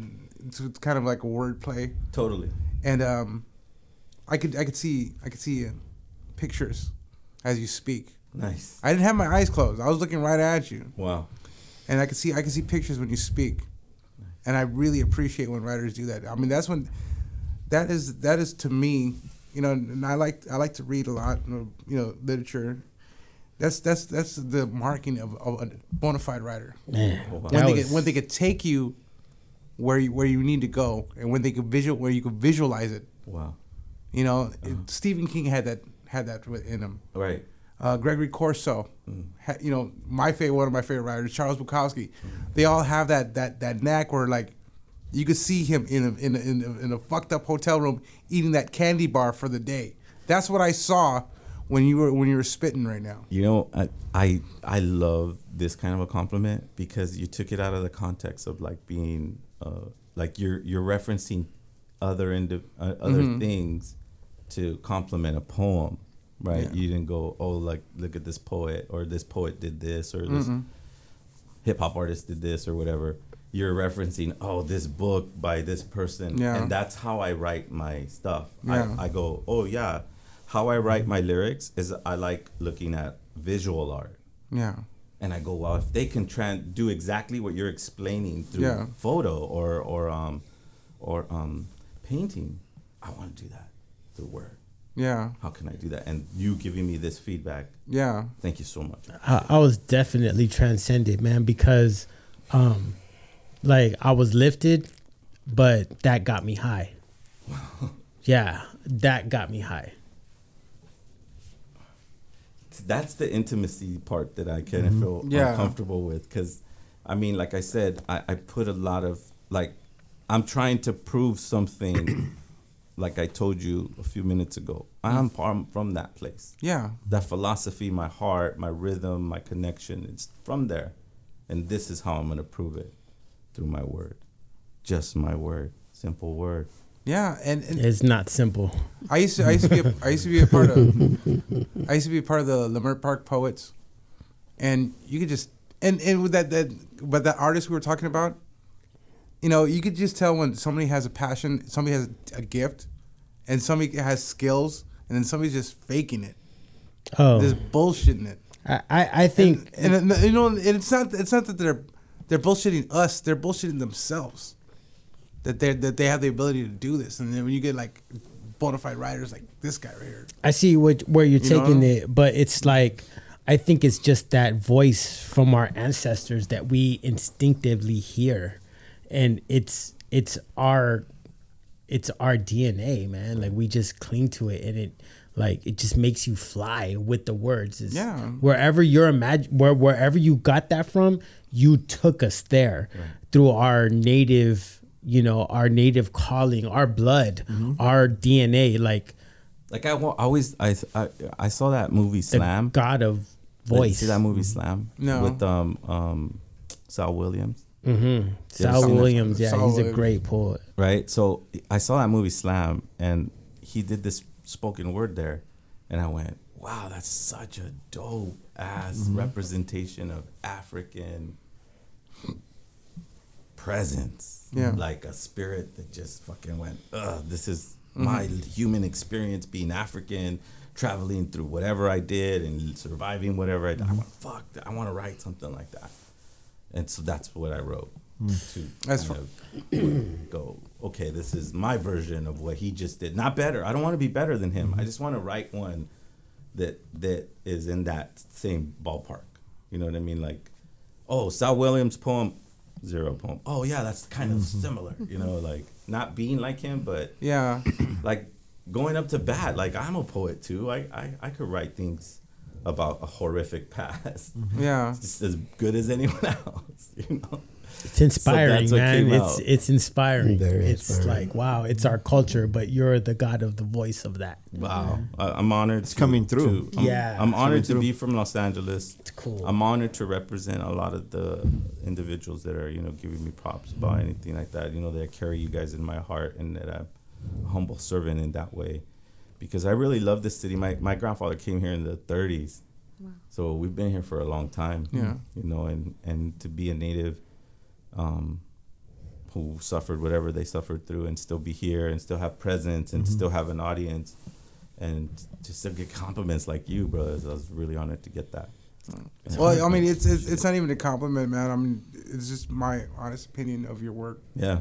it's kind of like a wordplay totally. And um I could I could see I could see uh, pictures as you speak Nice. I didn't have my eyes closed. I was looking right at you, Wow. and I could see I could see pictures when you speak, and I really appreciate when writers do that. I mean, that's when that is that is to me, you know, and I like I like to read a lot, you know, literature. That's that's that's the marking of, of a bona fide writer. Man, wow. when they was- could, when they could take you where you, where you need to go, and when they could visual where you could visualize it. Wow. You know, it- Stephen King had that had that in him. Right. Uh, Gregory Corso, ha, you know, my favorite one of my favorite writers, Charles Bukowski. They all have that that that knack where like you could see him in a, in a, in, a, in a fucked up hotel room eating that candy bar for the day. That's what I saw when you were when you were spitting right now. You know, I, I I love this kind of a compliment because you took it out of the context of like being uh, like you're you're referencing other indi- uh, other Mhm. things to complement a poem, right? Yeah. You didn't go, oh, like look at this poet or this poet did this or this Mm-mm. hip hop artist did this or whatever. You're referencing, oh, this book by this person, Yeah. and that's how I write my stuff. Yeah. I, I go, oh yeah, how I write my lyrics is I like looking at visual art, Yeah. And I go, well, if they can tran do exactly what you're explaining through Yeah. photo or or um or um painting, I want to do that through word. Yeah. How can I do that? And you giving me this feedback, Yeah. thank you so much. I, I was definitely transcended, man, because um like I was lifted, but that got me high. [laughs] yeah, that got me high. That's the intimacy part that I kind of mm-hmm. feel Yeah. uncomfortable with because I mean, like I said, I, I put a lot of like I'm trying to prove something. [coughs] like I told you a few minutes ago, I'm mm. from from that place. Yeah. That philosophy, my heart, my rhythm, my connection, it's from there, and this is how I'm gonna prove it through my word, just my word, simple word. Yeah. And, and It's not simple. I used to I used to be a, I used to be a part of I used to be a part of the Leimert Park Poets, and you could just and and with that that but that artist we were talking about, you know, you could just tell when somebody has a passion, somebody has a gift, and somebody has skills, and then somebody's just faking it, Oh, just bullshitting it. I, I, I think and, and, you know, and it's not it's not that they're they're bullshitting us, they're bullshitting themselves. That they that they have the ability to do this, and then when you get like bona fide writers like this guy right here. I see what where you're You know? taking it, but it's like I think it's just that voice from our ancestors that we instinctively hear, and it's it's our it's our DNA, man. Like we just cling to it, and it like it just makes you fly with the words. It's, Yeah. wherever you're imagine where wherever you got that from, you took us there through our native, you know, our native calling, our blood, our DNA, like Like I always I I, I saw that movie the Slam. God of voice. See that movie Slam? No. With um um Saul Williams, Mm-hmm. Saul? Williams, yeah, Saul he's a great poet. right? So I saw that movie Slam, and he did this spoken word there, and I went, "Wow, that's such a dope ass Mm-hmm. representation of African presence. Yeah. like a spirit that just fucking went, ugh, this is Mm-hmm. my human experience being African." Traveling through whatever I did and surviving whatever I did, I mm-hmm. went, fuck, I want to write something like that. And so that's what I wrote mm. to That's kind of [coughs] go, okay, this is my version of what he just did. Not better. I don't want to be better than him. Mm-hmm. I just want to write one that that is in that same ballpark. You know what I mean? Like, oh, Saul Williams' poem, zero poem. Oh yeah, that's kind of mm-hmm. similar. You know, like not being like him, but Yeah. [clears throat] like going up to bat. Like I'm a poet too. I I, I could write things about a horrific [laughs] past. Yeah. Just as good as anyone [laughs] else, you know. It's inspiring, that's what man. It's out. it's inspiring. Very it's inspiring. like wow, it's our culture, but you're the God of the voice of that. Wow, I, I'm honored. It's coming through. I'm, Yeah. I'm honored to be from Los Angeles. It's cool. I'm honored to represent a lot of the individuals that are, you know, giving me props about mm-hmm. anything like that. You know, that I carry you guys in my heart and that I'm a humble servant in that way. Because I really love this city. My my grandfather came here in the 30s, so we've been here for a long time. Yeah. You know, and and to be a native, um, who suffered whatever they suffered through, and still be here and still have presence and still have an audience, and just to get compliments like you, brothers. I was really honored to get that. Well, I mean, it's, it's it's not even a compliment, man. I mean, it's just my honest opinion of your work. Yeah.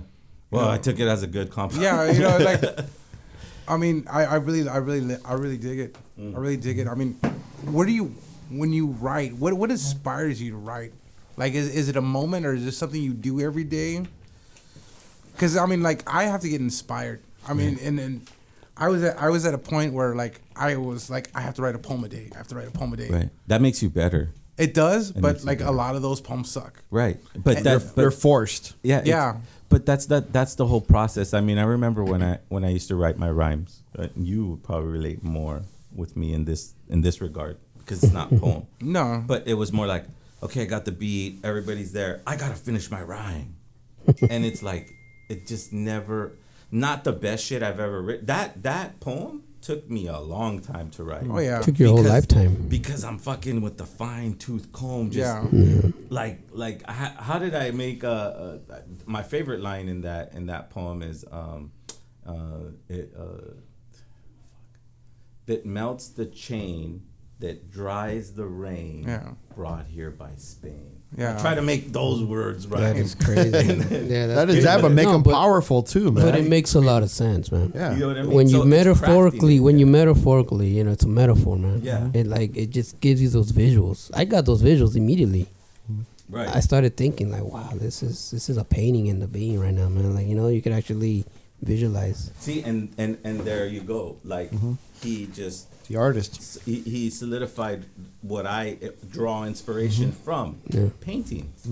Well, Yeah. I took it as a good compliment. Yeah, you know, like, [laughs] I mean, I, I really, I really, I really dig it. I really dig it. I mean, what do you, when you write, what what inspires you to write? Like, is is it a moment or is this something you do every day? Because I mean, like, I have to get inspired. I mean, and and I was at I was at a point where like I was like I have to write a poem a day. I have to write a poem a day. Right. That makes you better. It does, It but like a lot of those poems suck. Right. But And that They're, but, they're forced. Yeah, Yeah. But that's that. That's the whole process. I mean, I remember when I when I used to write my rhymes. Right? You would probably relate more with me in this in this regard because it's not poem. No, But it was more like, okay, I got the beat. Everybody's there. I gotta finish my rhyme, [laughs] and it's like it just never. Not the best shit I've ever written. That that poem took me a long time to write. Oh, yeah. Took your whole lifetime. Because I'm fucking with the fine tooth comb. Just Yeah. like like how, how did I make uh, uh my favorite line in that in that poem is um uh it uh that melts the chain that dries the rain Yeah. brought here by Spain. Yeah. I try to make those words right. That is crazy. [laughs] yeah, That that's is that, but make No, them but- powerful too, man. But it makes a lot of sense, man. yeah. You know what I mean? When you So it's metaphorically, when you metaphorically, you know, it's a metaphor, man. Yeah. It like it just gives you those visuals. I got those visuals immediately. right. I started thinking like, wow, this is this is a painting in the being right now, man. Like you know, you could actually visualize. See, and and and there you go. Like Mm-hmm. he just the artist. he, he solidified what I uh, draw inspiration Mm-hmm. from Yeah. paintings.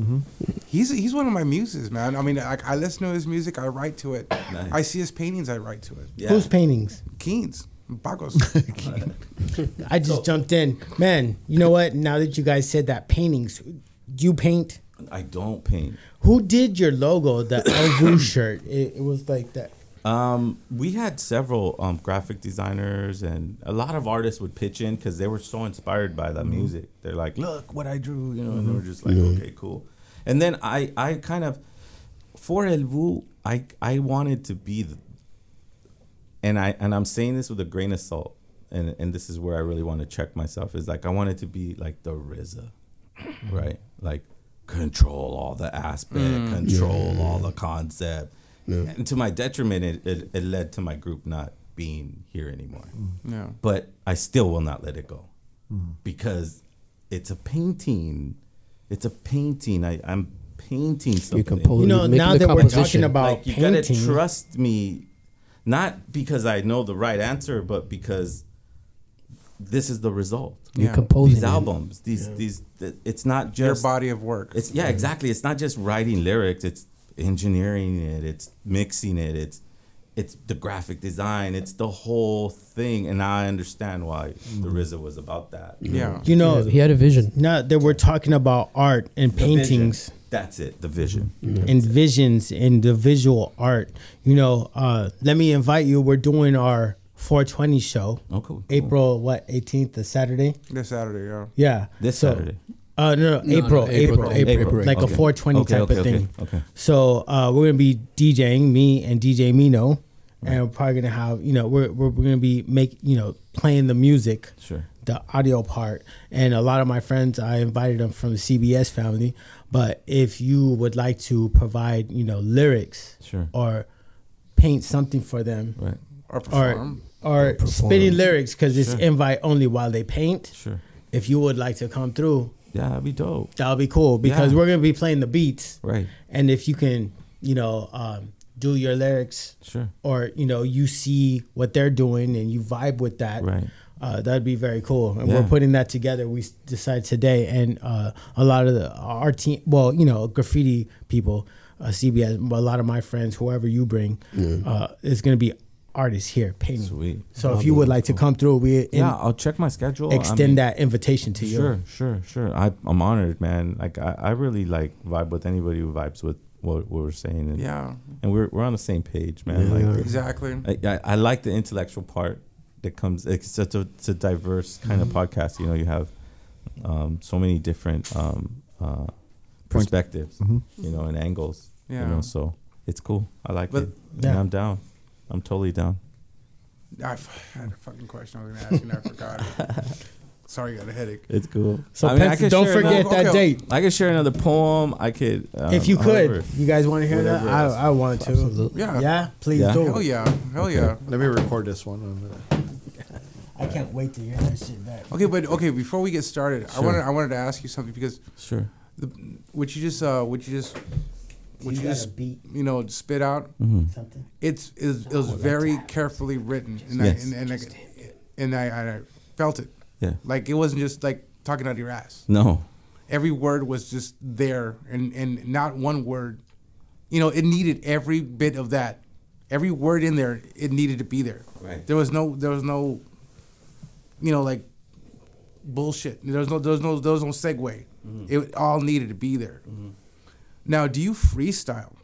He's he's one of my muses, man. I mean, like I listen to his music, I write to it. Nice. I see his paintings, I write to it. Yeah. Whose paintings? Keynes, Pacos. [laughs] I just jumped in. Man, you know what? Now that you guys said that paintings, you paint. I don't paint. Who did your logo, the El Vuh [coughs] shirt? It, it was like that. Um, we had several um, graphic designers and a lot of artists would pitch in because they were so inspired by Mm-hmm. the music. They're like, "Look what I drew," you know, and they were just like, "Okay, cool." And then I, I kind of, for El Vuh, I, I wanted to be the, and I, and I'm saying this with a grain of salt, and and this is where I really want to check myself. Is like I wanted to be like the RZA, [clears throat] right? Like control all the aspect, control all the concept. And to my detriment, it, it, it led to my group not being here anymore. Mm. yeah. But I still will not let it go mm. because it's a painting. It's a painting. I, I'm painting something. You compose. You know, making now that we're talking about like you gotta trust me, not because I know the right answer, but because this is the result. You're Yeah. composing These it. albums, these these, th- it's not just Your body of work. it's yeah, mm-hmm. exactly. It's not just writing lyrics. It's engineering it. It's mixing it. It's it's the graphic design. It's the whole thing. And I understand why the RZA was about that. yeah. you know, he had a vision. now that we're talking about art and paintings That's it. The vision. and visions and the visual art, you know, uh, let me invite you. We're doing our 420 show, Oh, cool. cool. April what 18th, the Saturday. This Saturday, yeah. Yeah, This So- Saturday. Uh, no, no, No, April, no, April, April, April, April. like a 420 Okay, type okay, of okay, thing. okay. So uh, we're gonna be DJing me and DJ Mino, and we're probably gonna have you know we're we're, we're gonna be make you know playing the music, Sure. the audio part, and a lot of my friends I invited them from the CBS family. But if you would like to provide you know lyrics Sure. or paint something for them Right. Or or perform. or perform. spitting lyrics because it's Sure. invite only while they paint. Sure. If you would like to come through, Yeah, that'd be dope. that'll be cool because Yeah. we're gonna be playing the beats, Right. and if you can, you know, um, do your lyrics, Sure. or you know, you see what they're doing and you vibe with that, Right. uh, that'd be very cool. And Yeah. we're putting that together. We s- decided today, and uh, a lot of the, our team, well, you know, graffiti people, uh, CBS, a lot of my friends, whoever you bring, uh, is gonna be artists here painting. Sweet. So if you would like to come through, we yeah, I'll check my schedule. I extend mean- that invitation to you. Sure, sure, sure. I, I'm honored, man. Like I, I really like vibe with anybody who vibes with what, what we're saying, and, Yeah. and we're we're on the same page, man. Yeah, like. Exactly. I, I, I like the intellectual part that comes. It's such a, it's a diverse kind Mm-hmm. of podcast. You know, you have um, so many different um, uh, perspectives, you know, and angles. You Yeah. know, so it's cool. I like But- it. And Yeah. I'm down. I'm totally down. I f- had a fucking question I was gonna ask you and I forgot. [laughs] Sorry, I got a headache. It's cool. So I mean, I Pence, could don't share forget another- that okay. date. I could share another poem. I could. Um, if you could, however. you guys want to hear that? whatever else. I, I want to. Absolutely. Yeah. Yeah, please Yeah. do. Hell yeah. Hell yeah. Let me record this one. [laughs] I can't wait to hear that shit back. Okay, but okay, before we get started, I Sure. wanted I wanted to ask you something because Sure. the, what you just uh what you just what You you, just beat you know spit out. Hmm something. it's it was, it was very carefully written and Yes. I and, and, I, and I, I felt it. Yeah. like it wasn't just like talking out of your ass. No. every word was just there and and not one word. You know it needed every bit of that. Every word in there it needed to be there. Right. there was no there was no you know like bullshit. There was no there was no there was no segue. It all needed to be there now do you freestyle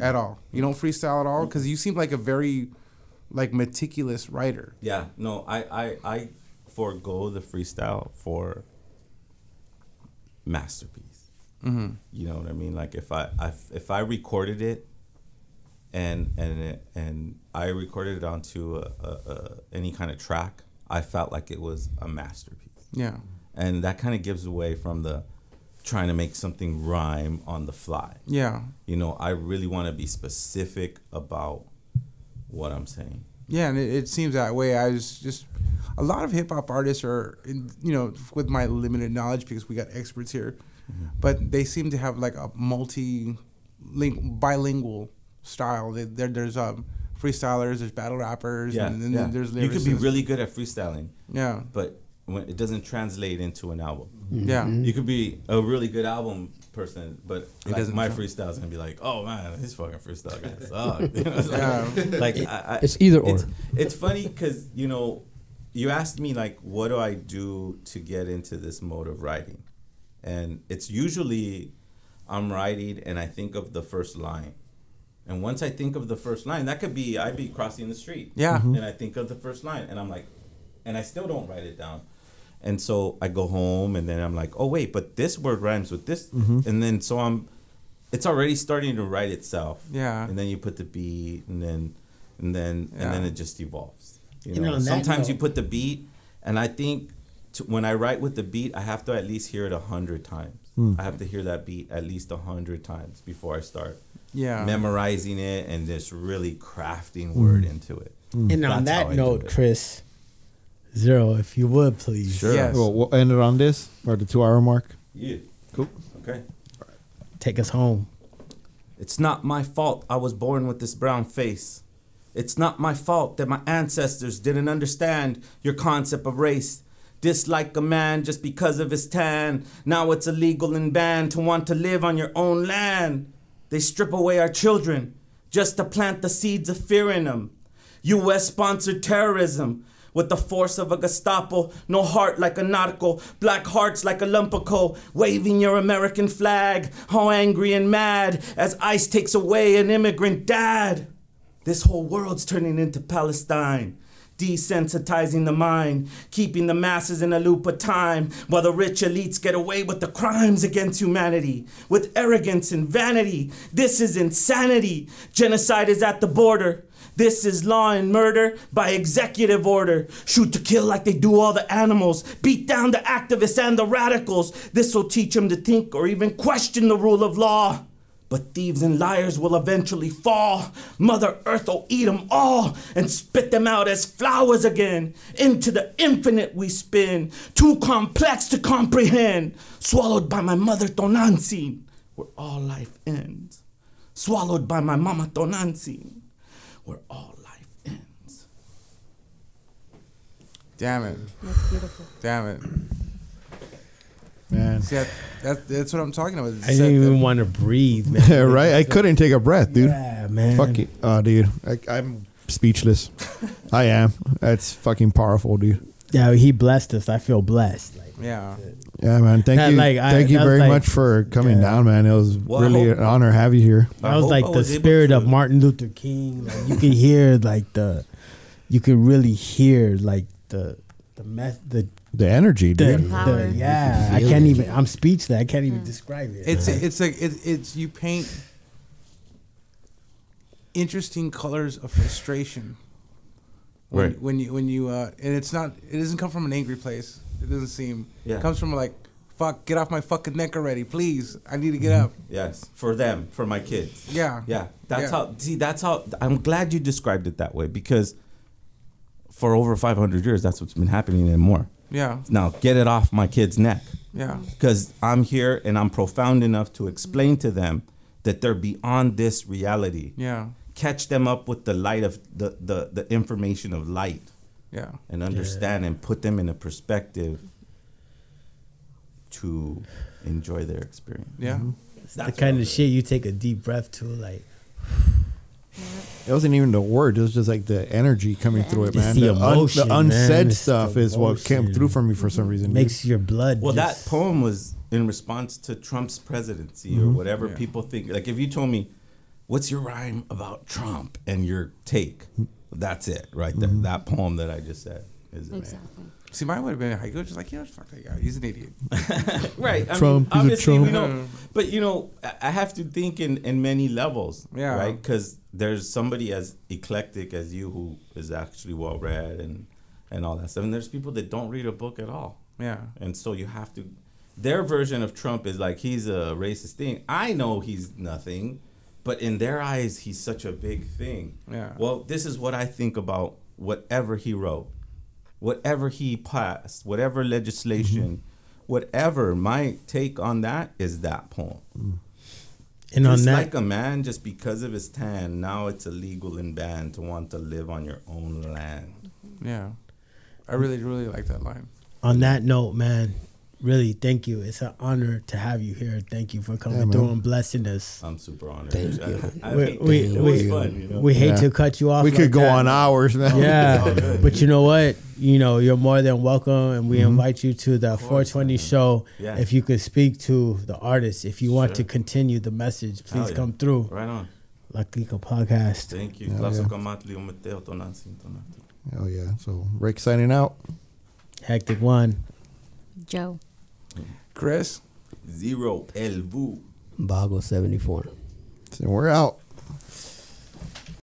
at all you don't freestyle at all because you seem like a very like meticulous writer Yeah. No. I. I. I forego the freestyle for masterpiece. mm-hmm. You know what I mean? Like if I, I if I recorded it, and and it- and I recorded it onto a, a, a, any kind of track, I felt like it was a masterpiece, yeah and that kind of gives away from the trying to make something rhyme on the fly. yeah You know, I really want to be specific about what I'm saying. Yeah, and it, it seems that way. I was just a lot of hip hop artists are, in, you know, with my limited knowledge because we got experts here, but they seem to have like a multi, ling- bilingual style. They, there, there's um, freestylers, there's battle rappers, Yeah, and then yeah. there's you could be really good at freestyling, yeah, but when it doesn't translate into an album. yeah, You could be a really good album person, but It like my tra- freestyle is gonna be like, oh man, this fucking freestyle guy [laughs] sucks. [laughs] You know, it's Yeah. [laughs] like, like I, I, it's either or. It's, it's funny because you know, you asked me like, what do I do to get into this mode of writing, and it's usually I'm writing and I think of the first line. And once I think of the first line, that could be I'd be crossing the street. Yeah. Mhm. And I think of the first line and I'm like, and I still don't write it down. And so I go home and then I'm like, oh wait, but this word rhymes with this. Mm-hmm. And then so I'm it's already starting to write itself. Yeah. And then you put the beat and then and then and then it just evolves. You You know, know, on that sometimes you put the beat and I think to, when I write with the beat, I have to at least hear it a hundred times. Hmm. I have to hear that beat at least a hundred times before I start yeah. memorizing it and just really crafting word hmm. into it. Hmm. And on That's how that I do note, it. Chris, zero, if you would please. Sure. Yes. Well, we'll end it on this or the two hour mark. Yeah. Cool. Okay. Take us home. It's not my fault I was born with this brown face. It's not my fault that my ancestors didn't understand your concept of race. Dislike a man just because of his tan. Now it's illegal and banned to want to live on your own land. They strip away our children just to plant the seeds of fear in them. U.S. sponsored terrorism with the force of a Gestapo, no heart like a narco, black hearts like a lump of coal, waving your American flag, all angry and mad as ICE takes away an immigrant dad. This whole world's turning into Palestine. Desensitizing the mind, keeping the masses in a loop of time, while the rich elites get away with the crimes against humanity, with arrogance and vanity. This is insanity. Genocide is at the border. This is law and murder by executive order. Shoot to kill like they do all the animals. Beat down the activists and the radicals. This will teach them to think or even question the rule of law. But thieves and liars will eventually fall. Mother Earth will eat them all and spit them out as flowers again. Into the infinite we spin, too complex to comprehend. Swallowed by my mother Tonantzin, where all life ends. Swallowed by my mama Tonantzin, where all life ends. Damn it. That's beautiful. Damn it. Man. See, that, that, that's what I'm talking about. I didn't even want to breathe, man. [laughs] right? I couldn't take a breath, dude. Yeah, man. Fuck it. Oh, dude. I, I'm speechless. I am. That's fucking powerful, dude. Yeah, he blessed us. I feel blessed. Like, Yeah. Yeah, man. Thank That, you. like, I- Thank you very like- much for coming Yeah. down, man. It was Well, really hope- an honor to have you here. I that was like I the was able spirit to- of Martin Luther King. Like, you could hear like the, you could really hear like the, the meth, the, The energy, the, dude. Power. the yeah. I can't it. even. I'm speechless. I can't even describe it. It's it's like it, it's you paint interesting colors of frustration When, Right. When you when you uh, and it's not it doesn't come from an angry place. It doesn't seem. Yeah. It comes from like, fuck, get off my fucking neck already, please. I need to get Mm-hmm. up. Yes, for them, for my kids. Yeah. Yeah, that's Yeah. how. See, that's how. I'm glad you described it that way because for over 500 years, that's what's been happening and more. Yeah. Now, get it off my kid's neck Yeah. because I'm here and I'm profound enough to explain to them that they're beyond this reality. Yeah. Catch them up with the light of the the, the information of light Yeah. and understand and put them in a perspective to enjoy their experience. Yeah. It's the kind of shit you take a deep breath to, like It wasn't even the word. It was just like the energy coming through it, man. the The, un- emotion, the man. unsaid the stuff is what came through for me for some reason. dude. makes your blood. Well, just, that poem was in response to Trump's presidency Mm-hmm. or whatever Yeah. people think. Like, if you told me, "What's your rhyme about Trump?" and your take, that's it right there. Mm-hmm. That poem that I just said is it. Exactly. See, mine would have been a haiku, just like, yeah, fuck that guy. He's an idiot. [laughs] Right. I Trump, he's a mean, obviously, we Trump. know, but you know, I- I have to think in in many levels. Yeah. Right. Because there's somebody as eclectic as you who is actually well read and and all that stuff, and there's people that don't read a book at all. Yeah. And so you have to. Their version of Trump is like he's a racist thing. I know he's nothing, but in their eyes, he's such a big thing. Yeah. Well, this is what I think about whatever he wrote, whatever he passed, whatever legislation, mm-hmm. whatever. My take on that is that poem. Mm. and on Just that, like a man, just because of his tan, now it's illegal and banned to want to live on your own land. Yeah. I really, really like that line. on that note, man, really thank you. It's an honor to have you here. Thank you for coming Yeah, through and blessing us. I'm super honored. Thank I- you. I We- mean, we- it we- fun, you know? We hate Yeah. to cut you off. we like could go that. on hours, man. Yeah, but you know what? You know, you're more than welcome, and we mm-hmm. invite you to the 420 show. Yeah. If you could speak to the artist, if you want to continue the message, please Hell yeah. come through. Right on. La Podcast. Thank you. Yeah, Glaso yeah. kamatli Ometeotl Tonantzin Tonatiuh. Oh yeah. So Rick signing out. Hectick One. Joe. Chris? Zero El Vuh. Bahgo 74. So we're out.